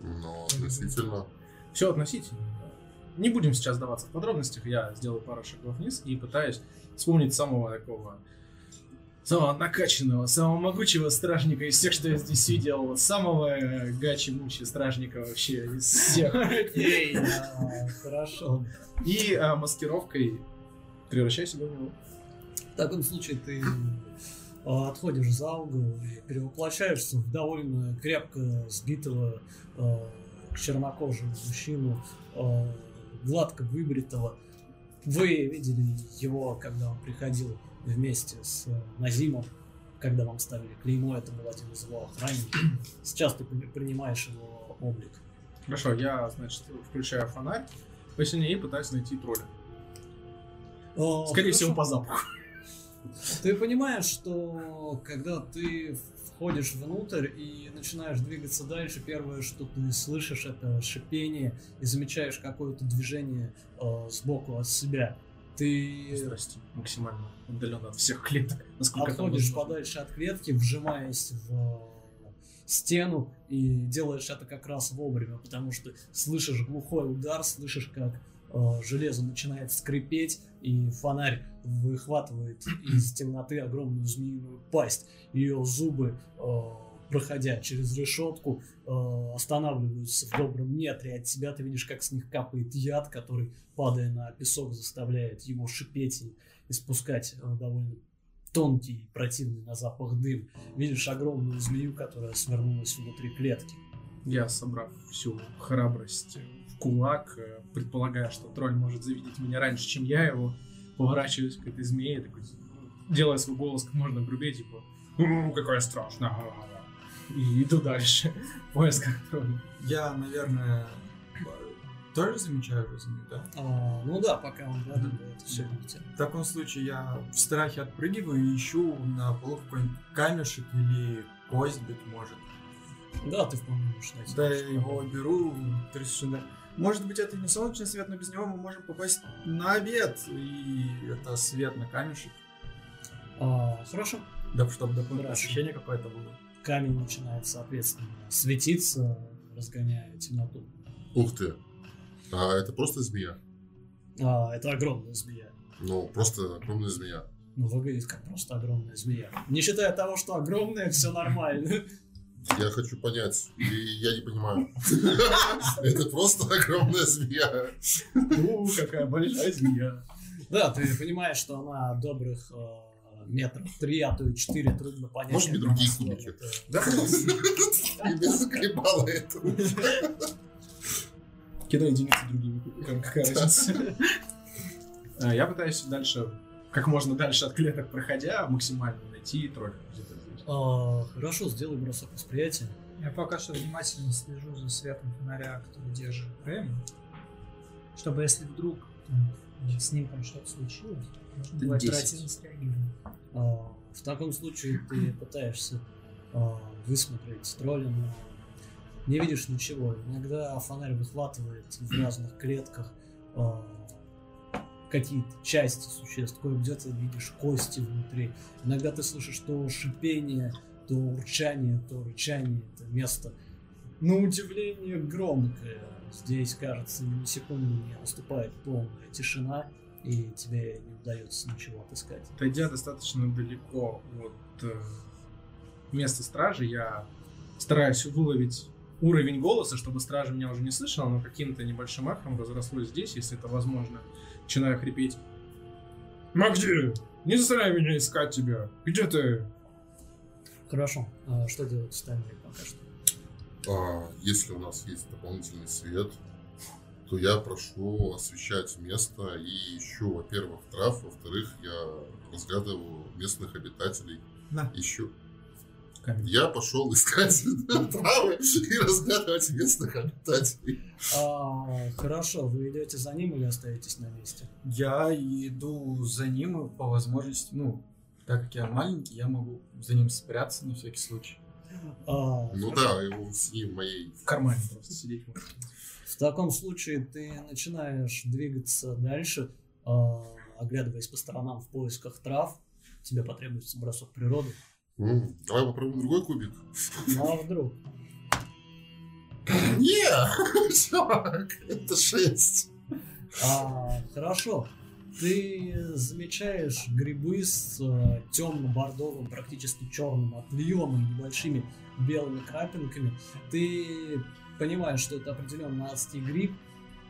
Но относительно... Все относительно. Не будем сейчас даваться в подробностях. Я сделаю пару шагов вниз и пытаюсь вспомнить самого такого самого накачанного, самого могучего стражника из всех, что я здесь видел, самого э, гачи-мучи стражника вообще из всех. Окей, а, хорошо. И а, маскировкой превращаю себя в него. В таком случае ты отходишь за угол и перевоплощаешься в довольно крепко сбитого чернокожего мужчину, гладко выбритого. Вы видели его, когда он приходил вместе с а, Назимом, когда вам ставили клеймо, это был один из его охранников. Сейчас ты при- принимаешь его облик. Хорошо, я, значит, включаю фонарь посильнее и пытаюсь найти тролля. А, Скорее хорошо. всего, по запаху. Ты понимаешь, что когда ты входишь внутрь и начинаешь двигаться дальше, первое, что ты слышишь, это шипение и замечаешь какое-то движение э, сбоку от себя. Ты Здрасте. Максимально отдаленно от всех клеток. Насколько отходишь подальше от клетки, вжимаясь в э, стену и делаешь это как раз вовремя, потому что слышишь глухой удар, слышишь, как э, железо начинает скрипеть, и фонарь выхватывает из темноты огромную змеиную пасть. Ее зубы, э, проходя через решетку, э, останавливаются в добром метре от тебя. Ты видишь, как с них капает яд, который, падая на песок, заставляет его шипеть и испускать э, довольно тонкий, противный на запах дым. Видишь огромную змею, которая свернулась внутри клетки. Я, собрав всю храбрость в кулак, э, предполагая, что тролль может завидеть меня раньше, чем я его, поворачиваюсь к этой змее, такой, делая свой голос как можно грубее, типа «У, какая страшная!» И иду дальше в поисках тролля. Я, наверное, тоже замечаю змею, да? А, ну да, пока он рядом, вы это все видите. В таком случае я в страхе отпрыгиваю и ищу на полу какой-нибудь камешек или кость, быть может. Да, ты вполне можешь найти. Да, я его беру, трясу на- Может быть, это не солнечный свет, но без него мы можем попасть на обед. И это свет на камешек. А, хорошо. Да, чтобы дополнительное освещение какое-то было. Камень начинает, соответственно, светиться, разгоняя темноту. Ух ты. А это просто змея? А, это огромная змея. Ну, просто огромная змея. Ну, выглядит как просто огромная змея. Не считая того, что огромная, все нормально. Я хочу понять, и я не понимаю. Это просто огромная змея. «У, какая большая змея!» Да, ты понимаешь, что она добрых э, метров три, а то и четыре, трудно понять. Может быть, другие кубики? Это- Да, И без заколебало это. кидай единицы другими кубиками, какая разница. А, Я пытаюсь дальше, как можно дальше от клеток проходя, максимально найти тролля где-то здесь. А, хорошо, сделай бросок восприятия. Я пока что внимательно слежу за светом фонаря, который держит Рэм. Чтобы если вдруг с ним там что-то случилось, можно Это было 10. оперативно среагировать. А, в таком случае ты пытаешься а, высмотреть тролля, но не видишь ничего. Иногда фонарь выхватывает в разных клетках а, какие-то части существ, кое-где ты видишь кости внутри. Иногда ты слышишь то шипение, то урчание, то рычание. Это место, на удивление, громкое. Здесь, кажется, ни на секунду не наступает полная тишина, и тебе не удается ничего отыскать. Отойдя достаточно далеко от э, места стражи, я стараюсь выловить уровень голоса, чтобы стража меня уже не слышала, но каким-то небольшим эхом разрослось здесь, если это возможно. Начинаю хрипеть. Магди, не заставляй меня искать тебя. Где ты? Хорошо. А что делать остальные пока что? А, если у нас есть дополнительный свет, то я прошу освещать место и ищу, во-первых, трав, во-вторых, я разглядываю местных обитателей. На. Ищу. Камень. Я пошел искать травы и разглядывать местных обитателей. А, хорошо, вы идете за ним или остаетесь на месте? Я иду за ним и по возможности, ну, так как я маленький, я могу за ним спрятаться на всякий случай. А, Ну да, его с ним моей. В кармане просто сидеть. В таком случае ты начинаешь двигаться дальше, а, оглядываясь по сторонам в поисках трав. Тебе потребуется бросок природы. Давай попробуем другой кубик. Ну а вдруг? Не, чувак, это шесть. А, хорошо. Ты замечаешь грибы с э, темно-бордовым, практически черным отливом и небольшими белыми крапинками. Ты понимаешь, что это определенно адский гриб.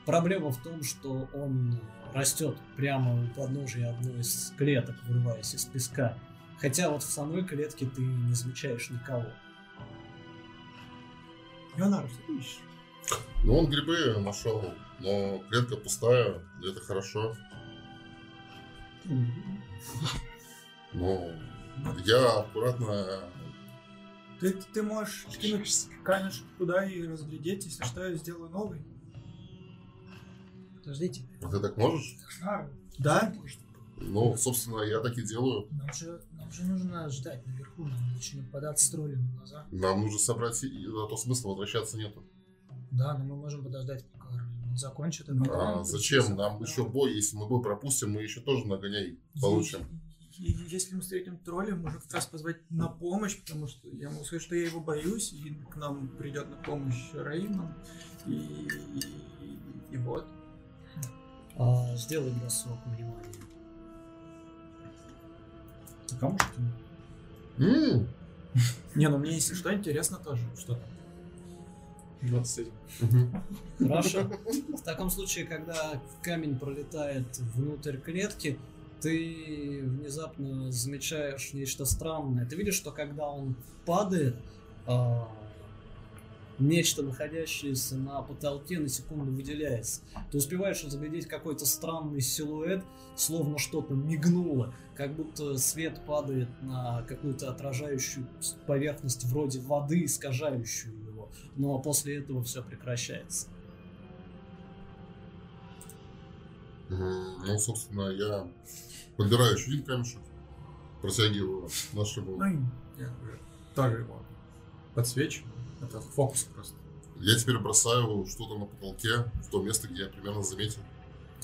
Проблема в том, что он растет прямо у подножия одной из клеток, вырываясь из песка. Хотя вот в самой клетке ты не замечаешь никого. Леонард, что ты ищешь? Ну, он грибы нашел, но клетка пустая, и это хорошо. Ну, я аккуратно... Ты, ты можешь кинуть камешек туда и разглядеть, если что, я сделаю новый. Подождите. А Ты так можешь? А, Да? Ну, собственно, я так и делаю. нам же, нам же нужно ждать наверху, нам начнет податься тролли на глаза. Нам нужно собрать, и- а то смысла возвращаться нету. Да, но мы можем подождать, пока он закончит. А прийти зачем? Нам еще бой, если мы бой пропустим, мы еще тоже нагоняй получим. Если мы встретим тролля, можем как раз позвать на помощь, потому что я могу сказать, что я его боюсь, и к нам придет на помощь Реймон. И, и, и вот. А, сделай бросок внимания. Кому что Не, ну мне если что интересно тоже. Что там? 27. мгм. Хорошо. В таком случае, когда камень пролетает внутрь клетки, ты внезапно замечаешь нечто странное. Ты видишь, что когда он падает, а, нечто, находящееся на потолке, на секунду выделяется. Ты успеваешь разглядеть какой-то странный силуэт, словно что-то мигнуло, как будто свет падает на какую-то отражающую поверхность вроде воды, искажающую его. Но после этого все прекращается. Ну, собственно, я подбираю еще один камешек, протягиваю нашему. Ну, я тоже его подсвечиваю. Это фокус просто. Я теперь бросаю что-то на потолке в то место, где я примерно заметил.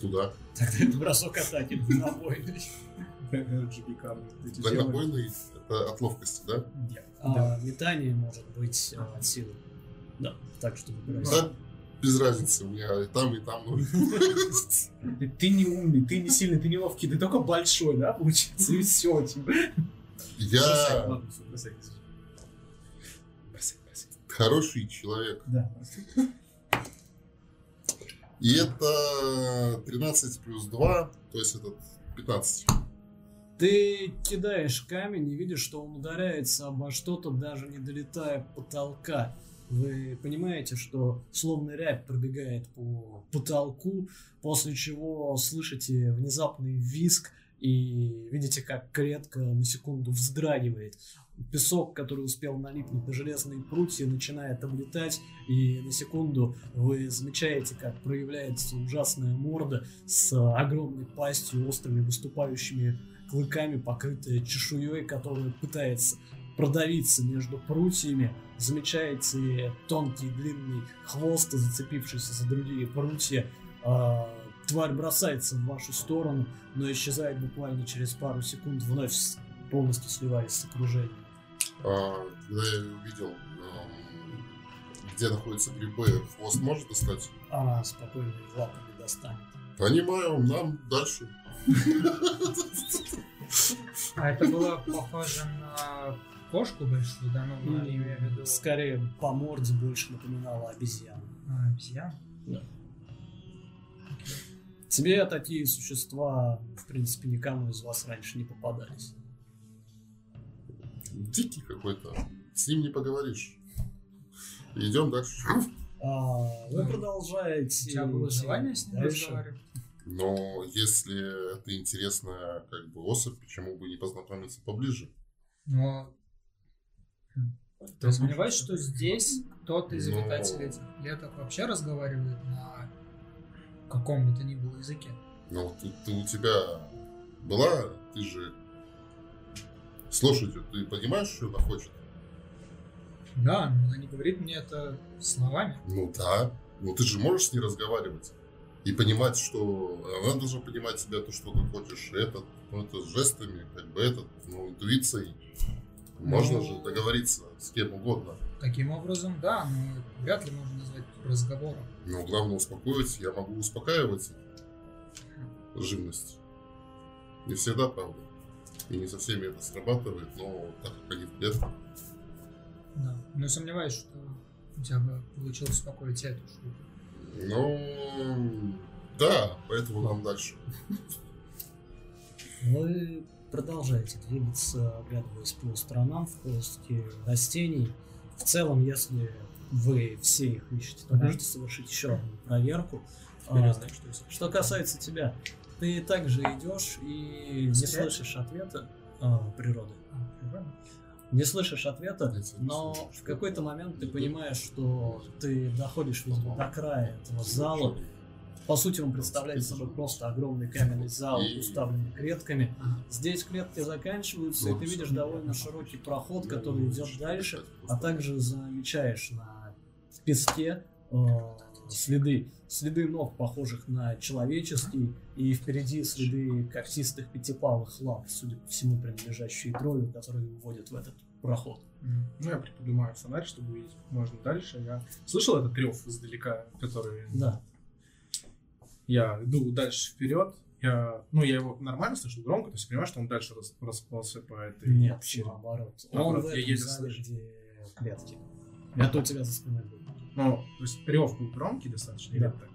Туда. Тогда это бросок атаки дальнобойный. RGB камни. эти Дальнобойный это от ловкости, да? делают. А метание может быть а, от силы. Да, так что выбирайся. Да, без разницы, у меня и там, и там. ну. Ты- не умный, ты не сильный, ты не ловкий, ты только большой, да, получается? И все, типа. Я хороший человек. Да. И это 13 плюс 2, то есть это 15. Ты кидаешь камень и видишь, что он ударяется обо что-то, даже не долетая потолка. Вы понимаете, что словно рябь пробегает по потолку, после чего слышите внезапный визг и видите, как клетка на секунду вздрагивает. Песок, который успел налипнуть на железные прутья, начинает облетать, и на секунду вы замечаете, как проявляется ужасная морда с огромной пастью, острыми выступающими клыками, покрытая чешуей, которая пытается продавиться между прутьями. Замечаете тонкий длинный хвост, зацепившийся за другие прутья. А, тварь бросается в вашу сторону, но исчезает буквально через пару секунд, вновь полностью сливаясь с окружением. А, когда я увидел, где находятся грибы, хвост может достать? Она спокойно лапами достанет. Понимаю, нам дальше. А это было похоже на кошку большую, да, ну, М, я имею в виду... Скорее, по морде больше напоминала обезьяну. А, обезьян? Тебе такие существа, в принципе, никому из вас раньше не попадались. Дикий какой-то. С ним не поговоришь. Идем дальше. А, вы Ну, продолжаете... У тебя было желание с ним разговаривать? Но если это интересная как бы особь, почему бы не познакомиться поближе? Но... Ты сомневаешься, что здесь кто-то из Но- обитателей этих клеток вообще разговаривает на каком бы то ни было языке? Ну, ты, ты у тебя была, ты же с лошадью, ты понимаешь, что она хочет? Да, но она не говорит мне это словами. Ну да. Ну ты же можешь с ней разговаривать и понимать, что она должна понимать тебя, то, что ты хочешь. Этот, ну это с жестами, как бы этот, ну интуицией. Можно Ну. же договориться с кем угодно. Таким образом, да, но вряд ли можно назвать разговором. Но главное успокоить. Я могу успокаивать живность. Не всегда, правда. И не со всеми это срабатывает, но так как они в клетках. Да. Но сомневаюсь, что у тебя бы получилось успокоить эту штуку. Ну, да, поэтому нам дальше. Вы продолжаете двигаться, оглядываясь по сторонам в поиске растений. В целом, если вы все их ищете, то можете совершить еще одну проверку. Теперь А, знаю, что. Что касается тебя, ты также идешь и не слышишь ответа а, природы. Не слышишь ответа, но в какой-то момент ты понимаешь, что ты доходишь до края этого зала. По сути, он представляет собой просто огромный каменный зал, уставленный клетками. Здесь клетки заканчиваются, и ты видишь довольно широкий проход, который идет дальше, а также замечаешь на песке э, следы, следы ног, похожих на человеческие, и впереди следы когтистых пятипалых лап, судя по всему, принадлежащие троллю, которые вводят в этот проход. Ну, я приподнимаю фонарь, чтобы увидеть, можно дальше. Я слышал этот рев издалека, который... Да. Я иду дальше вперед. Я, ну, я его нормально слышу, громко, то есть я понимаю, что он дальше рас- расползся по этой Нет, пещере. наоборот. Наоборот, Он в я этом еле зале, где клетки. Это у тебя за спиной будет. Ну, то есть рев был громкий достаточно, или Да. так?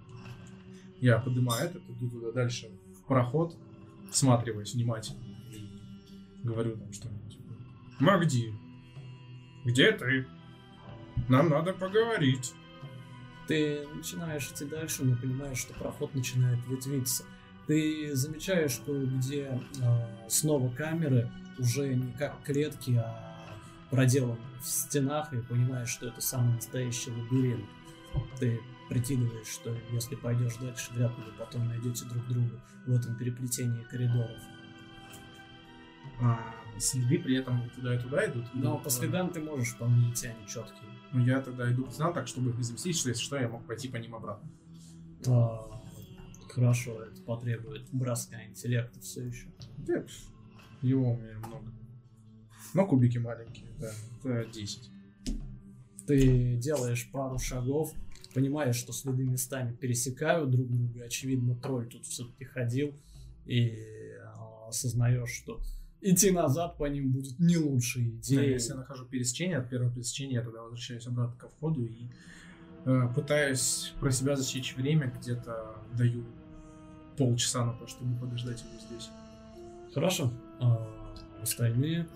Я поднимаю этот, иду туда дальше, в проход, всматриваясь внимательно, и говорю там что-нибудь. типа, Магди, где ты? Нам надо поговорить. Ты начинаешь идти дальше, но понимаешь, что проход начинает ветвиться. Ты замечаешь, что где э, снова камеры, уже не как клетки, а проделаны в стенах, и понимаешь, что это самый настоящий лабиринт. Ты прикидываешь, что если пойдешь дальше, вряд ли вы потом найдете друг друга в этом переплетении коридоров. А, следы при этом туда и туда идут. Но Ну, по следам ты можешь вполне идти, они четкие. Ну, я тогда иду по следам так, чтобы их заместить, что если что, я мог пойти по ним обратно. А, хорошо, это потребует броска интеллекта все еще. Пф, его у меня много. Но кубики маленькие, да, это 10. Ты делаешь пару шагов, понимаешь, что следы местами пересекают друг друга. Очевидно, тролль тут все-таки ходил. И а, осознаешь, что идти назад по ним будет не лучшей Да, идеей. если я нахожу пересечение, от первого пересечения я тогда возвращаюсь обратно ко входу и э, пытаюсь про себя засечь время, где-то даю полчаса на то, чтобы подождать его здесь. Хорошо. А, остальные.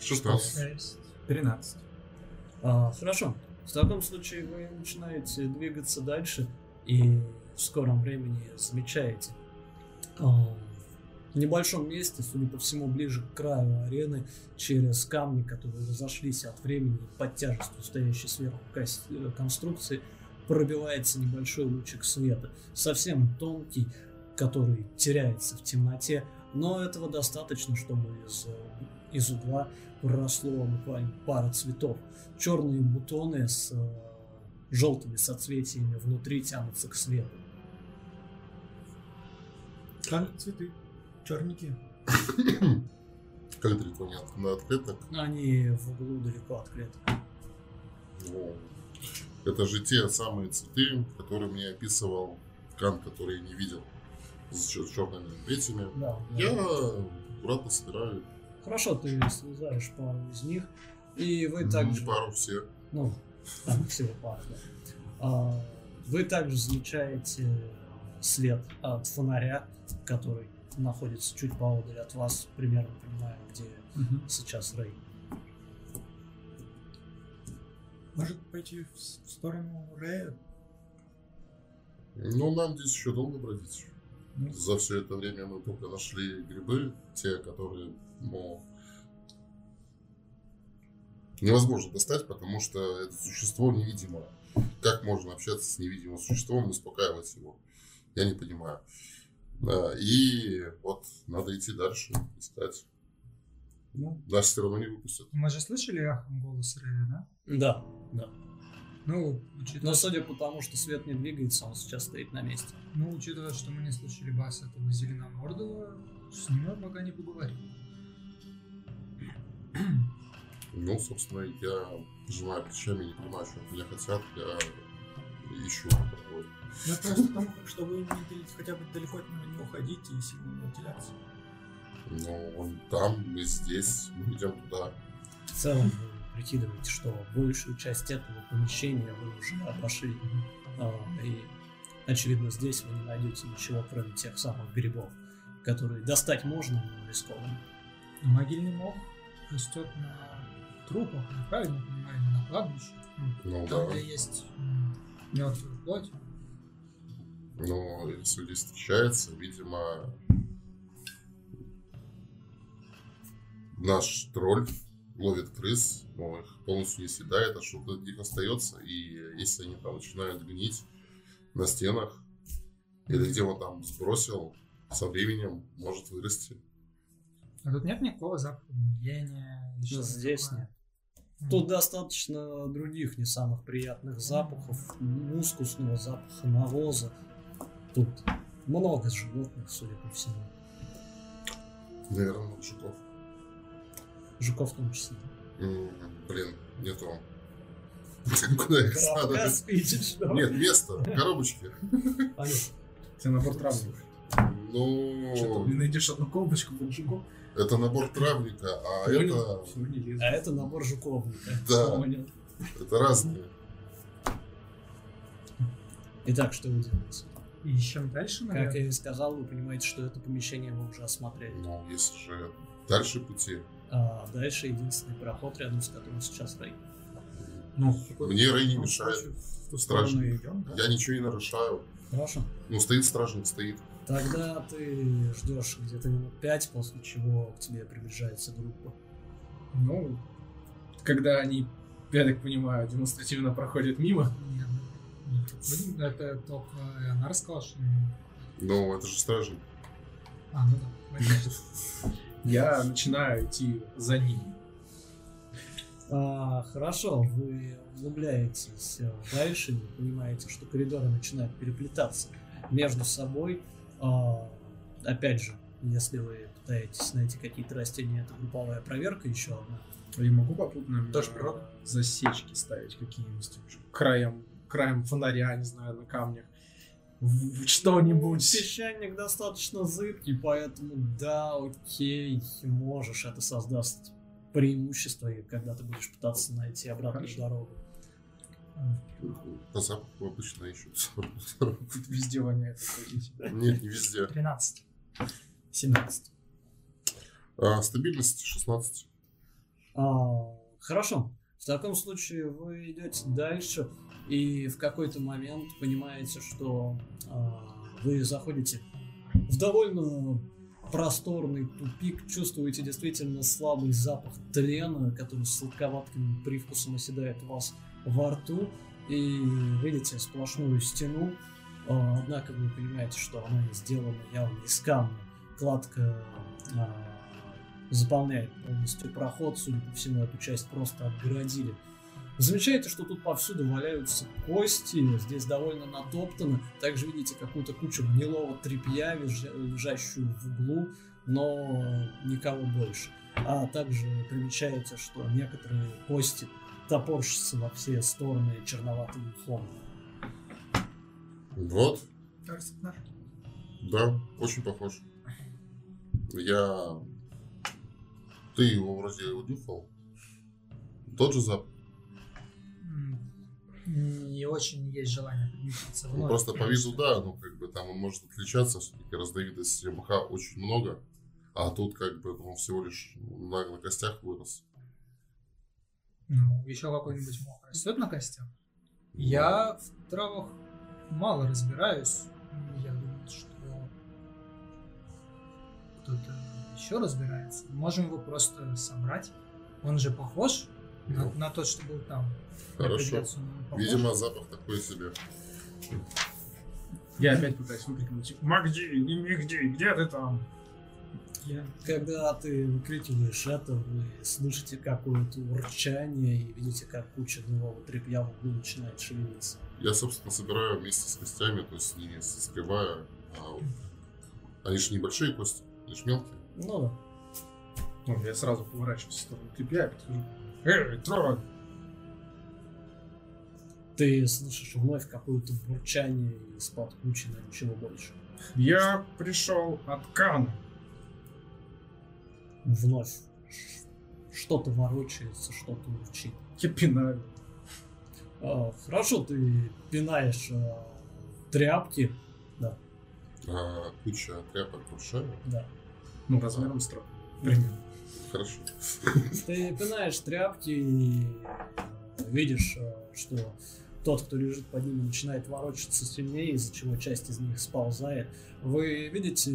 16. Шесть. 13. А, хорошо. В таком случае вы начинаете двигаться дальше и в скором времени замечаете а, небольшом месте, судя по всему, ближе к краю арены, через камни, которые разошлись от времени под тяжестью стоящей сверху э, конструкции, пробивается небольшой лучик света, совсем тонкий, который теряется в темноте, но этого достаточно, чтобы из, э, из угла проросло буквально пара цветов. Черные бутоны с э, желтыми соцветиями внутри тянутся к свету. Как цветы. Черники. Как далеко не от, на отклеток? Они в углу далеко от клеток. Ну, это же те самые цветы, которые мне описывал Кан, который я не видел. С чер- черными этими. Да, да. Я аккуратно собираю Хорошо, ты срезаешь пару из них, и вы Ну, также... пару все. Ну, там всего пара, да. А, Вы также замечаете свет от фонаря, который находится чуть поодаль от вас, примерно понимая, где сейчас Рэй. Может пойти в сторону Рэя? Ну, нам здесь еще долго бродить. Ну. За все это время мы только нашли грибы, те, которые, ну, невозможно достать, потому что это существо невидимое. Как можно общаться с невидимым существом и успокаивать его? Я не понимаю. Да, и вот надо идти дальше, искать. Ну. Нас все равно не выпустят. Мы же слышали эхом голос Рэя, да? Да, да. Ну, учитывая, Но судя по тому, что свет не двигается, он сейчас стоит на месте. ну, учитывая, что мы не слышали бас этого зеленомордого, с ним мы пока не поговорим. Ну, собственно, я пожимаю плечами, не понимаю, что от меня хотят. Я ищу. Вот. Ну, просто потому, чтобы хотя бы далеко от него не уходить и сильно не уделяться. Ну, он там, мы здесь, мы идем туда. В целом вы прикидываете, что большую часть этого помещения вы уже обошли. А, И, очевидно, здесь вы не найдете ничего, кроме тех самых грибов, которые достать можно, но рискованно. Но могильный мох растет на трупах, правильно понимаю, на кладбище. Ну, Там, да. где есть мертвая плоть. Но если здесь встречается, видимо, наш тролль ловит крыс, но их полностью не съедает, а что-то от них остается. И если они там начинают гнить на стенах, или где он там сбросил, со временем может вырасти. А тут нет никакого запаха гниения. или что-то Здесь такое? нет. Тут достаточно других не самых приятных запахов, мускусного запаха навоза. Тут много животных, судя по всему. Наверное, мужиков. Жуков в том числе. М, Блин, нету. Куда их Коробка? Нет, место, коробочки. Алло. Тебе набор. Что Ну, ты не найдешь одну колбочку бомжиков? Это набор травника, а это. А это набор жуковника. Да. Понял. это разные. Итак, что вы делаете? И ищем дальше, Как наверное. я и сказал, вы понимаете, что это помещение вы уже осмотрели. Ну, есть же дальше пути. А дальше единственный проход, рядом с которым сейчас Рэй. Ну, Мне Рэй не мешает. Стражник. идем, да? Я ничего не нарушаю. Хорошо. Ну, стоит стражник, стоит. Тогда ты ждешь где-то минут пять, после чего к тебе приближается группа. Ну, когда они, я так понимаю, демонстративно проходят мимо, Нет, нет. Ну, Это только Ионар сказал, что... Ну, это же стражник. А, ну да. я начинаю идти за ними. А, хорошо, вы углубляетесь э, дальше, вы понимаете, что коридоры начинают переплетаться между собой. А, опять же, если вы пытаетесь найти какие-то растения, это групповая проверка еще одна. Я могу попутно Тоже э, природа. засечки ставить какие-нибудь краем, краем фонаря, не знаю, на камнях. В- Что-нибудь. Песчаник достаточно зыбкий, поэтому да, окей, можешь, это создаст преимущество, когда ты будешь пытаться найти обратную Хорошо. дорогу. По запаху обычно ищут. Везде воняет. Нет, не везде. 13. 17. А, стабильность 16. А, хорошо. В таком случае вы идете дальше и в какой-то момент понимаете, что а, вы заходите в довольно просторный тупик, чувствуете действительно слабый запах тлена, который с сладковатым привкусом оседает вас во рту, и видите сплошную стену, а, однако вы понимаете, что она сделана явно из камня. Кладка а, заполняет полностью проход, судя по всему, эту часть просто отгородили. Замечаете, что тут повсюду валяются кости, здесь довольно натоптано. Также видите какую-то кучу гнилого тряпья, лежа- лежащую в углу, но никого больше. А также примечаете, что некоторые кости топорщатся во все стороны черноватым мхом. Вот, да, очень похож. Я Ты его вроде нюхал. Тот же запах. Не очень есть желание принюхаться Ну, просто по виду, да, ну, как бы там он может отличаться, все-таки разновидностей мха очень много, а тут, как бы, он всего лишь на, на костях вырос. Ну, еще какой-нибудь мох растет на костях. Я в травах мало разбираюсь. Я думаю, что кто-то еще разбирается. Можем его просто собрать. Он же похож на, Ну. на тот, что был там. Хорошо. Видимо, запах такой себе. Я опять пытаюсь выкрикнуть. Магди, не Мигди, где ты там? Я- Когда ты выкрикиваешь это, вы слышите какое-то урчание и видите, как куча нового тряпья в углу начинает шевелиться. Я, собственно, собираю вместе с костями, то есть не скрываю. А вот. Они же небольшие кости, они же мелкие. Ну да. Ну, я сразу поворачиваюсь в сторону тряпья и подхожу. Эй, тролль! Ты слышишь вновь какое-то бурчание из-под кучи, но ничего больше. Я пришел от Кана. Вновь что-то ворочается, что-то урчит. Я пинаю. А, хорошо, ты пинаешь а, тряпки, А куча тряпок большая. да. Ну, размером с тролль. Примерно. Хорошо. Ты пинаешь тряпки и видишь, э, что тот, кто лежит под ними, начинает ворочаться сильнее, из-за чего часть из них сползает. Вы видите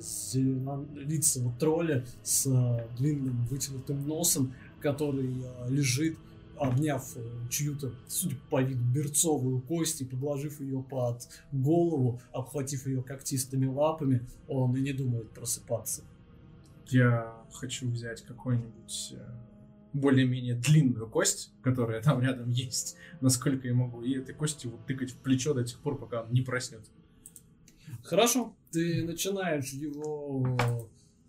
зеленолицего тролля с э, длинным вытянутым носом, который э, лежит, обняв э, чью-то, судя по виду, берцовую кость и подложив ее под голову, обхватив ее когтистыми лапами, он и не думает просыпаться. Я хочу взять какую-нибудь э, более-менее длинную кость, которая там рядом есть, насколько я могу, и этой костью вот тыкать в плечо до тех пор, пока он не проснется. Хорошо, ты начинаешь его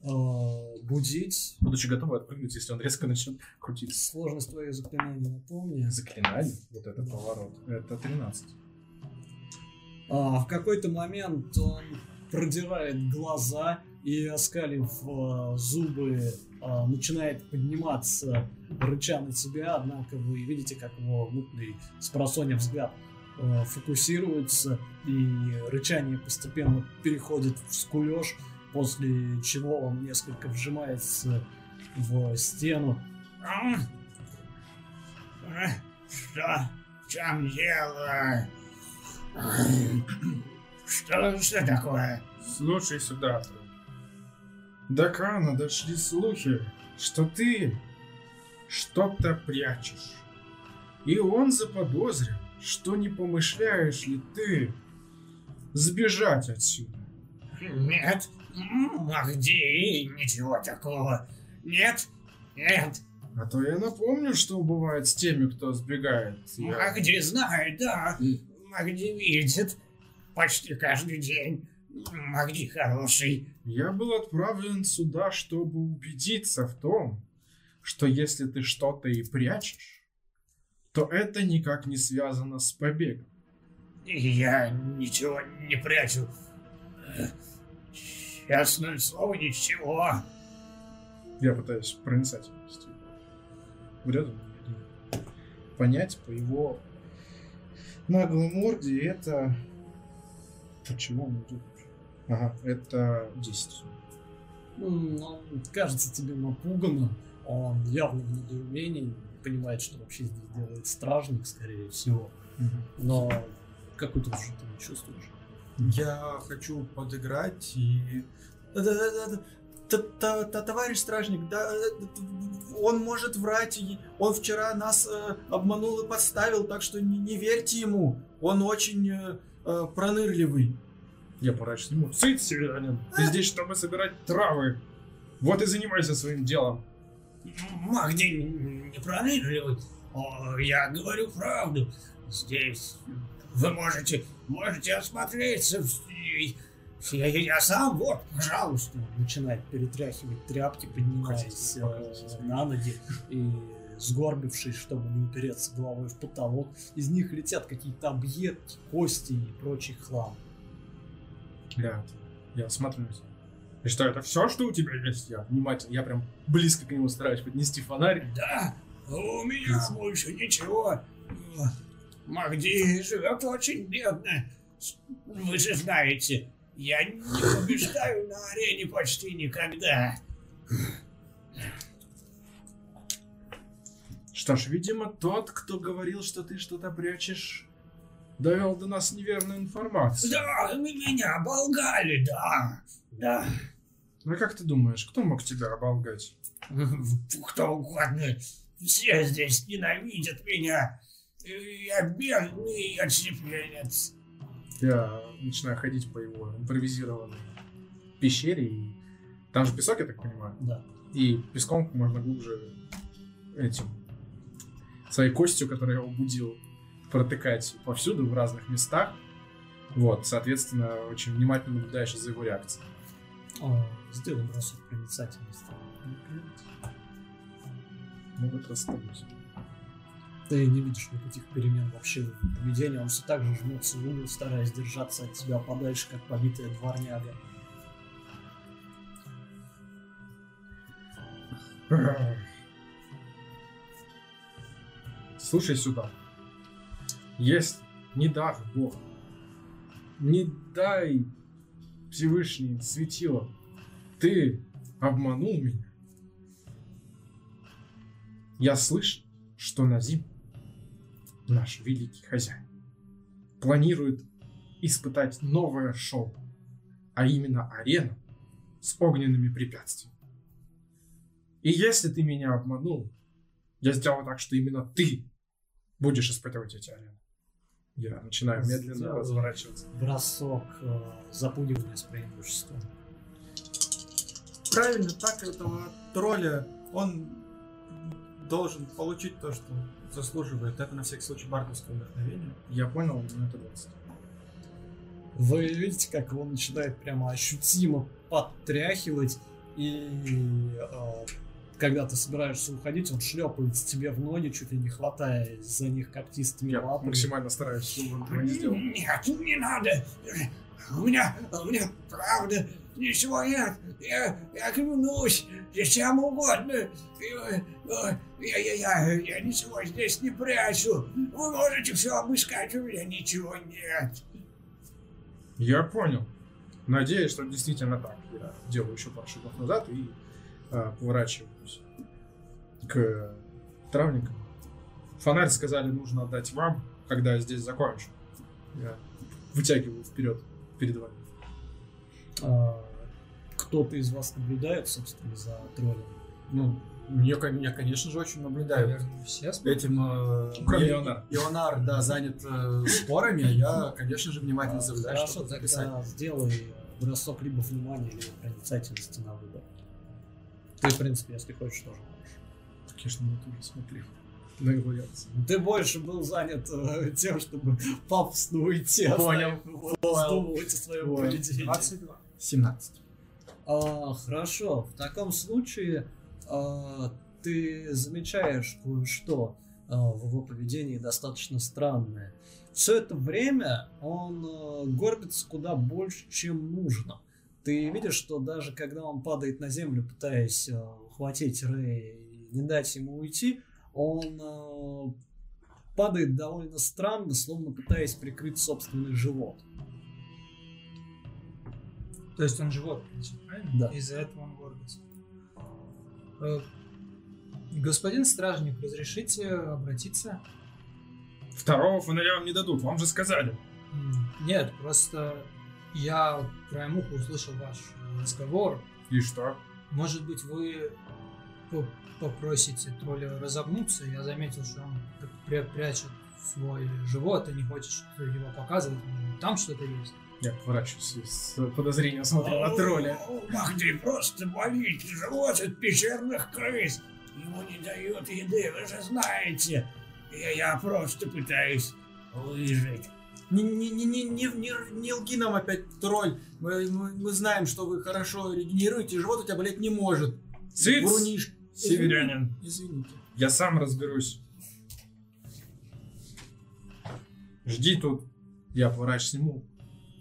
э, будить. Будучи готовы отпрыгнуть, если он резко начнет крутиться. Сложность твоего заклинания напомни. Заклинание, вот это поворот, это 13. А, в какой-то момент он продирает глаза и, оскалив э, зубы, э, начинает подниматься, рыча на тебя, однако вы видите, как его мутный с просонья взгляд э, фокусируется, и рычание постепенно переходит в скулеж, после чего он несколько вжимается в стену. А? А? Что? В чем дело? А? Что, что такое? Слушай сюда. До Кана дошли слухи, что ты что-то прячешь. И он заподозрил, что не помышляешь ли ты сбежать отсюда. Нет. Махди, ничего такого. Нет. Нет. А то я напомню, что бывает с теми, кто сбегает. Я- Махди знает, да. Махди видит. Почти каждый день. Махди хороший. Я был отправлен сюда, чтобы убедиться в том, что если ты что-то и прячешь, то это никак не связано с побегом. Я ничего не прячу. Честное слово, ничего. Я пытаюсь проницательность вряд ли понять по его наглой морде это... Почему он идет? Ага, это 10. М, Он кажется тебе напуганным, он явно в недоумении, не понимает, что вообще здесь делает стражник, скорее всего. Но какую-то уже ты не чувствуешь. Я хочу подыграть и... Товарищ стражник, да, э, он может врать. Он вчера нас э, обманул и подставил, так что не, не верьте ему. Он очень э, э, пронырливый. Я поворачиваюсь к нему. Сыт, северянин! Ты здесь, чтобы собирать травы. Вот и занимайся своим делом. Махди не пронырливый. О, я говорю правду. Здесь вы можете, можете осмотреться. Я, я сам, вот, пожалуйста. Начинает перетряхивать тряпки, поднимаясь э, на ноги и сгорбившись, чтобы не упереться головой в потолок. Из них летят какие-то объедки, кости и прочий хлам. Я, я осматриваюсь. И что, это все, что у тебя есть? Я внимательно, я прям близко к нему стараюсь поднести фонарь. Да, у меня больше ничего. Магди живет очень бедно. Вы же знаете, я не побеждаю на арене почти никогда. Что ж, видимо, тот, кто говорил, что ты что-то прячешь, довел до нас неверную информацию. Да, меня оболгали, да. Да, Ну как ты думаешь, кто мог тебя оболгать? кто угодно. Все здесь ненавидят меня. Я бедный отщепенец. Я начинаю ходить по его импровизированной пещере, и там же песок, я так понимаю. Да. И песком можно глубже этим своей костью, которую я убудил, протыкать повсюду, в разных местах. Вот, соответственно, очень внимательно наблюдаешь за его реакцией. О, сделай бросок проницательности. Могут расстроить. Ты не видишь никаких перемен вообще в поведении. Он все так же жмется в угол, стараясь держаться от тебя подальше, как побитая дворняга. Слушай сюда. Если не дай Бог, не дай Всевышний светило, ты обманул меня. Я слышал, что Назим, наш великий хозяин, планирует испытать новое шоу, а именно арену с огненными препятствиями. И если ты меня обманул, я сделаю так, что именно ты будешь испытывать эти арены. Я начинаю медленно Сделай. разворачиваться. Бросок э, запугивания с преимуществом. Правильно, так этого тролля он должен получить то, что заслуживает. Это на всякий случай бардовское вдохновение. Я понял, но это 20. Вы видите, как его начинает прямо ощутимо подтряхивать, и э, когда ты собираешься уходить, он шлепается тебе в ноги, чуть ли не хватая за них когтистыми Я лапами. максимально стараюсь, чтобы этого не сделал. Нет, не надо. У меня, у меня правда ничего нет. Я, я клянусь, чем угодно. Я, я, я, я ничего здесь не прячу. Вы можете все обыскать, у меня ничего нет. Я понял. Надеюсь, что действительно так. Я делаю еще пару шагов назад и а, поворачиваюсь к травникам. Фонарь сказали, нужно отдать вам, когда я здесь закончу. Я вытягиваю вперед перед вами. А, кто-то из вас наблюдает, собственно, за троллем? Ну, меня, кон- меня, конечно же, очень наблюдают. Наверное, все. Этим э, Кроме я- Ионара. Ионар, да, занят э, спорами, а я, конечно же, внимательно А, наблюдаю, Хорошо, чтобы тогда записать. сделай бросок либо внимания, либо проницательности на выбор. Ты, в принципе, если хочешь, тоже можешь. Конечно, не тоже смотрел на его реакцию. Ты больше был занят э, тем, чтобы пафосно уйти, Понял. вздумывать о своем Понял. поведении. 22. 17. А, хорошо, в таком случае а, ты замечаешь кое-что а, в его поведении достаточно странное. Все это время он а, горбится куда больше, чем нужно. Ты видишь, что даже когда он падает на землю, пытаясь а, ухватить Рэй и не дать ему уйти, он а, падает довольно странно, словно пытаясь прикрыть собственный живот. То есть он живот правильно? Да. Из-за этого он гордится. Э, Господин стражник, разрешите обратиться? Второго фонаря вам не дадут, вам же сказали. Нет, просто я краем уха услышал ваш разговор. И что? Может быть, вы по- попросите тролля разогнуться? Я заметил, что он прячет свой живот и не хочет что- его показывать. Может быть, Там что-то есть. Я поворачиваюсь с подозрением смотрю на тролля. Махди просто болит живот от пещерных крыс. Ему не дают еды, вы же знаете. Я, я просто пытаюсь выжить. Не, не, не, не, не, не, не лги нам опять, тролль. Мы, мы, мы знаем, что вы хорошо регенеруете, живот у тебя болеть не может. Цыц! Врунишь. Северянин. Извините. Я сам разберусь. Жди тут. Я поворачиваюсь к нему.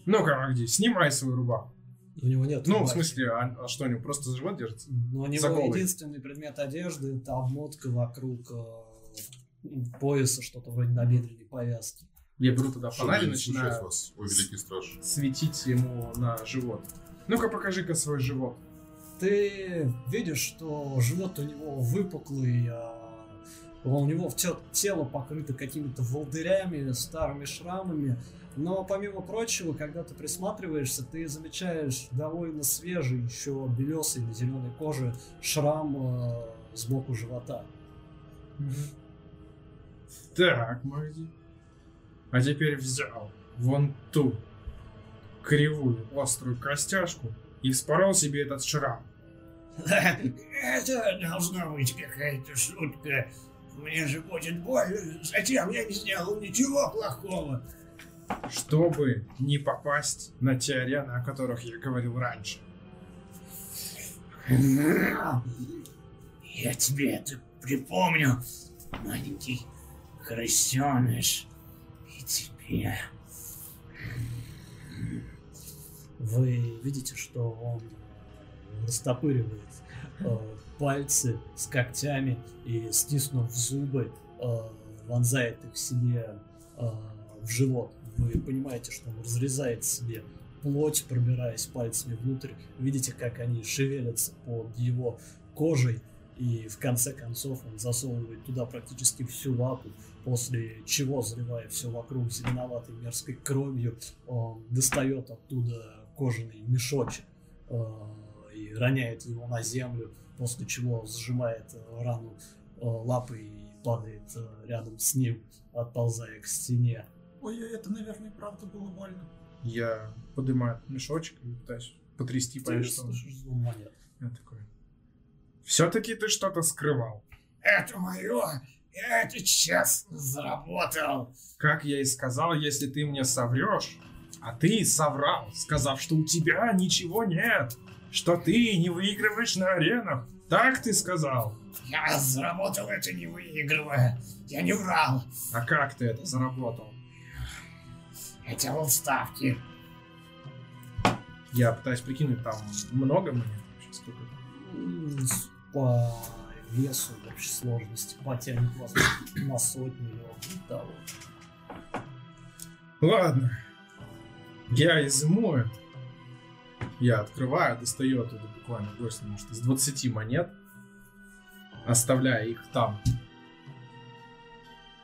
Ну-ка, Магди, снимай свою рубаху. У него нет Ну, в рубахи. смысле, а, а что, у него просто за живот держится? Но у него голой. единственный предмет одежды это обмотка вокруг э, пояса, что-то вроде набедренной повязки. Я беру тогда фонарь и начинаю вас, о великий страж. светить ему на живот. Ну-ка, покажи-ка свой живот. Ты видишь, что живот у него выпуклый, а у него все тело покрыто какими-то волдырями, старыми шрамами. Но помимо прочего, когда ты присматриваешься, ты замечаешь довольно свежий, еще белесый на зеленой коже шрам э, сбоку живота. Так, Магди. А теперь взял вон ту кривую острую костяшку и вспорол себе этот шрам. Это должна быть какая-то шутка. Мне же будет больно. Затем я не сделал ничего плохого. чтобы не попасть на те арены, о которых я говорил раньше. Я тебе это припомню, маленький крысеныш. Тебе. Вы видите, что он растопыривает э, пальцы с когтями и, стиснув зубы, э, вонзает их себе э, в живот. Вы понимаете, что он разрезает себе плоть, пробираясь пальцами внутрь. Видите, как они шевелятся под его кожей. И в конце концов он засовывает туда практически всю лапу, после чего, заливая все вокруг зеленоватой мерзкой кровью, он достает оттуда кожаный мешочек э, и роняет его на землю, после чего сжимает э, рану э, лапой и падает э, рядом с ним, отползая к стене. Ой, это, наверное, правда было больно. Я поднимаю мешочек и пытаюсь потрясти, Ты понять, что звон монет. Я такой. Все-таки ты что-то скрывал. Это мое. Я это честно заработал. Как я и сказал, если ты мне соврешь, а ты соврал, сказав, что у тебя ничего нет, что ты не выигрываешь на аренах. Так ты сказал. Я заработал это не выигрывая. Я не врал. А как ты это заработал? Я делал ставки. Я пытаюсь прикинуть, там много монет вообще, сколько там? Весу в общей сложности потянет вас на сотню или около того. Ладно. Я изыму это. Я открываю, достаю оттуда буквально больше, может, из 20 монет, оставляя их там.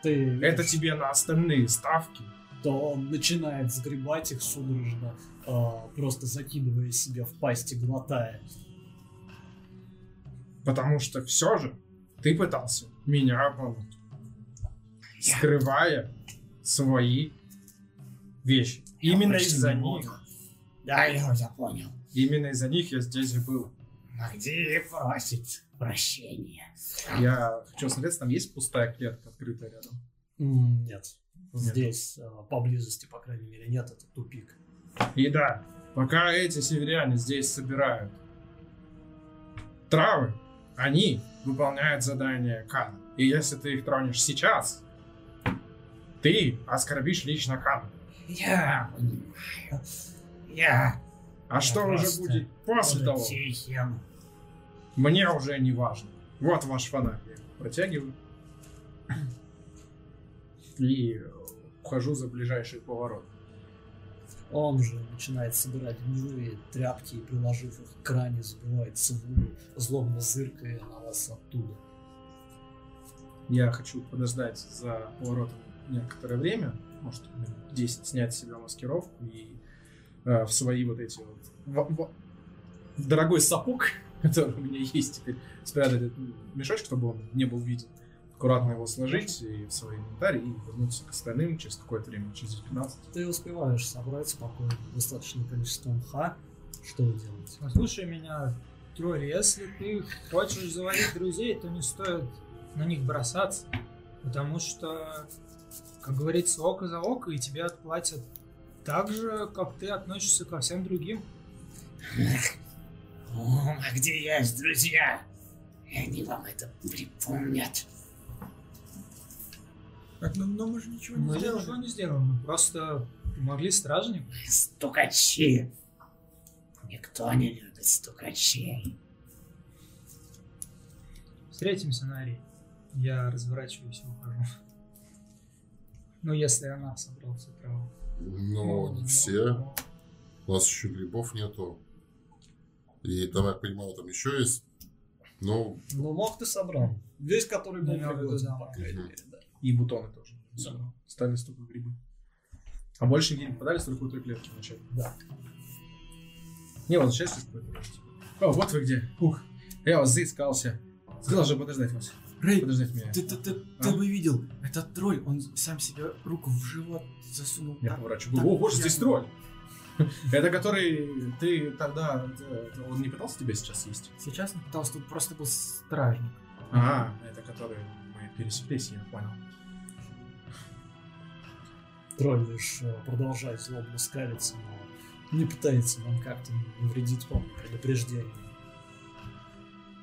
Ты Это видишь, тебе на остальные ставки. то он начинает сгребать их судорожно, а, просто закидывая себе в пасти, глотая. Потому что все же ты пытался меня обмануть. Скрывая свои вещи. Именно больше из-за них. Да, я уже понял. Именно из-за них я здесь и был. А где просить прощения? Я хочу смотреть, там есть пустая клетка открытая рядом. Нет. Здесь, а, поблизости, по крайней мере, нет, это тупик. И да, пока эти северяне здесь собирают травы, они выполняют задание Кана. И если ты их тронешь сейчас, ты оскорбишь лично Кана. Я понимаю. Я А что уже будет после того, тихим. мне уже не важно. Вот ваш фонарь. Я его протягиваю. И ухожу за ближайший поворот. Он же начинает собирать гнилые тряпки и, приложив их к кране, забивается в угол, злобно зыркая на вас оттуда. Я хочу подождать за поворотом некоторое время, может, минут 10, снять с себя маскировку и э, в свои вот эти вот... во- во- в дорогой сапог, который у меня есть теперь, спрятать этот мешочек, чтобы он не был виден. Аккуратно его сложить и в свой инвентарь и вернуться к остальным через какое-то время, через 15. Ты успеваешь собрать спокойно достаточное количество мха. Что вы делаете? Послушай меня, Тролль, если ты хочешь заводить друзей, то не стоит на них бросаться. Потому что, как говорится, око за око, и тебе отплатят так же, как ты относишься ко всем другим. О, а где есть друзья? И они вам это припомнят. Так, ну, но мы же ничего не Мы сделали. ничего не сделали, мы просто помогли стражнику. Стукачи. Никто не любит стукачей. Встретимся на арене. Я разворачиваюсь и ухожу. Ну, если она собрала все траву. Но не все. У нас еще грибов нету. И там, я понимаю, там еще есть. Ну, Ну, мох ты собрал. Весь, который был пригоден, по крайней мере, да. И бутоны тоже. Собрал. Стали столько грибы. А больше нигде не попадались, только у той клетки вначале. Да. Не, возвращайся с какой-то. О, вот вы где. Ух, я вас заискался. Сказал же подождать вас. Рэй, Подождать меня. ты, ты, ты, А? ты бы видел, этот тролль, он сам себе руку в живот засунул. Я поворачиваю. О, боже, здесь тролль. Это который ты тогда... э, Он не пытался тебя сейчас съесть? Сейчас не пытался, тут просто был стражник. А, это который мы пересеклись, я понял. Тролль лишь продолжает злобно скалиться, но не пытается нам как-то навредить, помню, предупреждение.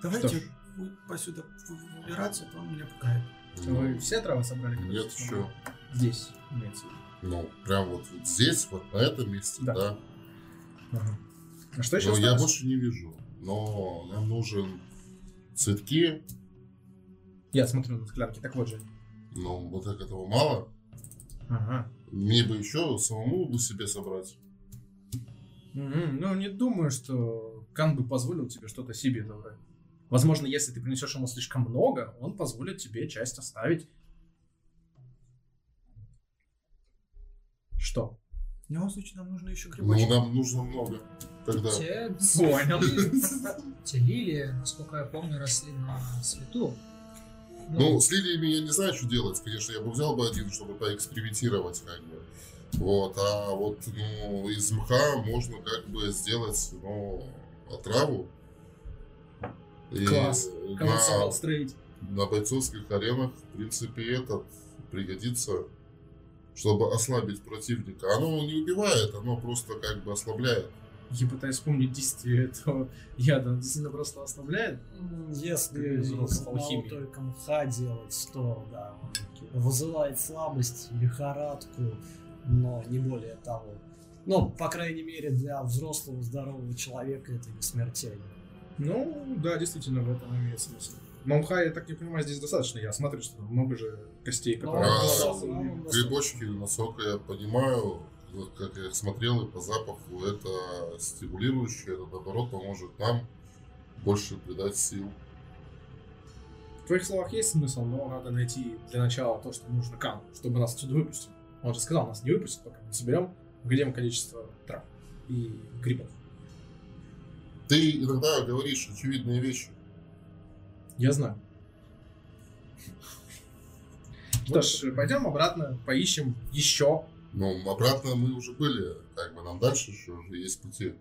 Давайте будет посюда выбираться, то он меня пугает. Вы все травы собрали? нет еще. Здесь, имеется. Ну, прям вот, вот здесь, вот на этом месте, Да. да. Ага. А что еще Но я больше не вижу. Но нам нужен цветки. Я смотрю на склянки, так вот же. Но вот так этого мало. Ага. Мне бы еще самому бы себе собрать. Мгм. Ну, не думаю, что Кан бы позволил тебе что-то себе добрать. Возможно, если ты принесешь ему слишком много, он позволит тебе часть оставить. Что? В любом случае, нам нужно еще Ну, грибочки. нам нужно много. Тогда. Те, Понял. те лилии, насколько я помню, росли на свету. Ну, с лилиями я не знаю, что делать. Конечно, я бы взял бы один, чтобы поэкспериментировать, как бы. Вот, а вот, ну, из мха можно как бы сделать, ну, отраву. И Класс. Кого на, строить? на бойцовских аренах, в принципе, этот пригодится, чтобы ослабить противника. Оно не убивает, оно просто как бы ослабляет. Я пытаюсь вспомнить действие этого яда. Действительно просто ослабляет. Если Из только мха делать, то да, он вызывает слабость, лихорадку, но не более того. Но, по крайней мере, для взрослого здорового человека это не смертельно. Ну, да, действительно, в этом имеет смысл. Но мха, я так не понимаю, здесь достаточно. Я смотрю, что там много же костей, Но которые... Грибочки, насколько я понимаю, вот как я смотрел и по запаху, это стимулирующее, это наоборот поможет нам больше придать сил. В твоих словах есть смысл, но надо найти для начала то, что нужно Кану, чтобы нас отсюда выпустил. Он же сказал, нас не выпустят, пока мы соберем определенное количество трав и грибов. Ты иногда говоришь очевидные вещи. Я знаю. Что ж, пойдем обратно, поищем еще. Но обратно мы уже были, как бы нам дальше еще уже есть пути.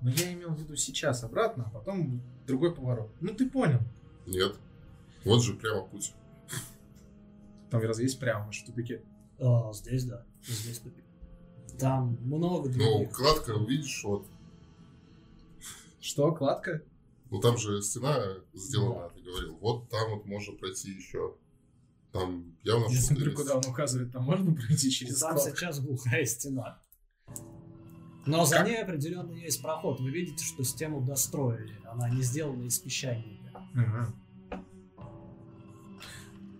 Но я имел в виду сейчас обратно, а потом другой поворот. Ну ты понял. Нет. Вот же прямо путь. Там разве есть прямо в тупике? А, здесь, да. Здесь тупик. Там много Ну, других. кладка, увидишь, вот. Что, кладка? Ну там же стена сделана, ты говорил. Вот там вот можно пройти еще. Там явно Я смотрю, куда он указывает, там можно пройти через Там сейчас глухая стена. Но за ней определенно есть проход. Вы видите, что стену достроили. Она не сделана из песчаника. Ага.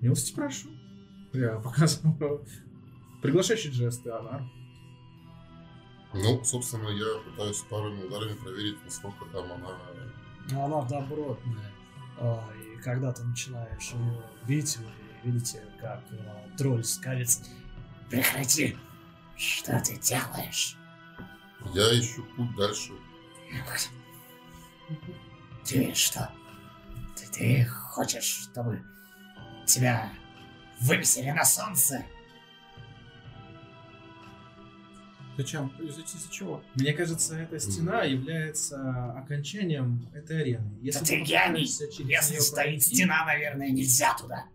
Милости прошу. Я показываю приглашающий жесты, Анар. Ну, собственно, я пытаюсь парами ударами проверить, насколько там она... Она добротная. А, И когда ты начинаешь ее бить, вы видите, как а, тролль скалится. Прекрати. Что ты делаешь? Я ищу путь дальше. Ты что? Ты, ты хочешь, чтобы тебя вывесили на солнце? Зачем? Из-за из-за чего? Мне кажется, эта стена является окончанием этой арены. Да ты гений. Если стоит пройти, стена, наверное, нельзя туда.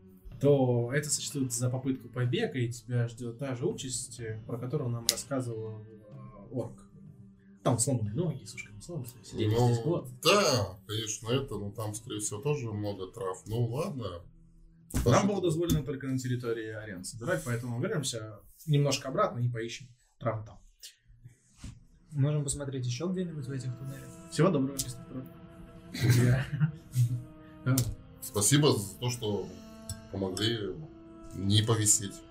То это сочтут за попытку побега, и тебя ждет та же участь, э, про которую нам рассказывал э, орк. Там сломанные ноги, сушка солнце, сидели Ну, здесь год. да, конечно, это, но там, скорее всего, тоже много трав. Ну, ладно. Нам Пошли. было дозволено только на территории арены собирать, поэтому вернемся немножко обратно и поищем травы там. Можем посмотреть еще где-нибудь в этих туннелях. Всего доброго, мистер. Спасибо за то, что помогли не повисеть.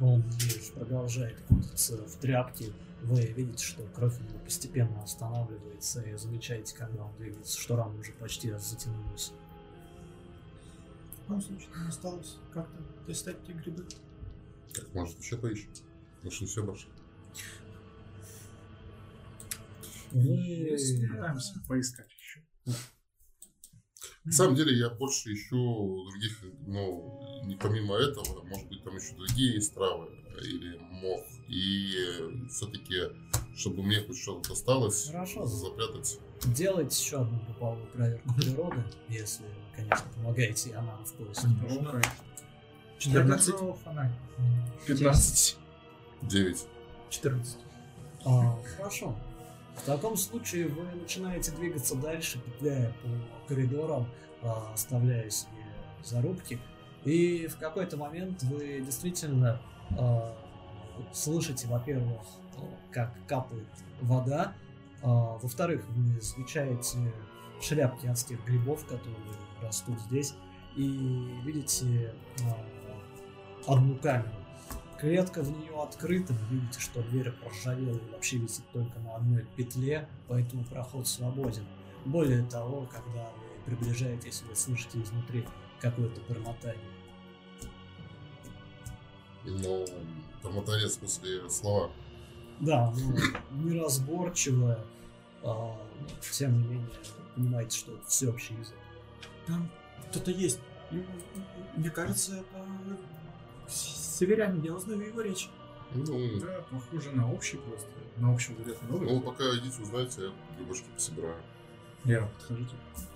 Он лишь продолжает кутаться в тряпке. Вы видите, что кровь у него постепенно останавливается, и замечаете, когда он двигается, что рана уже почти затянулась. В любом случае, нам осталось как-то достать те грибы. Так, может, еще поищем? Может, не все больше. Вы Пытаемся поискать. На самом деле, я больше ищу других, ну, не помимо этого, может быть, там еще другие есть травы или мох. И все-таки, чтобы мне хоть что-то осталось, Хорошо. запрятать. делаете еще одну групповую проверку природы, если, конечно, помогаете Ионану в поиске. Ну, 14. Я держу фонарь. 15. 9. 14. А, хорошо. В таком случае вы начинаете двигаться дальше, петляя по коридорам, а, оставляя себе зарубки. И в какой-то момент вы действительно а, слышите, во-первых, как капает вода, а, во-вторых, вы замечаете шляпки адских грибов, которые растут здесь, и видите одну камеру. Клетка в нее открыта, вы видите, что дверь проржавела и вообще висит только на одной петле, поэтому проход свободен. Более того, когда вы приближаетесь, вы слышите изнутри какое-то бормотание. Ну, бормотание, в смысле, слова. Да, ну, неразборчивое, а, тем не менее, понимаете, что это всеобщий язык. Там кто-то есть. И, Мне кажется, это северянин. Я узнаю его речь. Ну, Да, похоже на общий просто. На общем говорят много. ну, пока идите, узнаете, я грибочки пособираю. Я подхожу.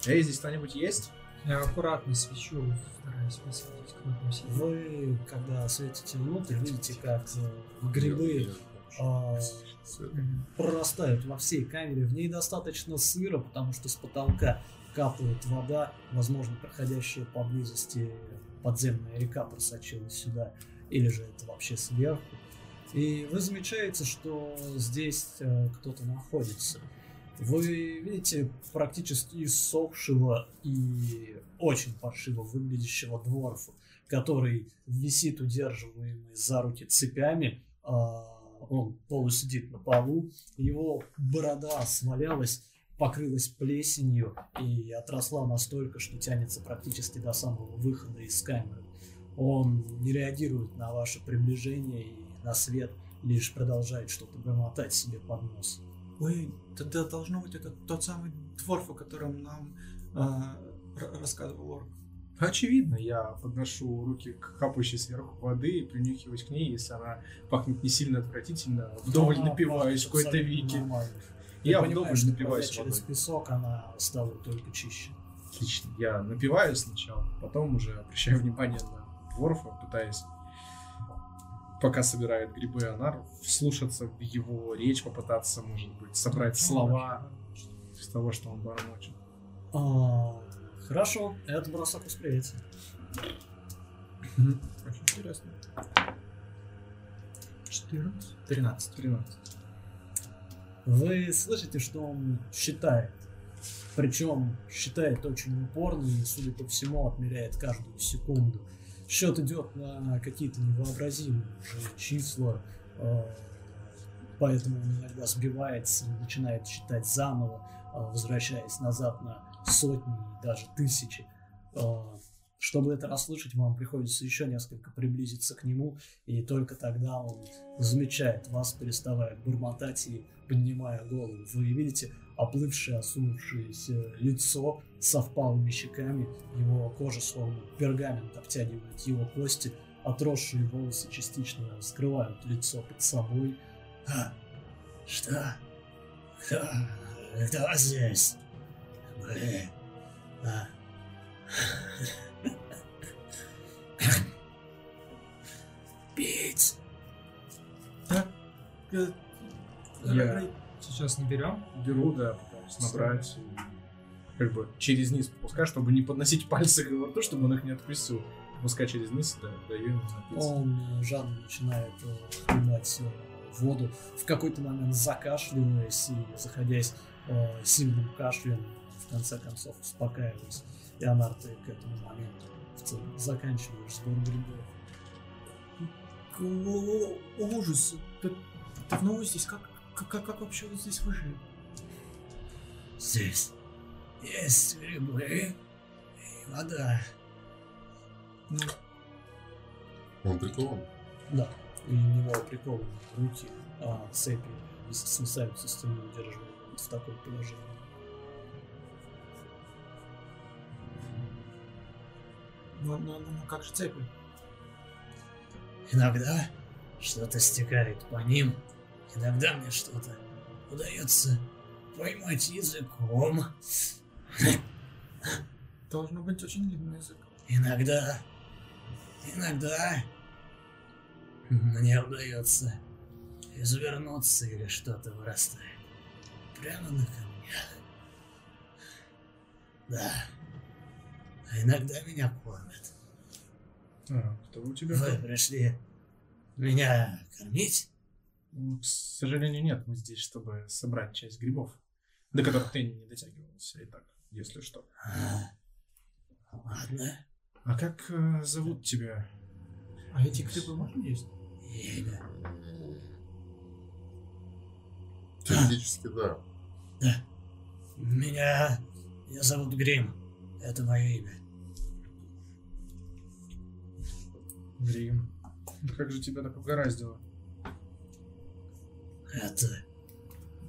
Эй, здесь кто-нибудь есть? Я аккуратно свечу, стараюсь высветить сильно. Вы, когда светите внутрь, видите, как э, грибы а, прорастают во всей камере. В ней достаточно сыро, потому что с потолка капает вода, возможно, проходящая поблизости подземная река просочилась сюда, или же это вообще сверху. И вы замечаете, что здесь э, кто-то находится. Вы видите практически иссохшего и очень паршиво выглядящего дворфа, который висит удерживаемый за руки цепями, а, он полусидит на полу, его борода свалялась, покрылась плесенью и отросла настолько, что тянется практически до самого выхода из камеры. Он не реагирует на ваше приближение и на свет, лишь продолжает что-то бормотать себе под нос. Ой, тогда должно быть это тот самый дворф, о котором нам р- рассказывал Орк. Очевидно, я подношу руки к капающей сверху воды и принюхиваюсь к ней, если она пахнет не сильно отвратительно, вдоволь Она напиваюсь в какой-то веке. нормально. Я понимаешь, вдоволь что напиваюсь через песок она стала только чище. Отлично. Я напиваюсь сначала, потом уже обращаю внимание на дворфа, пытаясь, пока собирает грибы Анар, вслушаться в его речь, попытаться, может быть, собрать слова из того, что он бормочет. А, хорошо, это бросок восприятия. Очень интересно. 14. 13. 13. Вы слышите, что он считает. Причем считает очень упорно и, судя по всему, отмеряет каждую секунду. Счет идет на какие-то невообразимые числа, э, поэтому он иногда сбивается и начинает считать заново, э, возвращаясь назад на сотни и даже тысячи. Чтобы это расслышать, вам приходится еще несколько приблизиться к нему, и только тогда он замечает вас, переставая бормотать и поднимая голову. Вы видите оплывшее, осунувшееся лицо со впалыми щеками, его кожа словно пергамент обтягивает его кости, отросшие волосы частично скрывают лицо под собой. А, что? Кто? Кто здесь? Мы... А. Пить. Э, Я- Рэй, Сейчас не берем. Беру, да, пытаюсь набрать и как бы через низ пропускаю, чтобы не подносить пальцы к рту, чтобы он их не откусил. Пускай через низ, да, даю ему напиться. Он э, жадно начинает э, э, воду, в какой-то момент закашливаясь и заходясь э, сильным кашлем, в конце концов успокаиваясь. И Анар, ты к этому моменту в целом заканчиваешь сбор грибов. О, ужас. Ты давно вы здесь? Как, как, как, как вообще вы здесь выжили? Здесь есть грибы и вода. Ну, Он прикован? Да, и у него прикованы руки, а цепи вис- свисают со стены, вот в таком положении. Ну, ну, ну, как же цепи? Иногда что-то стекает по ним, иногда мне что-то удается поймать языком. Должно быть очень длинный язык. Иногда, иногда мне удается извернуться или что-то вырастает прямо на камнях. Да. А иногда меня кормят. А, кто у тебя? Вы пришли меня кормить? Ну, К сожалению, нет. Мы здесь, чтобы собрать часть грибов, до которых ты не дотягивался. И так, если что. А, ладно. А как э, зовут тебя? А эти грибы можно есть? Имя. Теоретически, да. Меня... Я зовут Грим. Это мое имя. Грим. Как же тебя так угораздило? Это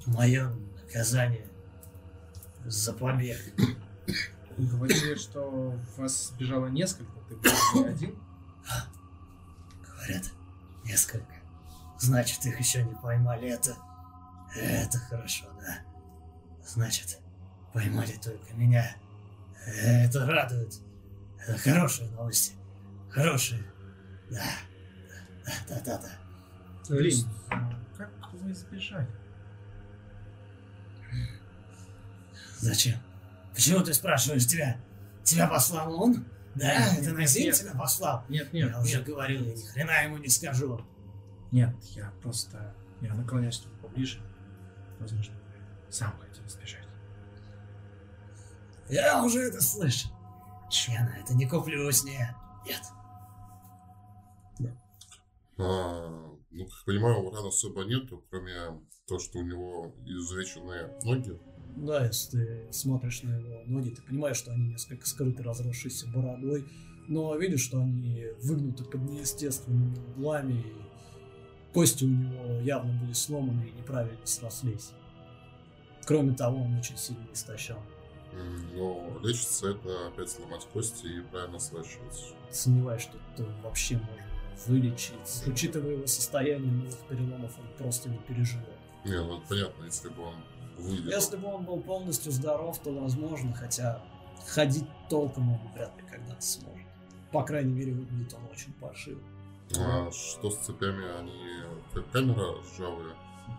мое наказание за побег. Говорили, что вас сбежало несколько, ты был не один. Говорят, несколько. Значит, их еще не поймали. Это... Это хорошо, да. Значит, поймали только меня. Это радует. Это хорошие новости. Хорошие. Да. Да, да, да, да. Блин, как вы сбежали? Зачем? Почему ты спрашиваешь тебя? Тебя послал он? Да, Нет, это Назим тебя послал? Нет, нет, Я уже нет, говорил, я ни хрена ему не скажу. нет, я просто... Я наклоняюсь нему поближе. Возможно, сам хотел сбежать. Я уже это слышал. Я на это не куплюсь, нет. Нет. А, ну, как понимаю, ран особо нету, кроме того, что у него изувеченные ноги. Да, если ты смотришь на его ноги, ты понимаешь, что они несколько скрыты разросшейся бородой, но видишь, что они выгнуты под неестественными углами, и кости у него явно были сломаны и неправильно срослись. Кроме того, он очень сильно истощен. М, Но лечится это опять сломать кости и правильно сращивать. Сомневаюсь, что это вообще можно вылечить. Учитывая его состояние, новых переломов он просто не переживет. Не, ну это понятно, если бы он выйдет. Если бы он был полностью здоров, то возможно, хотя ходить толком он вряд ли когда-то сможет. По крайней мере, выглядит он очень паршиво. А что с цепями? Они как камера ржавые.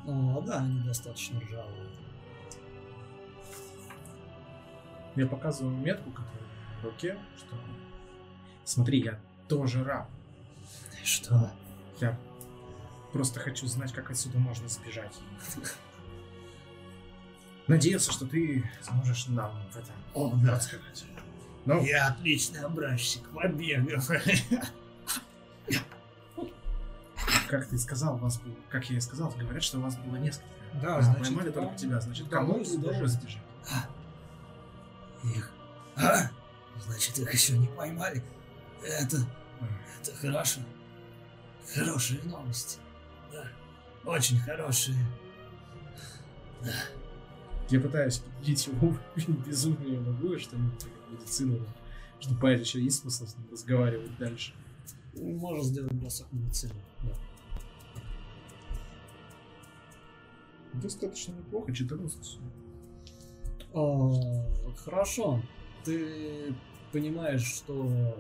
А, да, они достаточно ржавые. Я показываю метку, которая в руке, что... Смотри, я тоже раб. Что? Я просто хочу знать, как отсюда можно сбежать. Надеялся, что ты сможешь нам в этом О, да. подсказать. Но Я отличный образчик побегов. как ты сказал, у вас было, как я и сказал, говорят, что у вас было несколько. Да, А значит, поймали да. только тебя, значит, Да, кому тоже сбежать. Их. А? Значит, их еще не поймали. Это... Это хорошо. Хорошие новости. Да. Очень хорошие. Я пытаюсь победить его безумие могу, что-нибудь как медицину, чтобы понять, еще есть смысл с ним разговаривать дальше. Можно сделать бросок медицины. Да. Достаточно неплохо, 14. А, хорошо. Ты понимаешь, что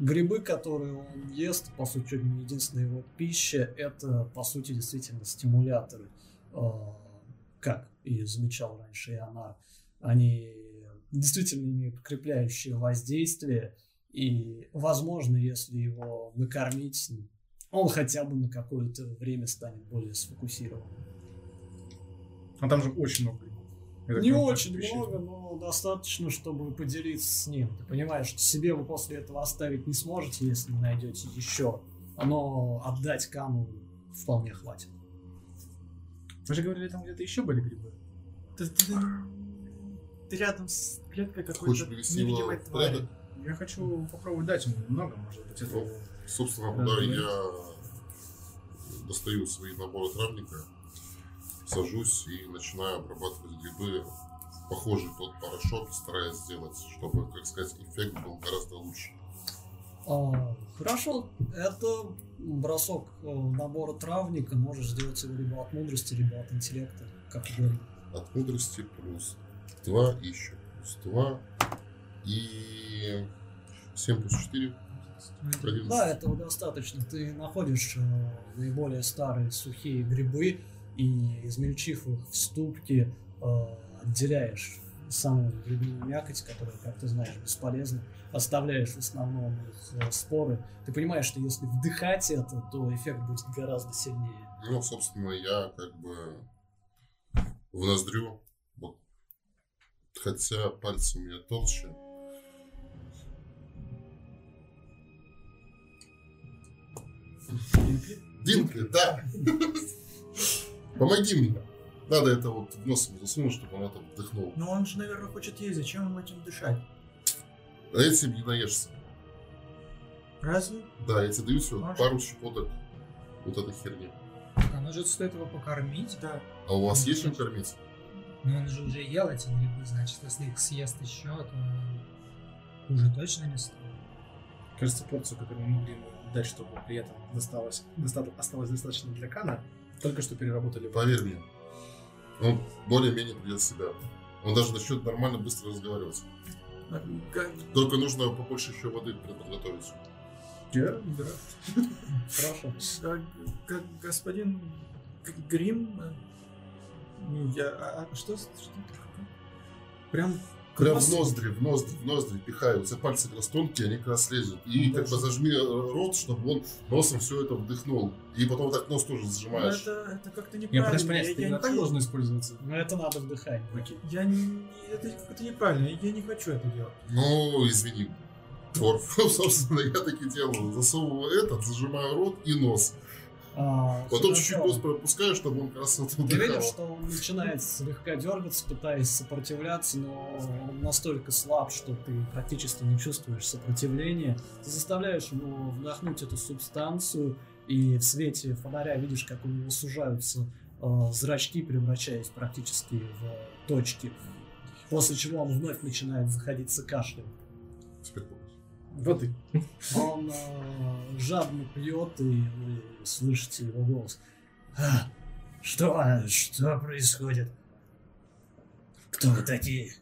грибы, которые он ест, по сути, чуть не единственная его пища, это, по сути, действительно стимуляторы. А, Как и замечал раньше Ионар. Они действительно имеют укрепляющее воздействие, и, возможно, если его накормить он хотя бы на какое-то время станет более сфокусированным. А там же очень много Не очень много, но достаточно, чтобы поделиться с ним. Ты понимаешь, что себе вы после этого оставить не сможете, если не найдете еще. Но отдать Каму вполне хватит. Вы же говорили, там где-то еще были грибы. Ты, ты- ты рядом с клеткой Хочешь какой-то невидимой твари. порядок? Я хочу попробовать дать ему немного, может быть, это... Ну, Собственно Да, да. я достаю свои наборы травника, сажусь и начинаю обрабатывать грибы похожий тот порошок, стараясь сделать, чтобы, как сказать, эффект был гораздо лучше. А, хорошо, это бросок э, набора травника. Можешь сделать его либо от мудрости, либо от интеллекта, как угодно. От мудрости плюс 2 и еще плюс 2 и 7 плюс 4. 11. Да, этого достаточно. Ты находишь э, наиболее старые сухие грибы и, измельчив их в ступке, э, отделяешь самую грибную мякоть, которая, как ты знаешь, бесполезна, оставляешь в основном их э, споры. Ты понимаешь, что если вдыхать это, то эффект будет гораздо сильнее. Ну, собственно, я как бы в ноздрю, вот, хотя пальцы у меня толще. Динкли, да. Помоги мне. Надо это вот в нос засунуть, чтобы он это вдохнул. Но он же, наверное, хочет есть. Зачем ему этим дышать? А этим не наешься. Разве? Да, я тебе даю всего Может. пару щепоток вот этой херни. А может стоит его покормить? Да. А у вас есть чем кормить? Но он же уже ел эти грибы, значит, если их съест еще, то уже точно не стоит. Кажется, порцию, которую мы могли ему дать, чтобы при этом досталось, доста- осталось достаточно для Кана, только что переработали. Поверь мне, он более-менее придет в себя. Он даже начнет нормально быстро разговаривать. А, Только нужно побольше еще воды подготовить. Я разбираюсь. Хорошо. га- га- господин Г- Грим... э, Я... А, а что? Прям... Прям в ноздри, в ноздри, в ноздри пихаю. У тебя пальцы как раз тонкие, они как раз лезут. И как бы зажми э, рот, чтобы он носом все это вдохнул. И потом так нос тоже Ну, сжимаешь. Это, это как-то Я неправильно. пытаюсь понять, это я, именно так должно использоваться? Но это надо вдыхать. Окей. я не... Это как-то неправильно. Я не хочу это делать. Ну, извини. Дворф, собственно, я так и делаю. Засовываю этот, зажимаю рот и нос. А, Потом чуть-чуть нос пропускаю, чтобы он как раз это Ты видишь, что он начинает слегка дергаться, пытаясь сопротивляться, но он настолько слаб, что ты практически не чувствуешь сопротивления. Ты заставляешь его вдохнуть эту субстанцию, и в свете фонаря видишь, как у него сужаются э, зрачки, превращаясь практически в точки. После чего он вновь начинает заходиться кашлем. Теперь. Воды. Он э, жадно пьет, и вы слышите его голос. «А, Что? Что происходит? Кто вы такие?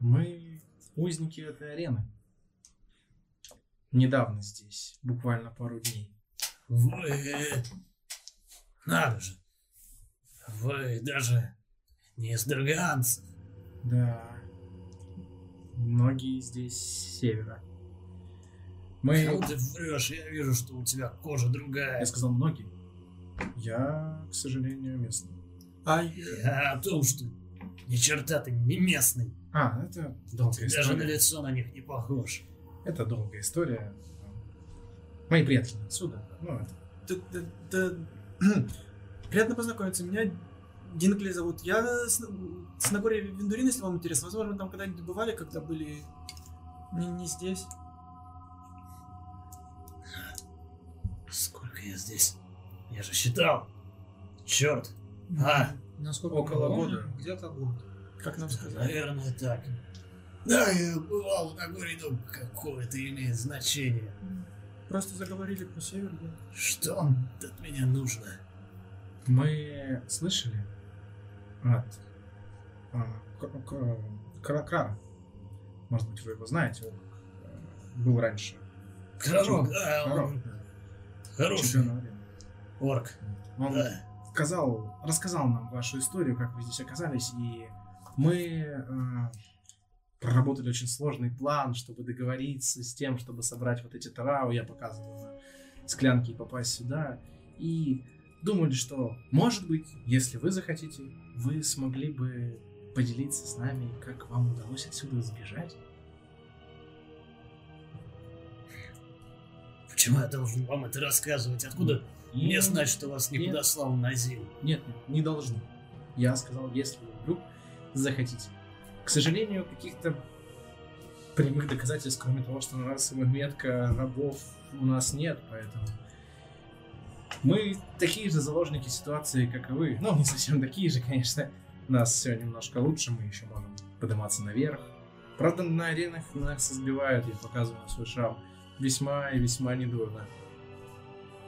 Мы узники этой арены. Недавно здесь, буквально пару дней. Вы... Надо же. Вы даже не из Драганцев. Да. Многие здесь с севера. Мы... Ну ты врешь, я вижу, что у тебя кожа другая. Я сказал многие. Я, к сожалению, местный. А Я о том, что ни черта ты не местный. А, это долгая Ты даже на история. лицо на них не похож. Это долгая история. Мои не отсюда. Ну, это да- да- да- Приятно познакомиться. Меня Динкли зовут. Я с, с Нагорья Виндурин, если вам интересно. Возможно, там когда-нибудь бывали, когда были не, не здесь. Сколько я здесь? Я же считал. Черт. А, Насколько Около года. Где-то год. Как нам сказать? наверное, так. Да, я бывал на горе, но какое это имеет значение. Просто заговорили про север. да. Что от меня нужно? Мы слышали от а, К- К- Кра- Крара. Может быть, вы его знаете. Он э, был раньше. Кророк, да, Крарок, он хороший орк. Он Да. сказал, рассказал нам вашу историю, как вы здесь оказались, и мы э, проработали очень сложный план, чтобы договориться с тем, чтобы собрать вот эти трау. Я показывал на склянки и попасть сюда. И думали, что, может быть, если вы захотите, вы смогли бы поделиться с нами, как вам удалось отсюда сбежать. Почему я должен вам это рассказывать? Откуда мне Нет, знать, что вас не нет. подослал на зиму? Нет, нет, не должны. Я сказал, если вы вдруг захотите. К сожалению, каких-то прямых доказательств, кроме того, что на расовая метка рабов у нас нет, поэтому мы такие же заложники ситуации, как и вы. Ну, не совсем такие же, конечно. Нас все немножко лучше, мы еще можем подниматься наверх. Правда, на аренах нас избивают, я показываю свой шрам. Весьма и весьма недурно.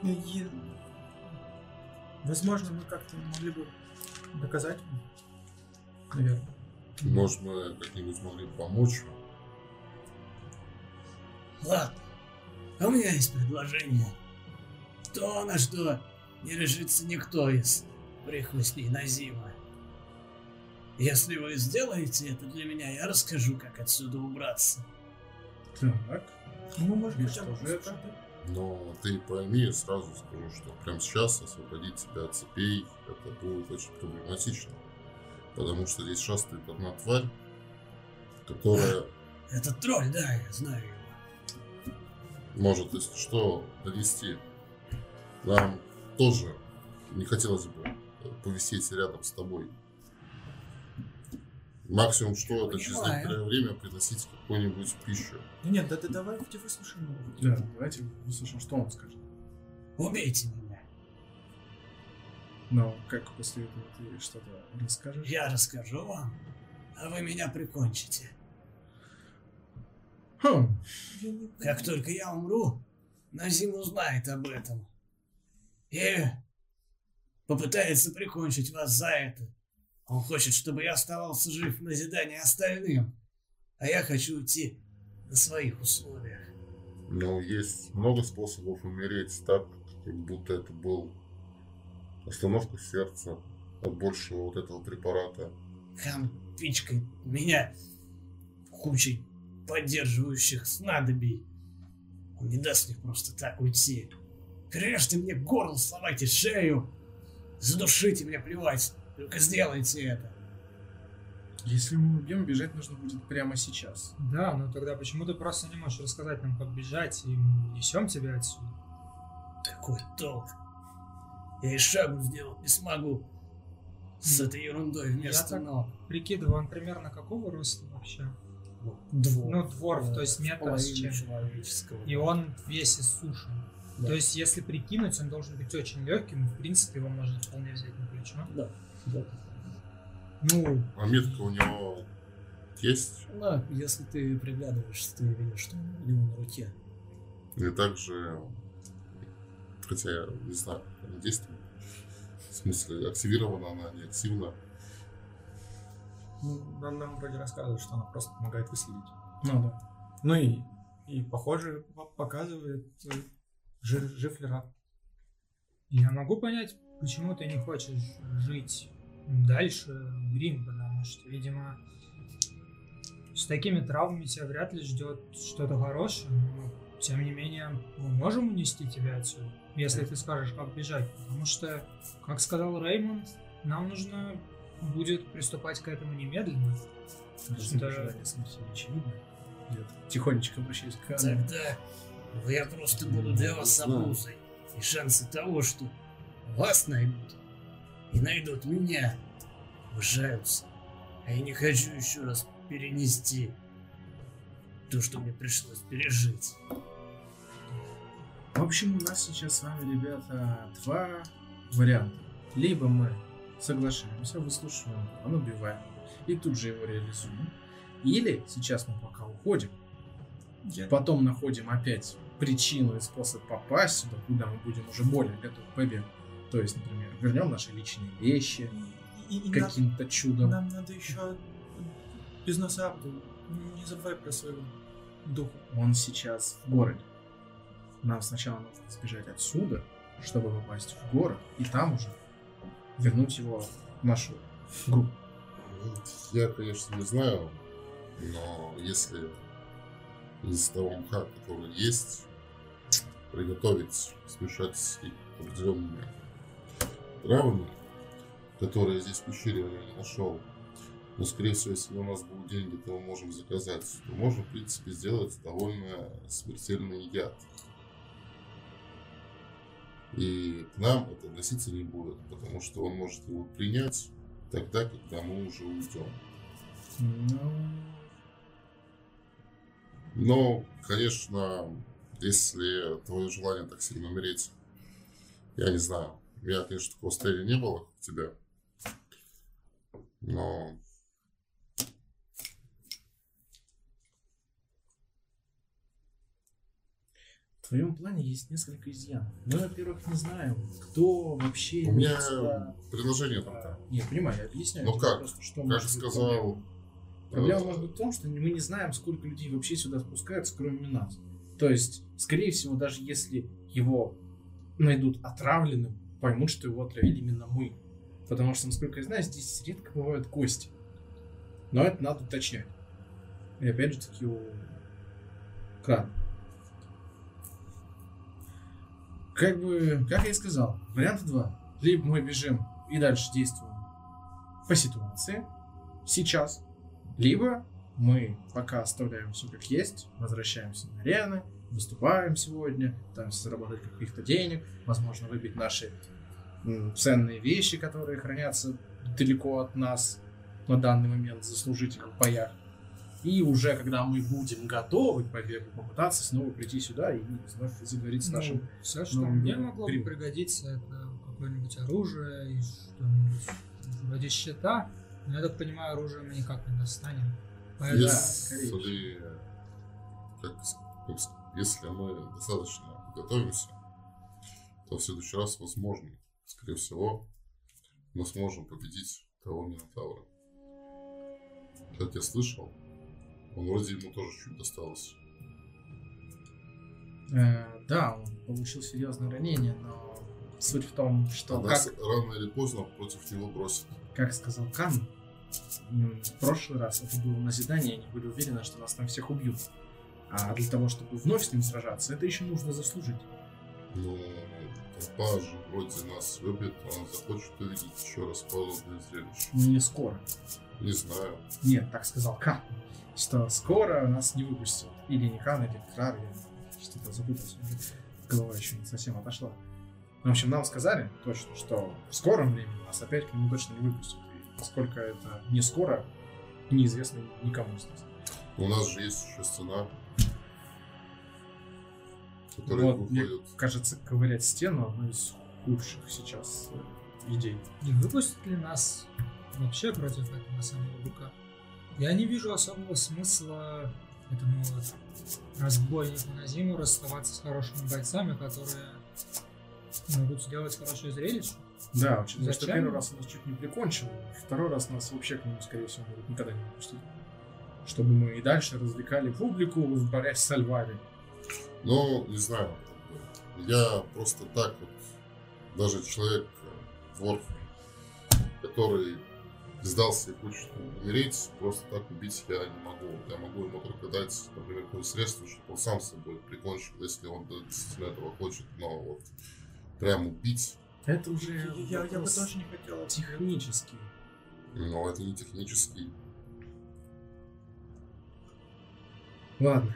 И- Возможно, мы как-то могли бы доказать, наверное. Может, мы как-нибудь могли помочь? Ладно, а у меня есть предложение. То, на что не решится никто из прихвостней на зиму. Если вы сделаете это для меня, я расскажу, как отсюда убраться. Так. Ну, мы можем И хотя бы что же это? Но ты пойми, я сразу скажу, что прямо сейчас освободить тебя от цепей, это будет очень проблематично. Потому что здесь шастает одна тварь, которая Это тролль, да, я знаю его. может, если что, довести. Нам тоже не хотелось бы э, повисеть рядом с тобой. Максимум, что это через некоторое время приносить какую-нибудь пищу. Ну нет, да, да давай хоть и выслушаем его. Да, давайте выслушаем, что он скажет. Убейте меня. Но как после этого ты что-то расскажешь? Я расскажу вам, а вы меня прикончите. Хм, Как только я умру, Назим узнает об этом. И попытается прикончить вас за это. Он хочет, чтобы я оставался жив в назидание остальным. А я хочу уйти на своих условиях. Но есть много способов умереть так, как будто это был остановка сердца от большего вот этого препарата. Хам пичкает меня кучей поддерживающих снадобий. Он не даст мне просто так уйти. Режьте мне горло, сломайте шею. Задушите меня, плевать. Только сделайте это. если мы убьем, бежать нужно будет прямо сейчас. Да, ну тогда почему ты просто не можешь рассказать нам, как бежать, и мы несем тебя отсюда? Какой толк? Я и шагу сделать не смогу. С этой ерундой вместо так- ног. Прикидываю, он примерно какого роста вообще? Двор. Ну, дворф, то есть метр с чем. человеческого. И он весь иссушен. Да. То есть, если прикинуть, он должен быть очень легким, и, в принципе, его можно вполне взять на плечо. Да. Да. Ну, А метка у него есть. Да, если ты приглядываешься, ты видишь, что у него на руке. И также, хотя я не знаю, как она действует. В смысле, активирована она, не активна. Ну, нам, нам вроде рассказывают, что она просто помогает выследить. Ну да. Ну и, и похоже, по- показывает, э, жив, раб. я могу понять, почему ты не хочешь жить дальше в Грим, потому что, видимо, с такими травмами тебя вряд ли ждет что-то хорошее, но, тем не менее, мы можем унести тебя отсюда, если ты скажешь, как бежать, потому что, как сказал Реймонд, нам нужно будет приступать к этому немедленно. Желание смерти очевидно. Я тихонечко обращаюсь к Анне. Тогда я просто буду для вас обузой. И шансы того, что вас найдут и найдут меня, уважаются. А я не хочу еще раз перенести то, что мне пришлось пережить. В общем, у нас сейчас с вами, ребята, два варианта. Либо мы соглашаемся, выслушиваем план, убиваем и тут же его реализуем. Или сейчас мы пока уходим, Я- потом находим опять причину и способ попасть сюда, куда мы будем уже более готовы к побегу. То есть, например, вернем наши личные вещи И, и нам, каким-то чудом. нам надо еще без носа Абду, не забывай про своего духа. Он сейчас в городе. Нам сначала нужно сбежать отсюда, чтобы попасть в город, и там уже вернуть его в нашу группу. Я, конечно, не знаю, но если из того мха, который есть, приготовить, смешать с определенными травами, которые я здесь в пещере не нашел. Но, скорее всего, если у нас будут деньги, то мы можем заказать. То можем, в принципе, сделать довольно смертельный яд. И к нам это относиться не будет, потому что он может его принять тогда, когда мы уже уйдем. Ну, Но, конечно, если твое желание так сильно умереть, я не знаю. У меня, конечно, такого состояния не было, как у тебя. Но в твоем плане есть несколько изъянов. Мы, во-первых, не знаем, кто вообще у меня сюда- предложение такое. Не, понимаю, я объясняю. Ну как? просто, что Как сказал... проблема. Может быть в том, что мы не знаем, сколько людей вообще сюда спускаются, кроме нас. То есть, скорее всего, даже если его найдут отравленным, поймут, что его отравили именно мы. Потому что, насколько я знаю, здесь редко бывают гости. Но это надо уточнять. И опять же таки у крана. Как бы, как я и сказал, вариант два. Либо мы бежим и дальше действуем по ситуации, сейчас, либо мы пока оставляем все как есть, возвращаемся на арены, выступаем сегодня, пытаемся заработать каких-то денег, возможно, выбить наши ценные вещи, которые хранятся далеко от нас на данный момент, заслужить их в боях. И уже когда мы будем готовы к побегу, попытаться снова прийти сюда и вновь заговорить с нашим... все, что новым мне могло бы пригодиться, это какое-нибудь оружие и что-нибудь вроде щита. Но я так понимаю, оружие мы никак не достанем. Поэтому Если, как, как если мы достаточно готовимся, то в следующий раз, возможно, скорее всего, мы сможем победить того Минотавра. Как я слышал, он вроде ему тоже чуть досталось. Э, да, он получил серьезное ранение, но суть в том, что, А как, рано или поздно против него бросит. как сказал Кан, в прошлый раз это было назидание, они были уверены, что нас там всех убьют. А для того, чтобы вновь с ним сражаться, это еще нужно заслужить. Но толпа же вроде нас любит, она захочет увидеть еще раз подобное зрелище. Не скоро. Не знаю. Нет, так сказал Кан, что скоро нас не выпустят. Или не Кан, или Крар, я что-то запутался. Голова еще не совсем отошла. В общем, нам сказали точно, что в скором времени нас опять к нему точно не выпустят. И сколько это не скоро, неизвестно никому из нас. У нас же есть еще стена, которая Вот, мне выходит. кажется, ковырять стену одно из худших сейчас э, идей. не выпустят ли нас вообще против этого самого быка? Я не вижу особого смысла этому вот разбойнику на зиму расставаться с хорошими бойцами, которые могут сделать хорошее зрелище. Да, учитывая, что Зачем? первый раз он нас чуть не прикончил, второй раз нас вообще к нему, скорее всего, могут никогда не выпустить. Чтобы мы и дальше развлекали публику, борясь со львами. Ну, не знаю. Я просто так вот, даже человек, э, двор, который сдался и хочет умереть, просто так убить я не могу. Я могу ему только дать, например, какое средство, чтобы он сам собой прикончил, если он действительно этого хочет. Но вот прям убить, Это уже Я, я бы тоже не хотел. технический. но это не технический. Ладно.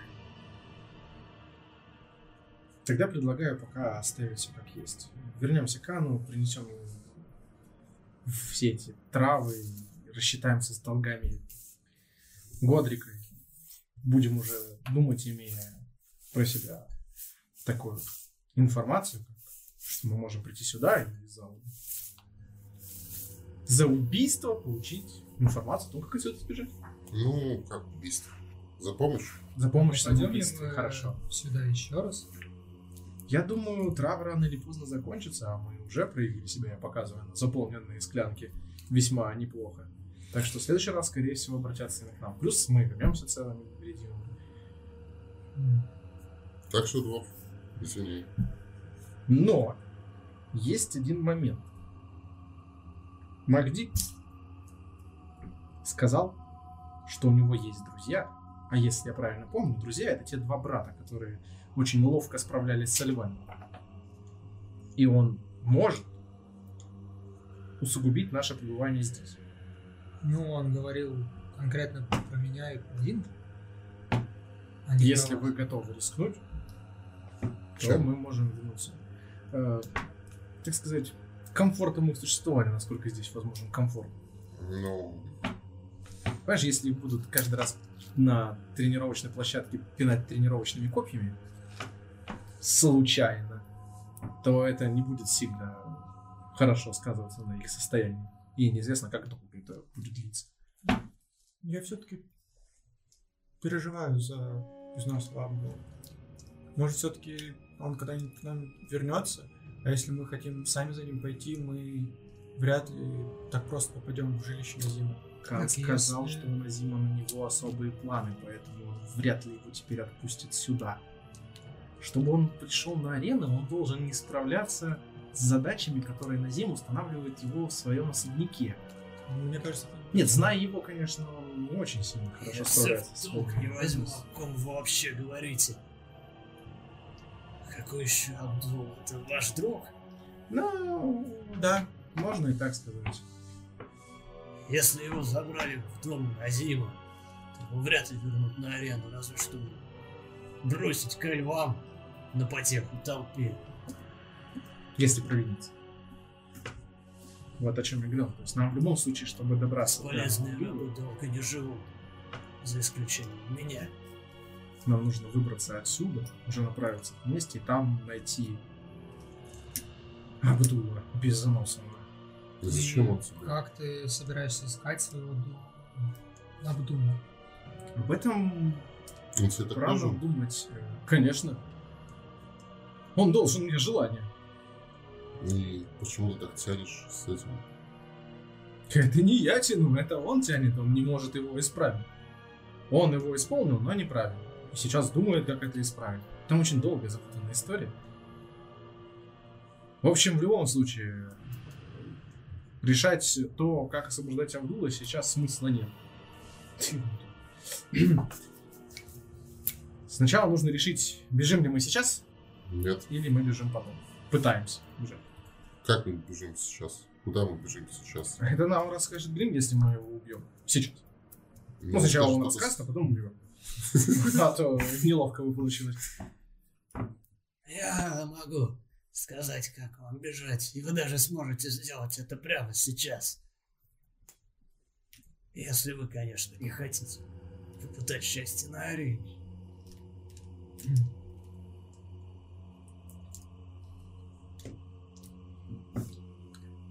Тогда предлагаю пока оставить все как есть. Вернемся к Ану, принесем все эти травы, и рассчитаемся с долгами Годрика. Будем уже думать, имея про себя такую информацию, как, что мы можем прийти сюда и за, за убийство получить информацию о том, как отсюда сбежать. Ну, как убийство. За помощь? За помощь ли самоубийству. мы Хорошо. сюда еще раз? Я думаю, трава рано или поздно закончится, а мы уже проявили себя, я показываю, на заполненные склянки весьма неплохо. Так что в следующий раз, скорее всего, обратятся именно к нам. Плюс мы вернемся целыми невредимыми. Так что, Дворф, извини. Но есть один момент. Магди сказал, что у него есть друзья, а если я правильно помню, друзья это те два брата, которые очень ловко справлялись со львами. И он может усугубить наше пребывание здесь. Ну, он говорил конкретно про меня и про Дин. А Если про вы готовы рискнуть, то Чем? мы можем вернуться. Э, так сказать, комфортом их существования, насколько здесь возможен комфорт. Ну, Понимаешь, если будут каждый раз на тренировочной площадке пинать тренировочными копьями случайно, то это не будет сильно хорошо сказываться на их состоянии. И неизвестно, как долго это будет длиться. Я все-таки переживаю за износ Лабу. Может, все-таки он когда-нибудь к нам вернется, а если мы хотим сами за ним пойти, мы вряд ли так просто попадем в жилище на зиму. Кан сказал, если- что у Назима на него особые планы, поэтому вряд ли его теперь отпустят сюда. Чтобы он пришел на арену, он должен не справляться с задачами, которые Назим устанавливает его в своем особняке. Мне кажется, Нет, зная его, конечно, он не очень сильно хорошо Я все справляется. в с толк своими не возьму, о ком вы вообще говорите. Какой еще Абдул? Это ваш друг? Ну, да, можно и так сказать. Если его забрали в дом Азима, то его вряд ли вернут на арену, разве что бросить ко львам на потеху толпе. Если провиниться. Вот о чем я говорил. То есть нам в любом случае, чтобы добраться до Полезные Абдула, рыбы долго не живут, за исключением меня. нам нужно выбраться отсюда, уже направиться к месте и там найти Абдула без заноса. зачем он тебе? Как ты собираешься искать своего ду- Абдула? Об этом Он тебе так нужен? думать. э, Конечно. Он должен мне желание. И почему ты так тянешь с этим? Это не я тяну, это он тянет, он не может его исправить. Он его исполнил, но неправильно. И сейчас думает, как это исправить. Там очень долгая запутанная история. В общем, в любом случае, решать то, как освобождать Абдула, сейчас смысла нет. Сначала нужно решить, бежим ли мы сейчас, Нет. или мы бежим потом. Пытаемся бежать. Как мы бежим сейчас? Куда мы бежим сейчас? Это нам расскажет Грим, если мы его убьем. Сейчас. Ну, Ну, сначала он расскажет, а потом убьем. А то неловко бы получилось. Я могу сказать, как вам бежать, и вы даже сможете сделать это прямо сейчас. Если вы, конечно, не хотите попытать счастье на арене.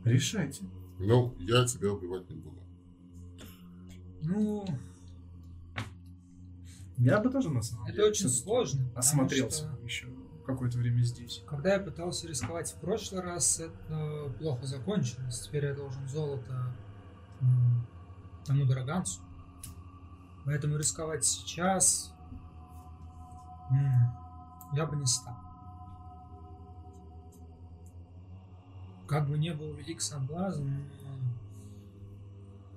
Решайте. Ну, я тебя убивать не буду. Ну, Я бы тоже на самом это деле очень всё-таки сложно. Осмотрелся что еще какое-то время здесь. Когда я пытался рисковать в прошлый раз, это плохо закончилось. Теперь я должен золото тому дороганцу. Поэтому рисковать сейчас я бы не стал. Как бы не был велик соблазн,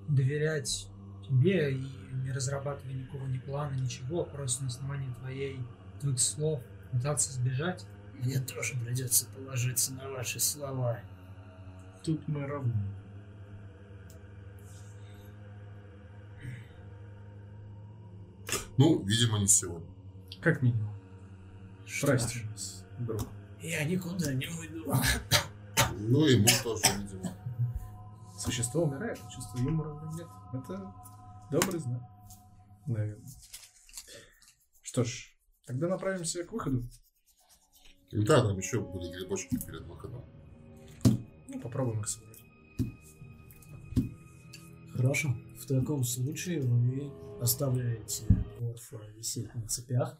доверять тебе и не разрабатывая никакого ни плана, ничего, просто на основании твоей, твоих слов пытаться сбежать, Мне тоже придется положиться на ваши слова. Тут мы равны. Ну, видимо, не сегодня. Как минимум. Что Прости нас, друг. Я никуда не уйду. Ну, и мы тоже, видимо. Существо умирает, чувства юмора нет. Это добрый знак. Наверное. Что ж, тогда направимся к выходу. Да, там еще были грибочки перед выходом. Ну, попробуем их собрать. Хорошо. В таком случае вы оставляете Орфа висеть на цепях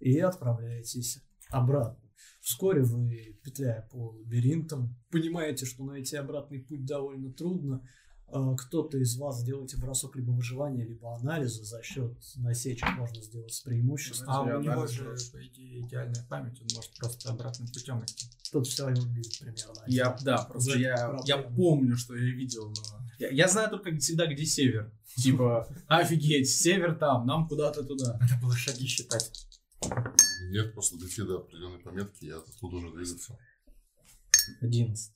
и отправляетесь обратно. Вскоре вы, петляя по лабиринтам, понимаете, что найти обратный путь довольно трудно. А, Кто-то из вас делаете бросок либо выживания, либо анализа. За счет насечек можно сделать с преимуществом. А у него же, по идее, идеальная память, он может просто обратным путем идти. Тут все выглядит примерно. Я, одинаково. да, просто я, я помню, что я видел, но Я, я знаю только всегда, где север. Типа, офигеть, север там, нам куда-то туда. Надо было шаги считать. Нет, просто дойти до определенной пометки, я оттуда уже двигаться. 11.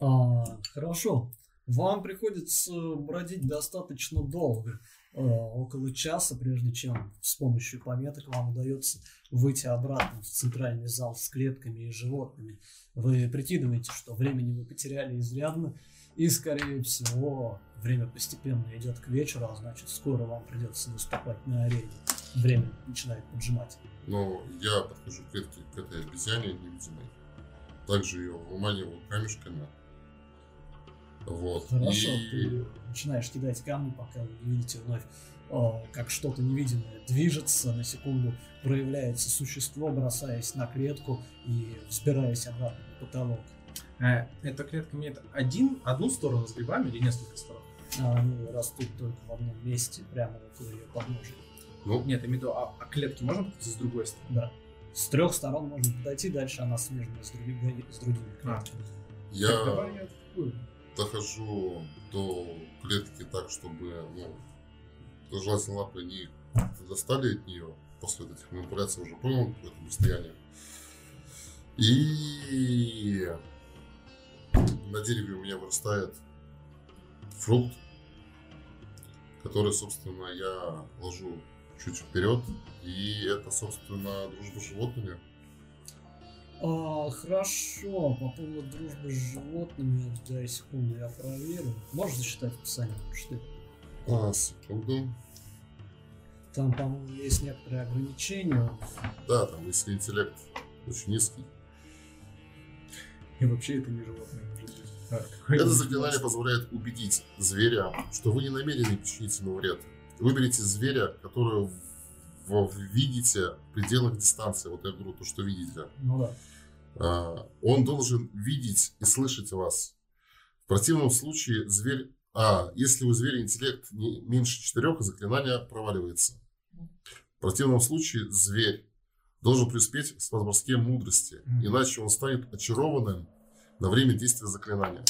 А, хорошо. Вам приходится бродить достаточно долго, э, около часа, прежде чем с помощью пометок вам удается выйти обратно в центральный зал с клетками и животными. Вы прикидываете, что времени вы потеряли изрядно, и, скорее всего, время постепенно идет к вечеру, а значит, скоро вам придется выступать на арене. Время начинает поджимать. Но я подхожу к клетке, к этой обезьяне невидимой. Также ее выманиваю камешками. Вот. Хорошо, И- ты начинаешь кидать камни, пока вы не видите вновь, о, как что-то невидимое движется, на секунду проявляется существо, бросаясь на клетку и взбираясь обратно на потолок. Э, эта клетка имеет один, одну сторону с грибами или несколько сторон? А они растут только в одном месте, прямо около ее подножия. Ну, Нет, я имею в виду, а, а клетки можно подойти с другой стороны? Да. С трех сторон можно подойти, дальше она смежна с другими, с другими А. клетками. я Так, давай я такую. дохожу до клетки так, чтобы, ну, желательно лапы не достали от нее после этих манипуляций, уже понял в этом состоянии. И на дереве у меня вырастает фрукт, который, собственно, я ложу чуть вперед. И это, собственно, дружба с животными. А, хорошо, по поводу дружбы с животными, дай секунду, я проверю. Можешь засчитать описание, что ты? А, секунду. Там, по-моему, есть некоторые ограничения. Да, там, если интеллект очень низкий. И вообще это не животное. А, Это заклинание позволяет убедить зверя, что вы не намерены причинить ему вред. Выберите зверя, которого вы видите в пределах дистанции. Вот я говорю, то, что видите. Ну да. А, Он должен видеть и слышать вас. В противном случае зверь... А, если у зверя интеллект не меньше четырех, заклинание проваливается. В противном случае зверь должен преуспеть в возрасте мудрости, Мгм. иначе он станет очарованным на время действия заклинания.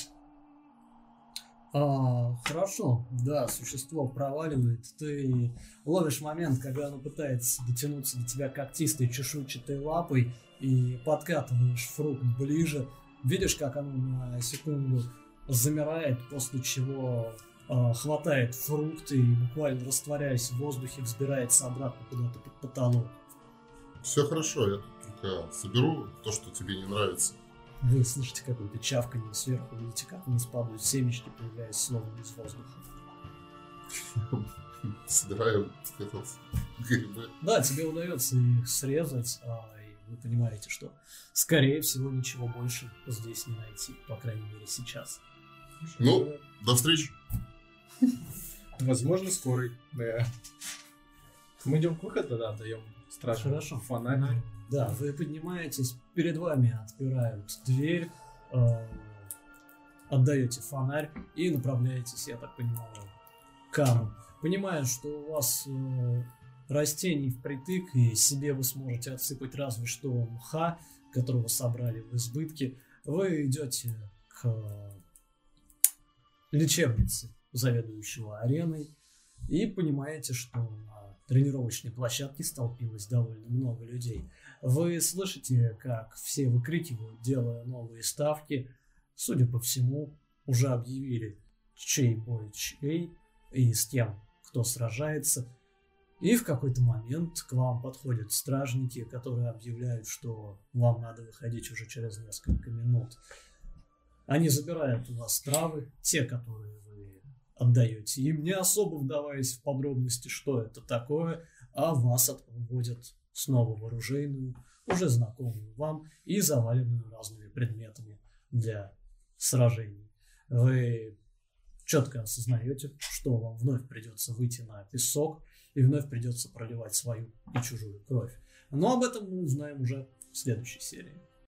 А, хорошо, да, существо проваливает. Ты ловишь момент, когда оно пытается дотянуться до тебя когтистой чешуйчатой лапой и подкатываешь фрукт ближе. Видишь, как оно на секунду замирает, после чего а, хватает фрукт и буквально растворяясь в воздухе, взбирается обратно куда-то под потолок. Все хорошо, я только соберу то, что тебе не нравится. Вы слышите какое-то чавканье сверху, видите, как вниз падают семечки, появляясь словно из воздуха. Собираю этот грибы. Да, тебе удается их срезать, а, и вы понимаете, что, скорее всего, ничего больше здесь не найти, по крайней мере, сейчас. Ну, до встречи. Возможно, скорый. Да. Мы идем к выходу, да, даем страшно. Хорошо. Фонарь. Да, вы поднимаетесь, перед вами отпирают дверь, э, отдаете фонарь и направляетесь, я так понимаю, к каму. Понимая, что у вас э, растений впритык, и себе вы сможете отсыпать разве что мха, которого собрали в избытке, вы идете к э, лечебнице заведующего ареной и понимаете, что на тренировочной площадке столпилось довольно много людей. Вы слышите, как все выкрикивают, делая новые ставки. Судя по всему, уже объявили, чей бой чей и с кем кто сражается. И в какой-то момент к вам подходят стражники, которые объявляют, что вам надо выходить уже через несколько минут. Они забирают у вас травы, те, которые вы отдаете им, не особо вдаваясь в подробности, что это такое, а вас отводят снова в оружейную, уже знакомую вам и заваленную разными предметами для сражений. Вы четко осознаете, что вам вновь придется выйти на песок и вновь придется проливать свою и чужую кровь. Но об этом мы узнаем уже в следующей серии.